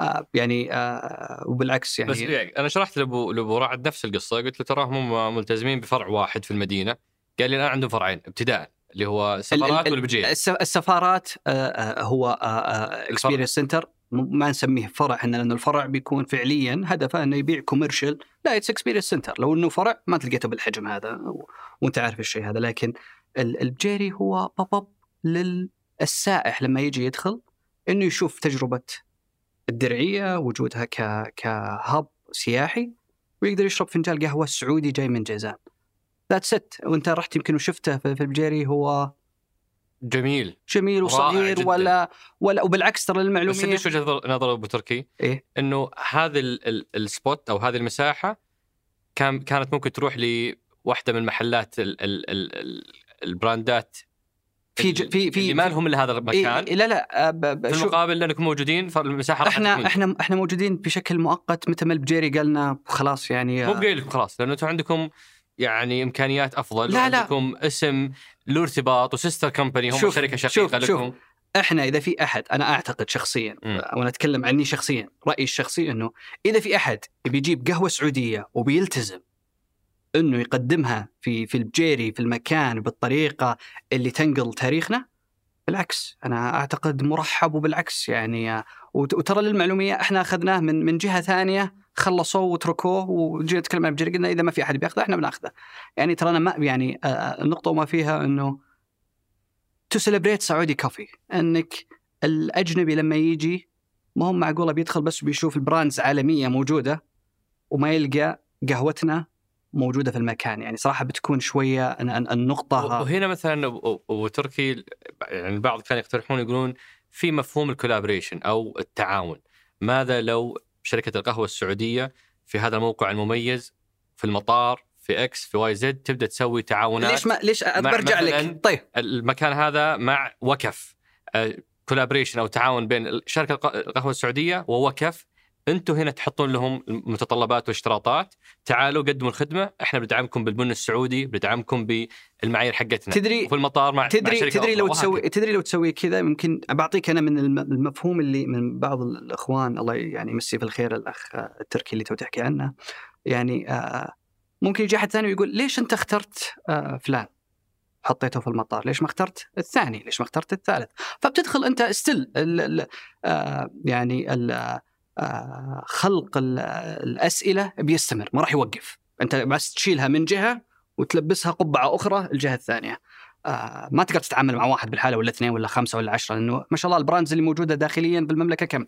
آه يعني آه وبالعكس يعني بس يعني أنا شرحت لأبو لأبو رعد نفس القصة. قلت له تراهم هم ملتزمين بفرع واحد في المدينة. قال لي الآن عندهم فرعين ابتداء. اللي هو السفارات ال- والبجيري الس- السفارات آه، آه، هو experience center ما نسميه فرع إحنا لأنه الفرع بيكون فعليا هدفه إنه يبيع commercial لا it's experience center لو إنه فرع ما تلقيته بالحجم هذا وأنت عارف الشيء هذا. لكن ال- البجيري هو pop up للسائح لما يجي يدخل إنه يشوف تجربة الدرعية وجودها ك ك hub سياحي ويقدر يشرب فنجان قهوة سعودي جاي من جيزان that's it وانت رحت يمكن وشفته في البجيري هو جميل جميل وصغير. ولا ولا وبالعكس ترى بس للمعلوميه ليش وجهه نظر- أبو تركي؟ إيه؟ إنه هذا ال- ال- ال spot أو هذه المساحة كان كانت ممكن تروح لواحدة من محلات ال ال ال ال ال brandات في ج- في في اللي ما لهم إلا هذا المكان إيه لا لا ب- في المقابل لأنكم موجودين فالمساحة راح إحنا إحنا إحنا موجودين بشكل مؤقت متى ما البجيري قالنا خلاص يعني مو آه، قايل لكم خلاص لأنه أنتم عندكم يعني إمكانيات أفضل لا، لا. عندكم اسم له ارتباط و sister company هم شوف- شركة شوف- شقيقة شوف. لكم إحنا إذا في أحد أنا أعتقد شخصيا. وأنا أتكلم عني شخصيا رأيي الشخصي إنه إذا في أحد بيجيب قهوة سعودية وبيلتزم إنه يقدمها في في البجيري في المكان بالطريقة اللي تنقل تاريخنا بالعكس أنا أعتقد مرحب وبالعكس يعني وت- وترى للمعلومية إحنا أخذناه من من جهة ثانية خلصوه وتركوه وجينا نتكلم عن قلنا إذا ما في أحد بياخذه إحنا بناخذه. يعني ترى أنا ما يعني آه، آه، النقطة وما فيها إنه to celebrate Saudi coffee إنك الأجنبي لما يجي ما هو معقولة بيدخل بس بيشوف ال brands عالمية موجودة وما يلقى قهوتنا موجودة في المكان. يعني صراحة بتكون شوية ال- ال- النقطة وهنا مثلا أبو- أبو تركي يعني البعض كانوا يقترحون يقولون في مفهوم ال collaboration أو التعاون. ماذا لو شركة القهوة السعودية في هذا الموقع المميز في المطار في X في Y Z تبدأ تسوي تعاونات ليش ما ليش برجع لك؟ طيب. المكان هذا مع وكف collaboration أو تعاون بين شركة الق- القهوة السعودية ووكف أنتم هنا تحطون لهم المتطلبات والاشتراطات. تعالوا قدموا الخدمة. إحنا بندعمكم بالبن السعودي بندعمكم بالمعايير حقتنا. تدري وفي المطار مع مع تدري شركة تدري لو. تسوي تدري لو تسوي كذا؟ يمكن بعطيك أنا من الم- المفهوم اللي من بعض الأخوان الله يعني يمسيه في الخير الأخ آه، التركي اللي تو تحكي عنه. يعني آه، ممكن يجي أحد ثاني ويقول ليش أنت اخترت آه، فلان؟ حطيته في المطار. ليش ما اخترت الثاني؟ ليش ما اخترت الثالث؟ فبتدخل أنت still يعني ال- آه، خلق ال- الأسئلة بيستمر ما راح يوقف. أنت بس تشيلها من جهة وتلبسها قبعة أخرى الجهة الثانية. آه، ما تقدر تتعامل مع واحد بالحالة ولا اثنين ولا خمسة ولا عشرة لأنه ما شاء الله ال brands اللي موجودة داخليا بالمملكه كم؟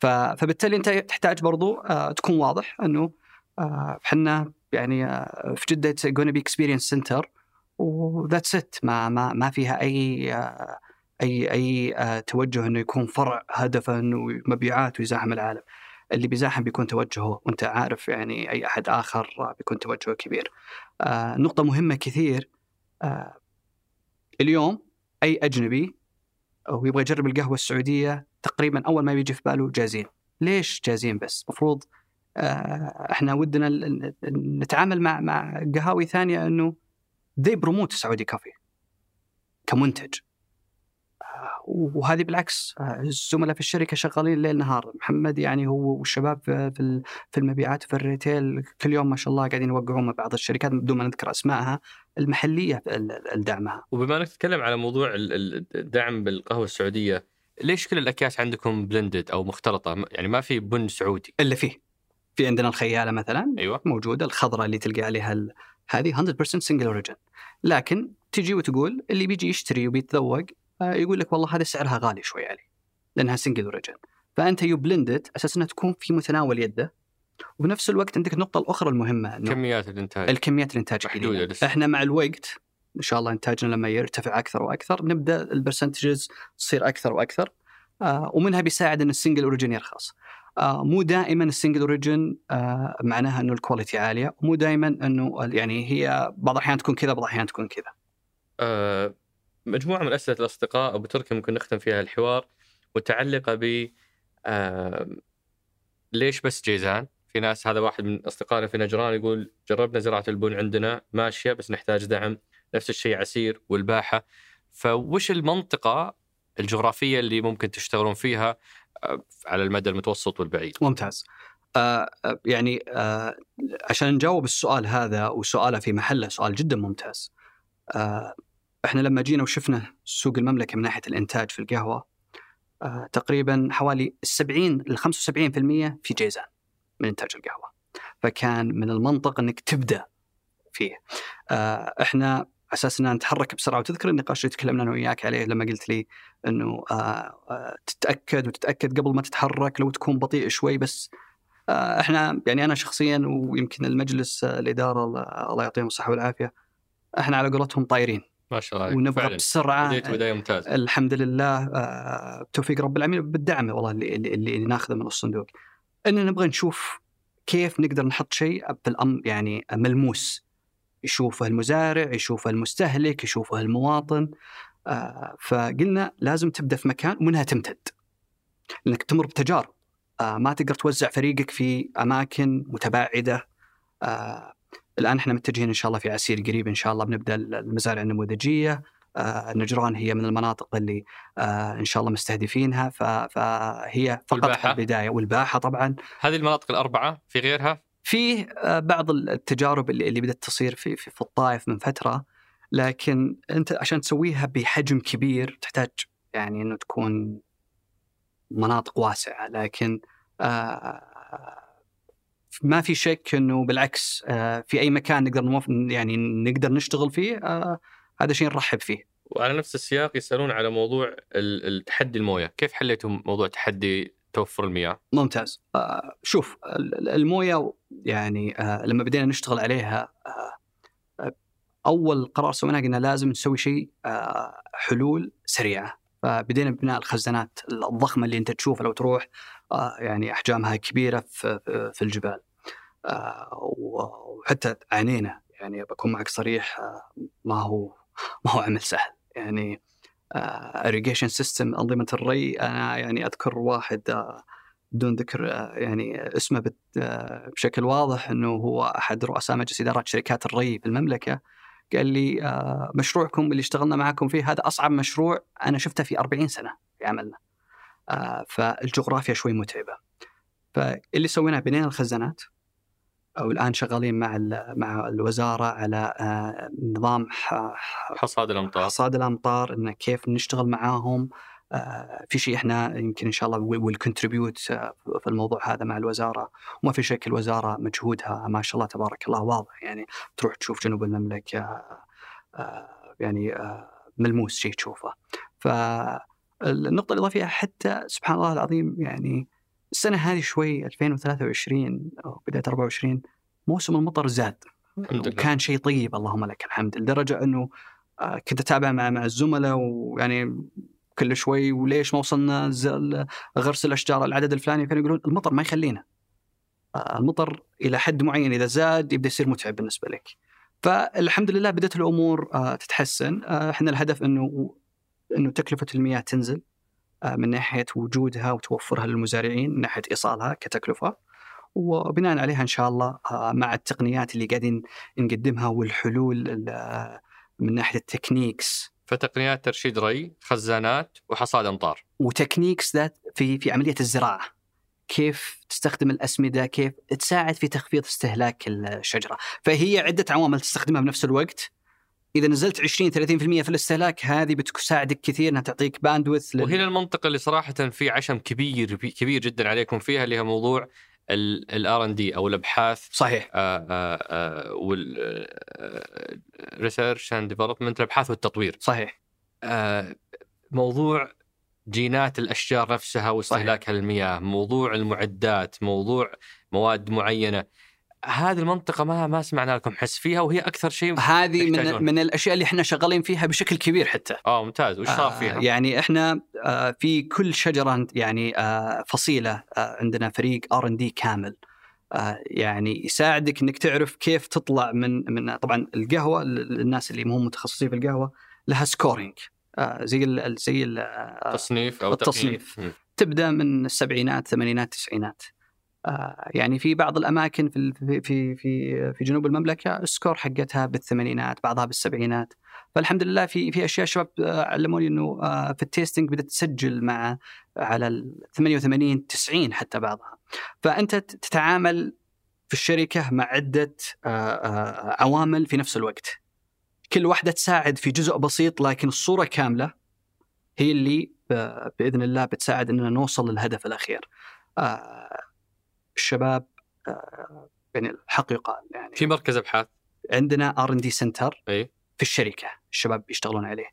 فبالتالي أنت تحتاج برضو آه، تكون واضح أنه آه، إحنا يعني آه، في جدة gonna be experience center و that's it ما ما ما فيها أي آه، أي أي آه، توجه إنه يكون فرع هدفه إنه مبيعات ويزاحم العالم. اللي بيزاحم بيكون توجهه. وأنت عارف يعني أي أحد آخر بيكون توجهه كبير. آه، نقطة مهمة كثير آه، اليوم أي أجنبي أو يبغى يجرب القهوة السعودية تقريبا أول ما بيجي في باله جازين. ليش جازين بس؟ المفروض إحنا ودنا نتعامل مع مع قهاوي ثانية إنه they promote Saudi coffee كمنتج. وهذه بالعكس آه، الزملاء في الشركة شغالين ليل نهار. محمد يعني هو والشباب في في ال- في المبيعات وفي ال retail كل يوم ما شاء الله قاعدين يوقعون مع بعض الشركات بدون ما نذكر أسمائها المحلية ال- الدعمها. وبما إنك تتكلم على موضوع ال- ال- الدعم بالقهوة السعودية ليش كل الأكياس عندكم blended أو مختلطة؟ يعني ما في بن سعودي. إلا فيه. في عندنا الخيالة مثلا أيوه. موجودة الخضراء اللي تلقى عليها. هذه 100% single origin لكن تجي وتقول اللي بيجي يشتري وبيتذوق يقول لك والله هذا سعرها غالي شوي علي لأنها single origin فأنت you blended أساس إنها تكون في متناول يده وبنفس الوقت عندك النقطه الأخرى المهمة إنه كميات الإنتاج الكميات الإنتاج قليلة. لسه. إحنا مع الوقت إن شاء الله إنتاجنا لما يرتفع أكثر وأكثر نبدأ ال percentages تصير أكثر وأكثر آه ومنها بيساعد إن ال single origin يرخص آه مو دائما ال single origin آه معناها إنه ال quality عالية ومو دائما إنه يعني هي بعض الأحيان تكون كذا بعض الأحيان تكون كذا آه، مجموعة من أسئلة الأصدقاء أبو تركي ممكن نختم فيها الحوار متعلقة ب آه، ليش بس جيزان؟ في ناس هذا واحد من أصدقائنا في نجران يقول جربنا زراعة البن عندنا ماشية بس نحتاج دعم نفس الشيء عسير والباحة فوش المنطقة الجغرافية اللي ممكن تشتغلون فيها آه، على المدى المتوسط والبعيد؟ ممتاز آه آه، يعني آه عشان نجاوب السؤال هذا وسؤاله في محله سؤال جدا ممتاز آه إحنا لما جينا وشفنا سوق المملكة من ناحية الإنتاج في القهوة آه تقريبا حوالي 70 ل 75% في جيزان من إنتاج القهوة. فكان من المنطق إنك تبدأ فيه. آه إحنا اساسنا نتحرك بسرعة. وتذكر النقاش اللي تكلمنا أنا وياك عليه لما قلت لي إنه آه آه تتأكد وتتأكد قبل ما تتحرك لو تكون بطيء شوي بس آه، إحنا يعني أنا شخصيا ويمكن المجلس آه، الإدارة الله- يعطيهم الصحة والعافية إحنا على قولتهم طايرين. ما شاء الله. ونبغى فعلاً. بسرعة بديت بداية ممتازة. الحمد لله آه، بتوفيق رب العالمين. بالدعم والله اللي, اللي, اللي ناخذه من الصندوق. ان نبغى نشوف كيف نقدر نحط شيء في يعني ملموس. يشوفه المزارع يشوفه المستهلك يشوفه المواطن. آه، فقلنا لازم تبدأ في مكان ومنها تمتد. لأنك تمر بتجارب. آه، ما تقدر توزع فريقك في أماكن متباعدة. آه، الآن إحنا متجهين إن شاء الله في عسير قريب إن شاء الله بنبدأ المزارع النموذجية. آه، نجران هي من المناطق اللي آه، إن شاء الله مستهدفينها. فهي فقط والباحة؟ البداية. والباحة طبعا. هذه المناطق الأربعة في غيرها؟ فيه آه، بعض التجارب اللي, اللي بدأت تصير في, في, في الطائف من فترة. لكن أنت عشان تسويها بحجم كبير تحتاج يعني إنه تكون مناطق واسعة. لكن آه، ما في شك إنه بالعكس آه، في أي مكان نقدر. يعني نقدر نشتغل فيه آه، هذا شيء نرحب فيه. وعلى نفس السياق يسألون على موضوع ال- التحدي الموية، كيف حليتوا موضوع تحدي توفر المياه؟ ممتاز آه، شوف ال- ال- الموية يعني لما بدينا نشتغل عليها أول قرار سويناه قلنا لازم نسوي شيء حلول سريعة فبدينا ببناء الخزانات الضخمة اللي انت تشوفها لو تروح آه، يعني أحجامها كبيرة في الجبال. آه، وحتى عانينا يعني بكون معك صريح آه، ما هو ما هو عمل سهل. يعني irrigation system أنظمة الري أنا يعني أذكر واحد بدون ذكر يعني اسمه بشكل واضح إنه هو أحد رؤساء مجلس إدارات شركات الري في المملكة. قال لي آه، مشروعكم اللي اشتغلنا معكم فيه هذا أصعب مشروع أنا شفته في 40 سنة في عملنا. آه، فالجغرافيا شوي متعبة. فاللي سويناه بنينا الخزانات أو الآن شغالين مع مع الوزارة على آه، نظام حصاد الأمطار. حصاد الأمطار إن كيف نشتغل معاهم. في شيء إحنا يمكن إن شاء الله ويل كونتريبيوت في الموضوع هذا مع الوزارة. وما في شك الوزارة مجهودها ما شاء الله تبارك الله واضح. يعني تروح تشوف جنوب المملكة آه، يعني آه، ملموس شيء تشوفه. فالنقطه الإضافية حتى سبحان الله العظيم يعني السنة هذه شوي 2023 أو بداية 24 موسم المطر زاد. وكان شيء طيب اللهم لك الحمد لدرجة إنه آه، كنت أتابع مع مع الزملاء ويعني كل شوي وليش ما وصلنا غرس الأشجار العدد الفلاني؟ كانوا يقولون المطر ما يخلينا. آه، المطر إلى حد معين إذا زاد يبدأ يصير متعب بالنسبة لك. فالحمد لله بدأت الأمور آه، تتحسن. آه، إحنا الهدف إنه إنه تكلفة المياه تنزل من ناحية وجودها وتوفرها للمزارعين من ناحية إيصالها كتكلفة. وبناء عليها إن شاء الله مع التقنيات اللي قاعدين نقدمها والحلول ال- من ناحية ال techniques فتقنيات ترشيد ري، خزانات وحصاد امطار. و techniques ذات في في عملية الزراعة. كيف تستخدم الأسمدة كيف تساعد في تخفيض استهلاك الشجرة. فهي عدة عوامل تستخدمها بنفس الوقت. إذا نزلت 20 30% في الاستهلاك هذه بتساعدك كثير إنها تعطيك bandwidth وهنا المنطقة اللي صراحة في عشم كبير كبير جدا عليكم فيها اللي هي موضوع ال R and D أو الأبحاث صحيح. وال research and development الأبحاث والتطوير. صحيح. موضوع جينات الأشجار نفسها واستهلاكها للمياه، موضوع المعدات، موضوع مواد معينة. هذه المنطقة ما ما سمعنا لكم حس فيها وهي أكثر شيء هذه. من من الأشياء اللي إحنا شغالين فيها بشكل كبير حتى. آه ممتاز. وش صار فيها؟ آه يعني إحنا آه في كل شجرة يعني آه فصيلة آه عندنا فريق R&D كامل. آه يعني يساعدك إنك تعرف كيف تطلع من من طبعا القهوة للناس اللي مو متخصصين في القهوة لها scoring آه زي ال زي ال آه تصنيف أو التصنيف. تبدأ من السبعينات ثمانينات تسعينات. آه يعني في بعض الأماكن في في في في, جنوب المملكة ال score حقتها بالثمانينات بعضها بالسبعينات. فالحمد لله في في أشياء شباب آه، علموني إنه آه، في ال tasting بدأت تسجل مع على ال 88 90 حتى بعضها. فأنت تتعامل في الشركة مع عدة آه، آه، عوامل في نفس الوقت. كل واحدة تساعد في جزء بسيط لكن الصورة كاملة هي اللي بإذن الله بتساعد إننا نوصل للهدف الأخير. آه، الشباب آه، يعني الحق يقال يعني في مركز أبحاث؟ عندنا R&D center. في الشركة الشباب بيشتغلون عليه.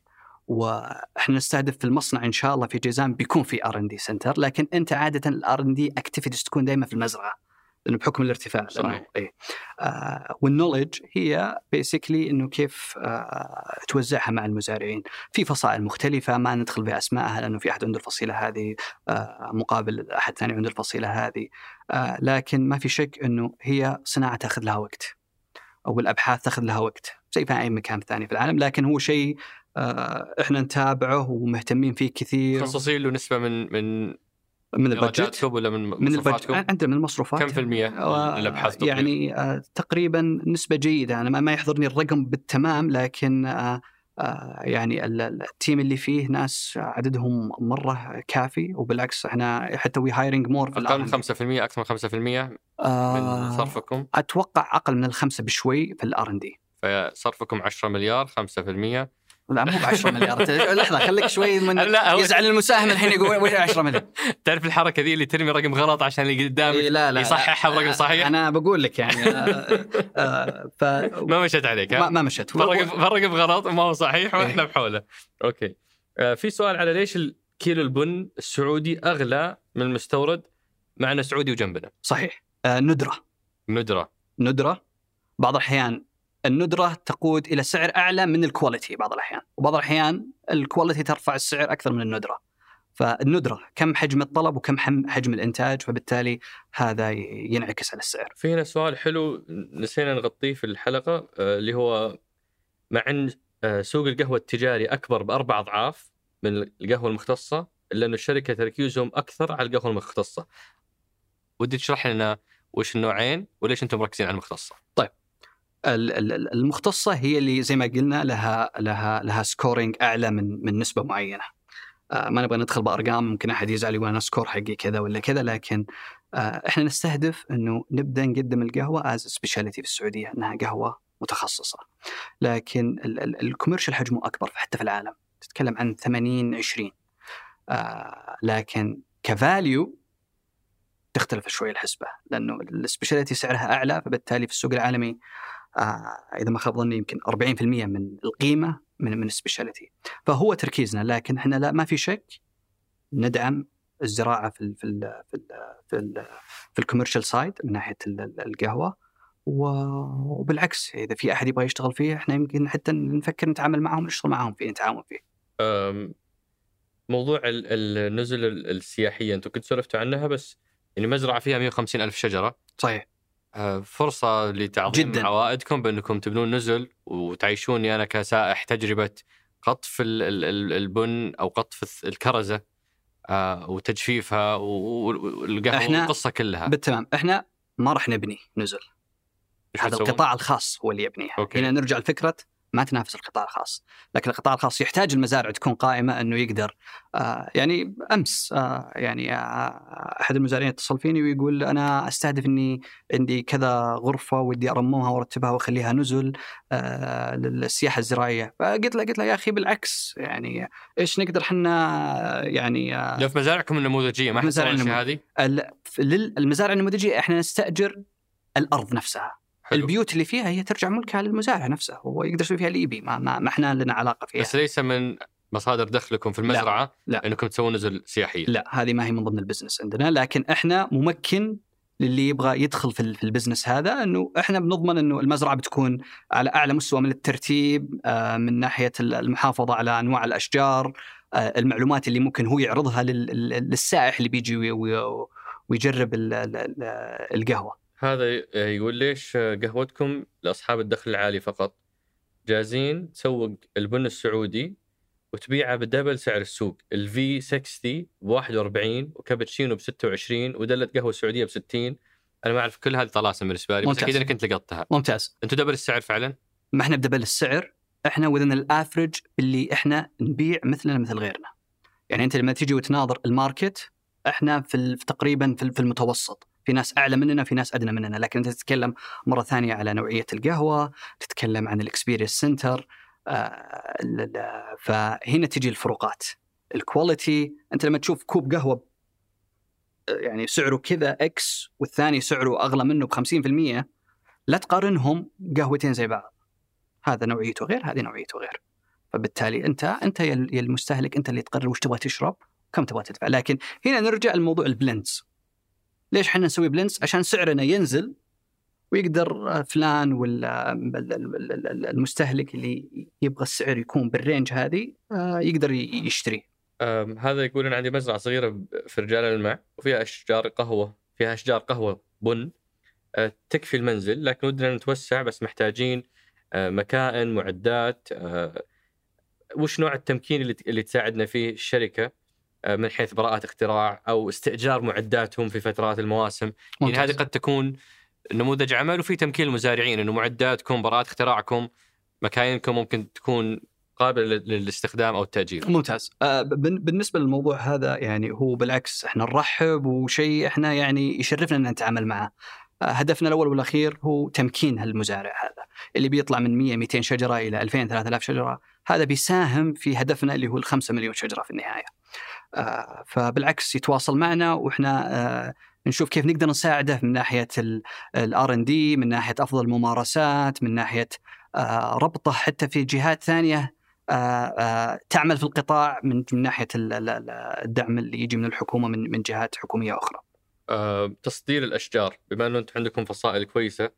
وإحنا نستهدف في المصنع إن شاء الله في جيزان بيكون في R&D center لكن أنت عادة ال R&D activities تكون دائما في المزرعة. لأنه بحكم الارتفاع صحيح. اي آه وال knowledge هي basically إنه كيف آه توزعها مع المزارعين. في فصائل مختلفة ما ندخل باسمائها لأنه في أحد عنده الفصيلة هذه آه مقابل أحد ثاني عنده الفصيلة هذه. آه لكن ما في شك إنه هي صناعة تأخذ لها وقت أو الأبحاث تأخذ لها وقت زي في أي مكان ثاني في العالم. لكن هو شيء آه، إحنا نتابعه ومهتمين فيه كثير. مخصصين له نسبة من من من البادجت؟ ولا من من البادجت؟ عندنا من المصروفات. كم في المية للأبحاث والتطوير؟ يعني آه، تقريبا نسبة جيدة. أنا ما- يحضرني الرقم بالتمام لكن آه، آه، يعني ال- ال- ال team اللي فيه ناس عددهم مرة كافي. وبالعكس إحنا حتى we hiring more في أقل من ال 5% أكثر من 5% من آه، صرفكم؟ أتوقع أقل من الخمسة بشوي في ال R&D. فصرفكم 10 مليار 5% لا مو ب 10 مليار لحظة خليك شوي من لا، يزعل المساهم الحين يقول وش 10 مليار؟ تعرف الحركة ذي اللي ترمي رقم غلط عشان اللي قدامك إيه، لا لا. يصححها برقم صحيح؟ أنا بقول لك يعني آه، آه، ف ما مشت عليك ما؟ ما مشت فالرقم غلط وما هو صحيح وإحنا إيه. بحوله. okay. آه، في سؤال على ليش الكيلو البن السعودي أغلى من المستورد؟ مع إنه سعودي وجنبنا. صحيح. ندرة. ندرة. ندرة. بعض الأحيان الندرة تقود إلى سعر أعلى من ال quality بعض الأحيان وبعض الأحيان ال quality ترفع السعر أكثر من الندرة فالندرة كم حجم الطلب وكم حجم الإنتاج فبالتالي هذا ينعكس على السعر في هنا سؤال حلو نسينا نغطيه في الحلقة آه، اللي هو مع إن آه، سوق القهوة التجاري أكبر بأربع أضعاف من القهوة المختصة إلا أن الشركة تركيزهم أكثر على القهوة المختصة. ودي تشرح لنا وش النوعين وليش أنتم مركزين على المختصة؟ ال- ال- ال- المختصة هي اللي زي ما قلنا لها لها لها سكورينج أعلى من من نسبة معينة. آه، ما نبغى ندخل بأرقام ممكن أحد يزعل يقول أنا score حقي كذا ولا كذا لكن آه، إحنا نستهدف إنه نبدأ نقدم القهوة as specialty في السعودية إنها قهوة متخصصة. لكن ال- ال- ال commercial حجمه أكبر حتى في العالم تتكلم عن 80 20 آه، لكن ك value تختلف شوي الحسبة لأنه ال specialty سعرها أعلى فبالتالي في السوق العالمي إذا ما خاب ظني يمكن 40% من القيمة من من ال specialty. فهو تركيزنا لكن إحنا لا ما في شك ندعم الزراعة في ال في ال في ال في, ال في ال commercial side من ناحية ال- ال- القهوة. وبالعكس إذا في أحد يبغى يشتغل فيه إحنا يمكن حتى نفكر نتعامل معهم نشتغل معهم فيه نتعاون فيه. موضوع ال- النزل ال- السياحية أنتم كنتوا سولفتوا عنها بس يعني مزرعة فيها 150 ألف شجرة. صحيح. آه، فرصة لتعظيم جداً. عوائدكم بأنكم تبنون نزل وتعيشوني أنا كسائح تجربة قطف ال- ال- ال- البن أو قطف الكرزة آه، وتجفيفها و- و- والقهوة إحنا القصة كلها بالتمام إحنا ما راح نبني نزل هذا؟ القطاع الخاص هو اللي يبنيها أوكي. هنا نرجع لفكرة ما تنافس القطاع الخاص. لكن القطاع الخاص يحتاج المزارع تكون قائمة إنه يقدر آه يعني أمس آه يعني آه أحد المزارعين اتصل فيني ويقول أنا أستهدف إني عندي كذا غرفة ودي ارممها وأرتبها وأخليها نزل للسياحة الزراعية. فقلت له قلت له يا أخي بالعكس يعني إيش نقدر إحنا يعني لو في مزارعكم النموذجية ما النمو- هذه؟ المزارع النموذجية إحنا نستأجر الأرض نفسها. حلو. البيوت اللي فيها هي ترجع ملكها للمزارع نفسه هو يقدر يسوي فيها اللي يبي ما, ما, ما إحنا لنا علاقة فيها بس ليس من مصادر دخلكم في المزرعة لا. إنكم تسوون نزل سياحية لا هذه ما هي من ضمن ال business عندنا لكن إحنا ممكن للي يبغى يدخل في, ال- في ال business هذا إنه إحنا بنضمن إنه المزرعة بتكون على أعلى مستوى من الترتيب آه، من ناحية ال- المحافظة على أنواع الأشجار آه، المعلومات اللي ممكن هو يعرضها لل- لل- للسائح اللي بيجي وي- وي- ويجرب ال- ال- ال- القهوة هذا يقول ليش قهوتكم لأصحاب الدخل العالي فقط؟ جاهزين تسوق البن السعودي وتبيعه بدبل سعر السوق الفي 60 ب 41 وكابتشينو ب 26 ودلة قهوة سعودية ب 60 أنا ما أعرف كل هذه طلاسم بالنسبة لي بس ممتاز. أكيد انك انت لقطتها. ممتاز. أنتم double السعر فعلا؟ ما إحنا ب double السعر إحنا within ال average اللي إحنا نبيع مثلنا مثل غيرنا. يعني أنت لما تيجي وتناظر ال market إحنا في تقريبا في المتوسط. في ناس أعلى مننا في ناس أدنى مننا. لكن انت تتكلم مرة ثانية على نوعية القهوة تتكلم عن ال experience center فهنا تجي الفروقات. ال quality أنت لما تشوف كوب قهوة آه، يعني سعره كذا X والثاني سعره أغلى منه ب 50% لا تقارنهم قهوتين زي بعض. هذا نوعيته غير هذه نوعيته غير. فبالتالي أنت أنت يا المستهلك أنت اللي تقرر وش تبغى تشرب وكم تبغى تدفع. لكن هنا نرجع لموضوع ال blends ليش إحنا نسوي blends عشان سعرنا ينزل ويقدر فلان ولا المستهلك اللي يبغى السعر يكون بال range هذه آه، يقدر يشتريه هذا يقول أنا عندي مزرعة صغيرة في رجال الماء وفيها أشجار قهوة فيها أشجار قهوة بن أه، تكفي المنزل لكن ودنا نتوسع بس محتاجين أه، مكائن معدات وش نوع التمكين اللي تساعدنا فيه الشركة؟ من حيث براءات اختراع أو استئجار معداتهم في فترات المواسم. يعني ممتاز. هذه قد تكون نموذج عمل وفي تمكين المزارعين إنه معداتكم براءات اختراعكم مكاينكم ممكن تكون قابلة لل- للاستخدام أو التأجير. ممتاز. آه، بالنسبة للموضوع هذا يعني هو بالعكس إحنا نرحب وشيء إحنا يعني يشرفنا إن نتعامل معه. آه، هدفنا الأول والأخير هو تمكين هالمزارع هذا. اللي بيطلع من 100 200 شجرة إلى 2000 3000 شجرة هذا بيساهم في هدفنا اللي هو الخمسة مليون شجرة في النهاية. آه، فبالعكس يتواصل معنا وإحنا آه، نشوف كيف نقدر نساعده من ناحية الار ان دي، من ناحية أفضل الممارسات، من ناحية آه، ربطه حتى في جهات ثانية تعمل في القطاع من ناحية الدعم اللي يجي من الحكومة من من جهات حكومية أخرى. تصدير الأشجار بما إنه أنتم عندكم فصائل كويسة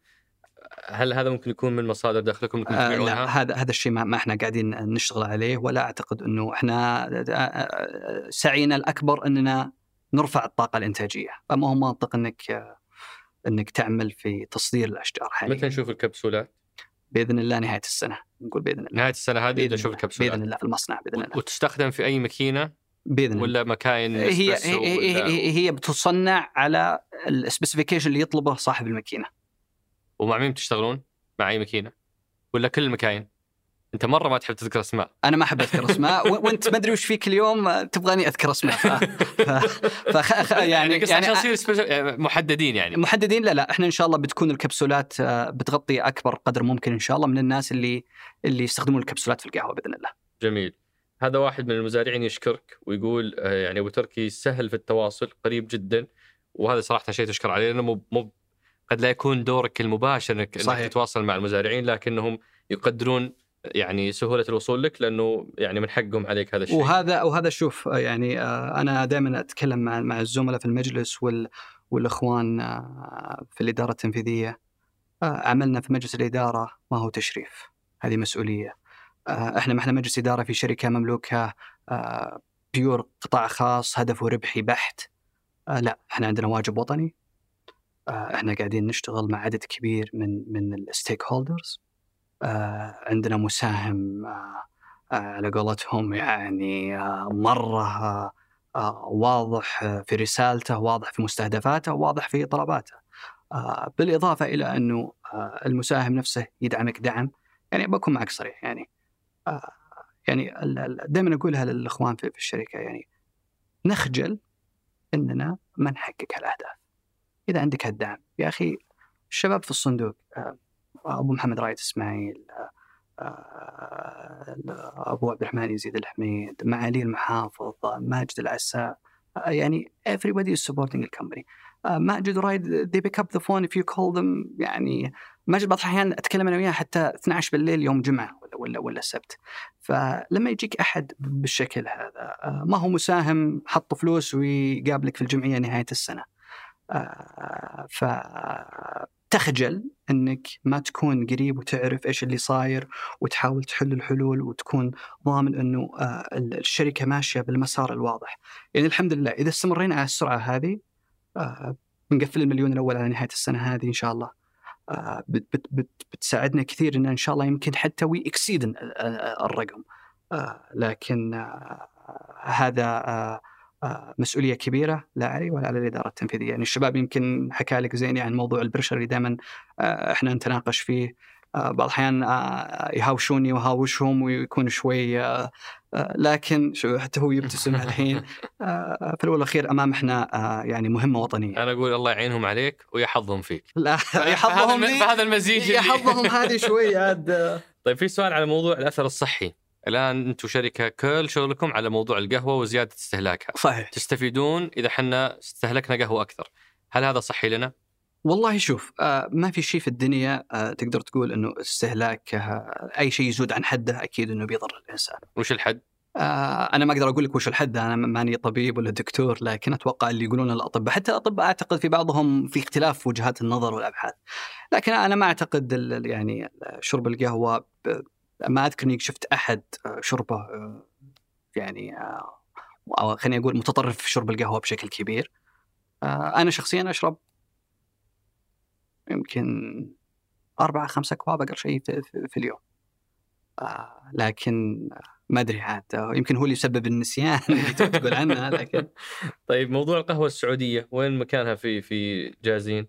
هل هذا ممكن يكون من مصادر دخلكم ممكن آه لا هذا هذا الشيء ما, ما إحنا قاعدين نشتغل عليه ولا أعتقد إنه إحنا آه، آه، سعينا الأكبر إننا نرفع الطاقة الإنتاجية. فما هو منطق إنك إنك تعمل في تصدير الأشجار حاليا. متى نشوف الكبسولات؟ بإذن الله نهاية السنة. نقول بإذن الله. نهاية السنة هذه نشوف الكبسولات. بإذن الله في المصنع بإذن الله. وتستخدم في أي ماكينة؟ بإذن الله. ولا مكاين هي هي, هي, هي بتصنع على السبيسيفيكيشن اللي يطلبه صاحب الماكينة. ومع مين بتشتغلون؟ مع أي ماكينة؟ ولا كل المكاين؟ أنت مرة ما تحب تذكر أسماء أنا ما أحب أذكر أسماء وأنت ما أدري وش فيك اليوم تبغاني أذكر أسماء ف... ف... ف... يعني يعني, يعني عشان يعني محددين يعني محددين لا لا إحنا إن شاء الله بتكون الكبسولات آه، بتغطي أكبر قدر ممكن إن شاء الله من الناس اللي اللي يستخدمون الكبسولات في القهوة بإذن الله جميل هذا واحد من المزارعين يشكرك ويقول آه، يعني أبو تركي سهل في التواصل قريب جدا وهذا صراحة شيء تشكر عليه لأنه مو مو قد لا يكون دورك المباشر انك, صحيح. تتواصل مع المزارعين لكنهم يقدرون يعني سهولة الوصول لك لأنه يعني من حقهم عليك هذا الشيء. وهذا وهذا شوف يعني آه، أنا دائما أتكلم مع مع الزملاء في المجلس وال والإخوان آه، في الإدارة التنفيذية آه، عملنا في مجلس الإدارة ما هو تشريف هذه مسؤولية. إحنا ما إحنا مجلس إدارة في شركة مملوكة بيور قطاع خاص هدفه ربحي بحت. لا إحنا عندنا واجب وطني إحنا قاعدين نشتغل مع عدد كبير من من الستيك هولدرز آه، عندنا مساهم آه، على قولتهم يعني مرة واضح في رسالته واضح في مستهدفاته واضح في طلباته. بالإضافة إلى أنه المساهم نفسه يدعمك دعم. يعني بكون معك صريح يعني. يعني دائما أقولها للإخوان في الشركة يعني نخجل إننا ما نحقق هالأهداف. إذا عندك هالدعم يا أخي الشباب في الصندوق آه، أبو محمد رايد إسماعيل آه، آه، أبو عبد الرحمن يزيد الحميد معالي المحافظ ماجد العساء يعني everybody is supporting the company. ماجد ورايد they pick up the phone if you call them يعني ماجد بعض الأحيان أتكلم أنا وياه حتى 12 بالليل يوم جمعة ولا ولا ولا السبت فلما يجيك أحد بالشكل هذا ما هو مساهم حط فلوس ويقابلك في الجمعية نهاية السنة. فتخجل إنك ما تكون قريب وتعرف إيش اللي صاير وتحاول تحل الحلول وتكون ضامن إنه آه، الشركة ماشية بالمسار الواضح. يعني الحمد لله إذا استمرينا على السرعة هذه آه، بنقفل المليون الأول على نهاية السنة هذه إن شاء الله. آه، بت بت بتساعدنا كثير إن ان شاء الله يمكن حتى وي اكسيد الرقم. لكن هذا آه، مسؤولية كبيرة لا علي ولا على الإدارة التنفيذية، يعني الشباب يمكن حكى لك زين عن موضوع البرشر اللي دائما آه، إحنا نتناقش فيه. آه، بعض الأحيان يهاوشوني وهاوشهم ويكون شوي لكن شو حتى هو يبتسم الحين. في الأول والأخير أمام إحنا يعني مهمة وطنية. أنا أقول الله يعينهم عليك ويحظهم فيك. لا يحظهم فهذا المزيج يحظهم هذه شوي عاد. طيب في سؤال على موضوع الأثر الصحي. الآن أنتم شركة كل شغلكم على موضوع القهوة وزيادة استهلاكها. صحيح. تستفيدون إذا إحنا استهلكنا قهوة أكثر. هل هذا صحي لنا؟ والله شوف آه ما في شيء في الدنيا آه تقدر تقول إنه استهلاك آه أي شيء يزود عن حده أكيد إنه بيضر الإنسان. وش الحد؟ آه أنا ما أقدر أقول لك وش الحد أنا ماني طبيب ولا دكتور لكن أتوقع اللي يقولون الاطباء حتى الاطباء أعتقد في بعضهم في اختلاف وجهات النظر والأبحاث. لكن أنا ما أعتقد يعني شرب القهوة ما أذكر إني شفت أحد آه، شربه آه، يعني آه، أو خليني أقول متطرف في شرب القهوة بشكل كبير. أنا شخصيا أشرب يمكن أربعة خمسة أكواب أقل شيء في, في اليوم. لكن ما أدري عاد يمكن هو اللي يسبب النسيان اللي تقول عنها لكن طيب موضوع القهوة السعودية وين مكانها في في جازين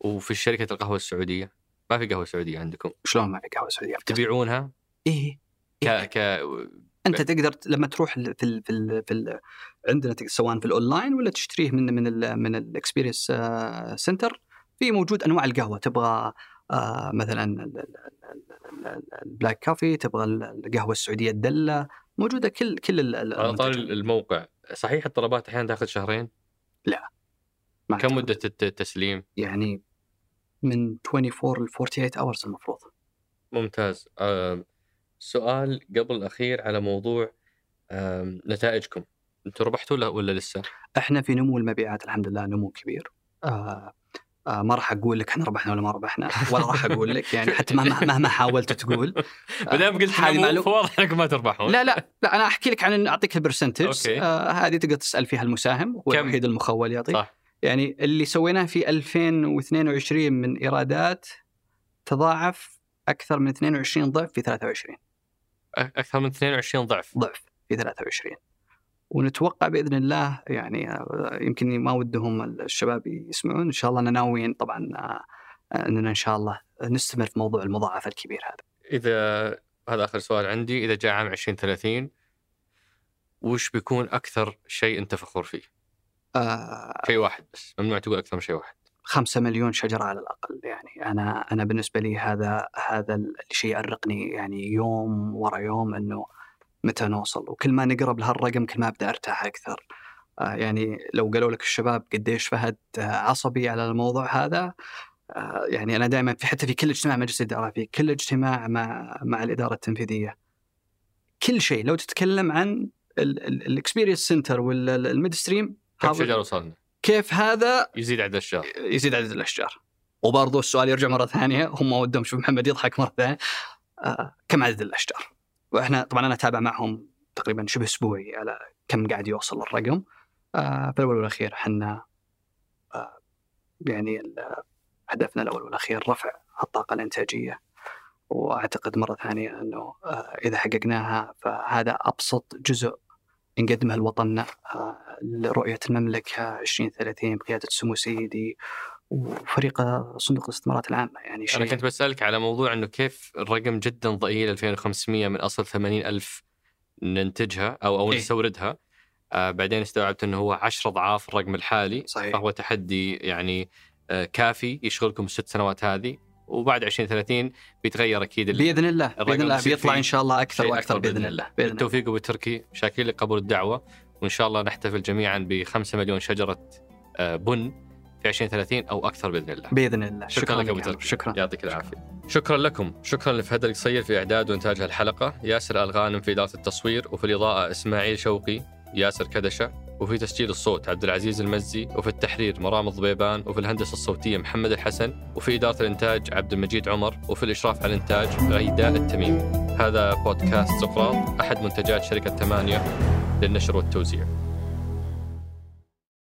وفي شركة القهوة السعودية؟ ما في قهوة سعودية عندكم؟ شلون ما في قهوة سعودية؟ تبيعونها؟ إيه ك إيه؟ ك أنت تقدر لما تروح في ال في ال في ال عندنا سواء في الأونلاين ولا تشتريه من من ال من ال experience center في موجود أنواع القهوة تبغى آه مثلا ال- ال- ال- ال- ال black coffee تبغى القهوة السعودية الدلة موجودة كل كل على طار. الموقع صحيح الطلبات أحيانا تأخذ شهرين ما كم. مدة الت- التسليم يعني من 24 ل 48 hours المفروض ممتاز آم، سؤال قبل الأخير على موضوع نتائجكم أنتم ربحتوا ولا ولا لسه؟ إحنا في نمو المبيعات الحمد لله نمو كبير آه آه ما راح أقول لك إحنا ربحنا ولا ما ربحنا ولا راح أقول لك يعني حتى مهما مهما حاولت تقول ما دام قلت هذه نمو معلومة. فواضح إنكم ما تربحون لا لا لا أنا أحكي لك عن أعطيك البرسنتج. آه هذه تقدر تسأل فيها المساهم هو؟ الوحيد المخول يعطيك صح يعني اللي سويناه في 2022 من إيرادات تضاعف أكثر من 22 ضعف في 23 أ- أكثر من 22 ضعف. ضعف في 23 ونتوقع بإذن الله يعني آه، يمكن ما ودهم الشباب يسمعون. إن شاء الله أنا ناويين طبعا آه، أننا إن شاء الله نستمر في موضوع المضاعفه الكبير هذا. إذا هذا آخر سؤال عندي إذا جاء عام 2030 وش بيكون أكثر شيء أنت فخور فيه؟ آه، شيء واحد بس ممنوع تقول أكثر من شيء واحد. خمسة مليون شجرة على الأقل يعني أنا أنا بالنسبة لي هذا هذا الشيء يأرقني يعني يوم ورا يوم إنه متى نوصل وكل ما نقرب لهالرقم كل ما أبدأ أرتاح أكثر آه يعني لو قالوا لك الشباب قديش فهد آه، عصبي على الموضوع هذا آه يعني أنا دائما في حتى في كل اجتماع مجلس الإدارة في كل اجتماع مع مع الإدارة التنفيذية كل شيء لو تتكلم عن ال experience center وال midstream كم شجرة وصلنا؟ كيف هذا يزيد عدد الأشجار. يزيد عدد الأشجار. وبرضه السؤال يرجع مرة ثانية هم ودهم شوف محمد يضحك مرة ثانية. آه كم عدد الأشجار؟ وإحنا طبعا أنا أتابع معهم تقريبا شبه أسبوعي على كم قاعد يوصل الرقم. آه في الأول والأخير إحنا آه يعني هدفنا الأول والأخير رفع الطاقة الإنتاجية. وأعتقد مرة ثانية إنه آه إذا حققناها فهذا أبسط جزء نقدمه لوطننا آه، لرؤية المملكة 2030 بقيادة سمو سيدي وفريق صندوق الاستثمارات العامة يعني شيء أنا كنت بسألك على موضوع إنه كيف الرقم جدا ضئيل 2500 من أصل 80 ألف ننتجها أو أو إيه. نستوردها آه بعدين استوعبت إنه هو 10 أضعاف الرقم الحالي صحيح. فهو تحدي يعني آه كافي يشغلكم الست سنوات هذه وبعد 2030 بيتغير أكيد بإذن الله الرقم باذن الله بيطلع إن شاء الله أكثر وأكثر بإذن الله بإذن الله. بالتوفيق وبالتركي شاكرين لقبول الدعوة وإن شاء الله نحتفل جميعا ب 5 مليون شجرة آه، بن في 2030 أو أكثر بإذن الله. بإذن الله. شكرا, لك أبو تركي. شكرا. يعطيك العافية. شكرا. لكم. شكرا لفهد القصير في إعداد وإنتاج هالحلقه ياسر الغانم في اداره التصوير وفي الإضاءة إسماعيل شوقي ياسر كدشة. وفي تسجيل الصوت عبد العزيز المزي وفي التحرير مرام الضبيبان وفي الهندسة الصوتية محمد الحسن وفي إدارة الإنتاج عبد المجيد عمر وفي الإشراف على الإنتاج غيداء التميمي هذا بودكاست سقراط أحد منتجات شركة ثمانية للنشر والتوزيع.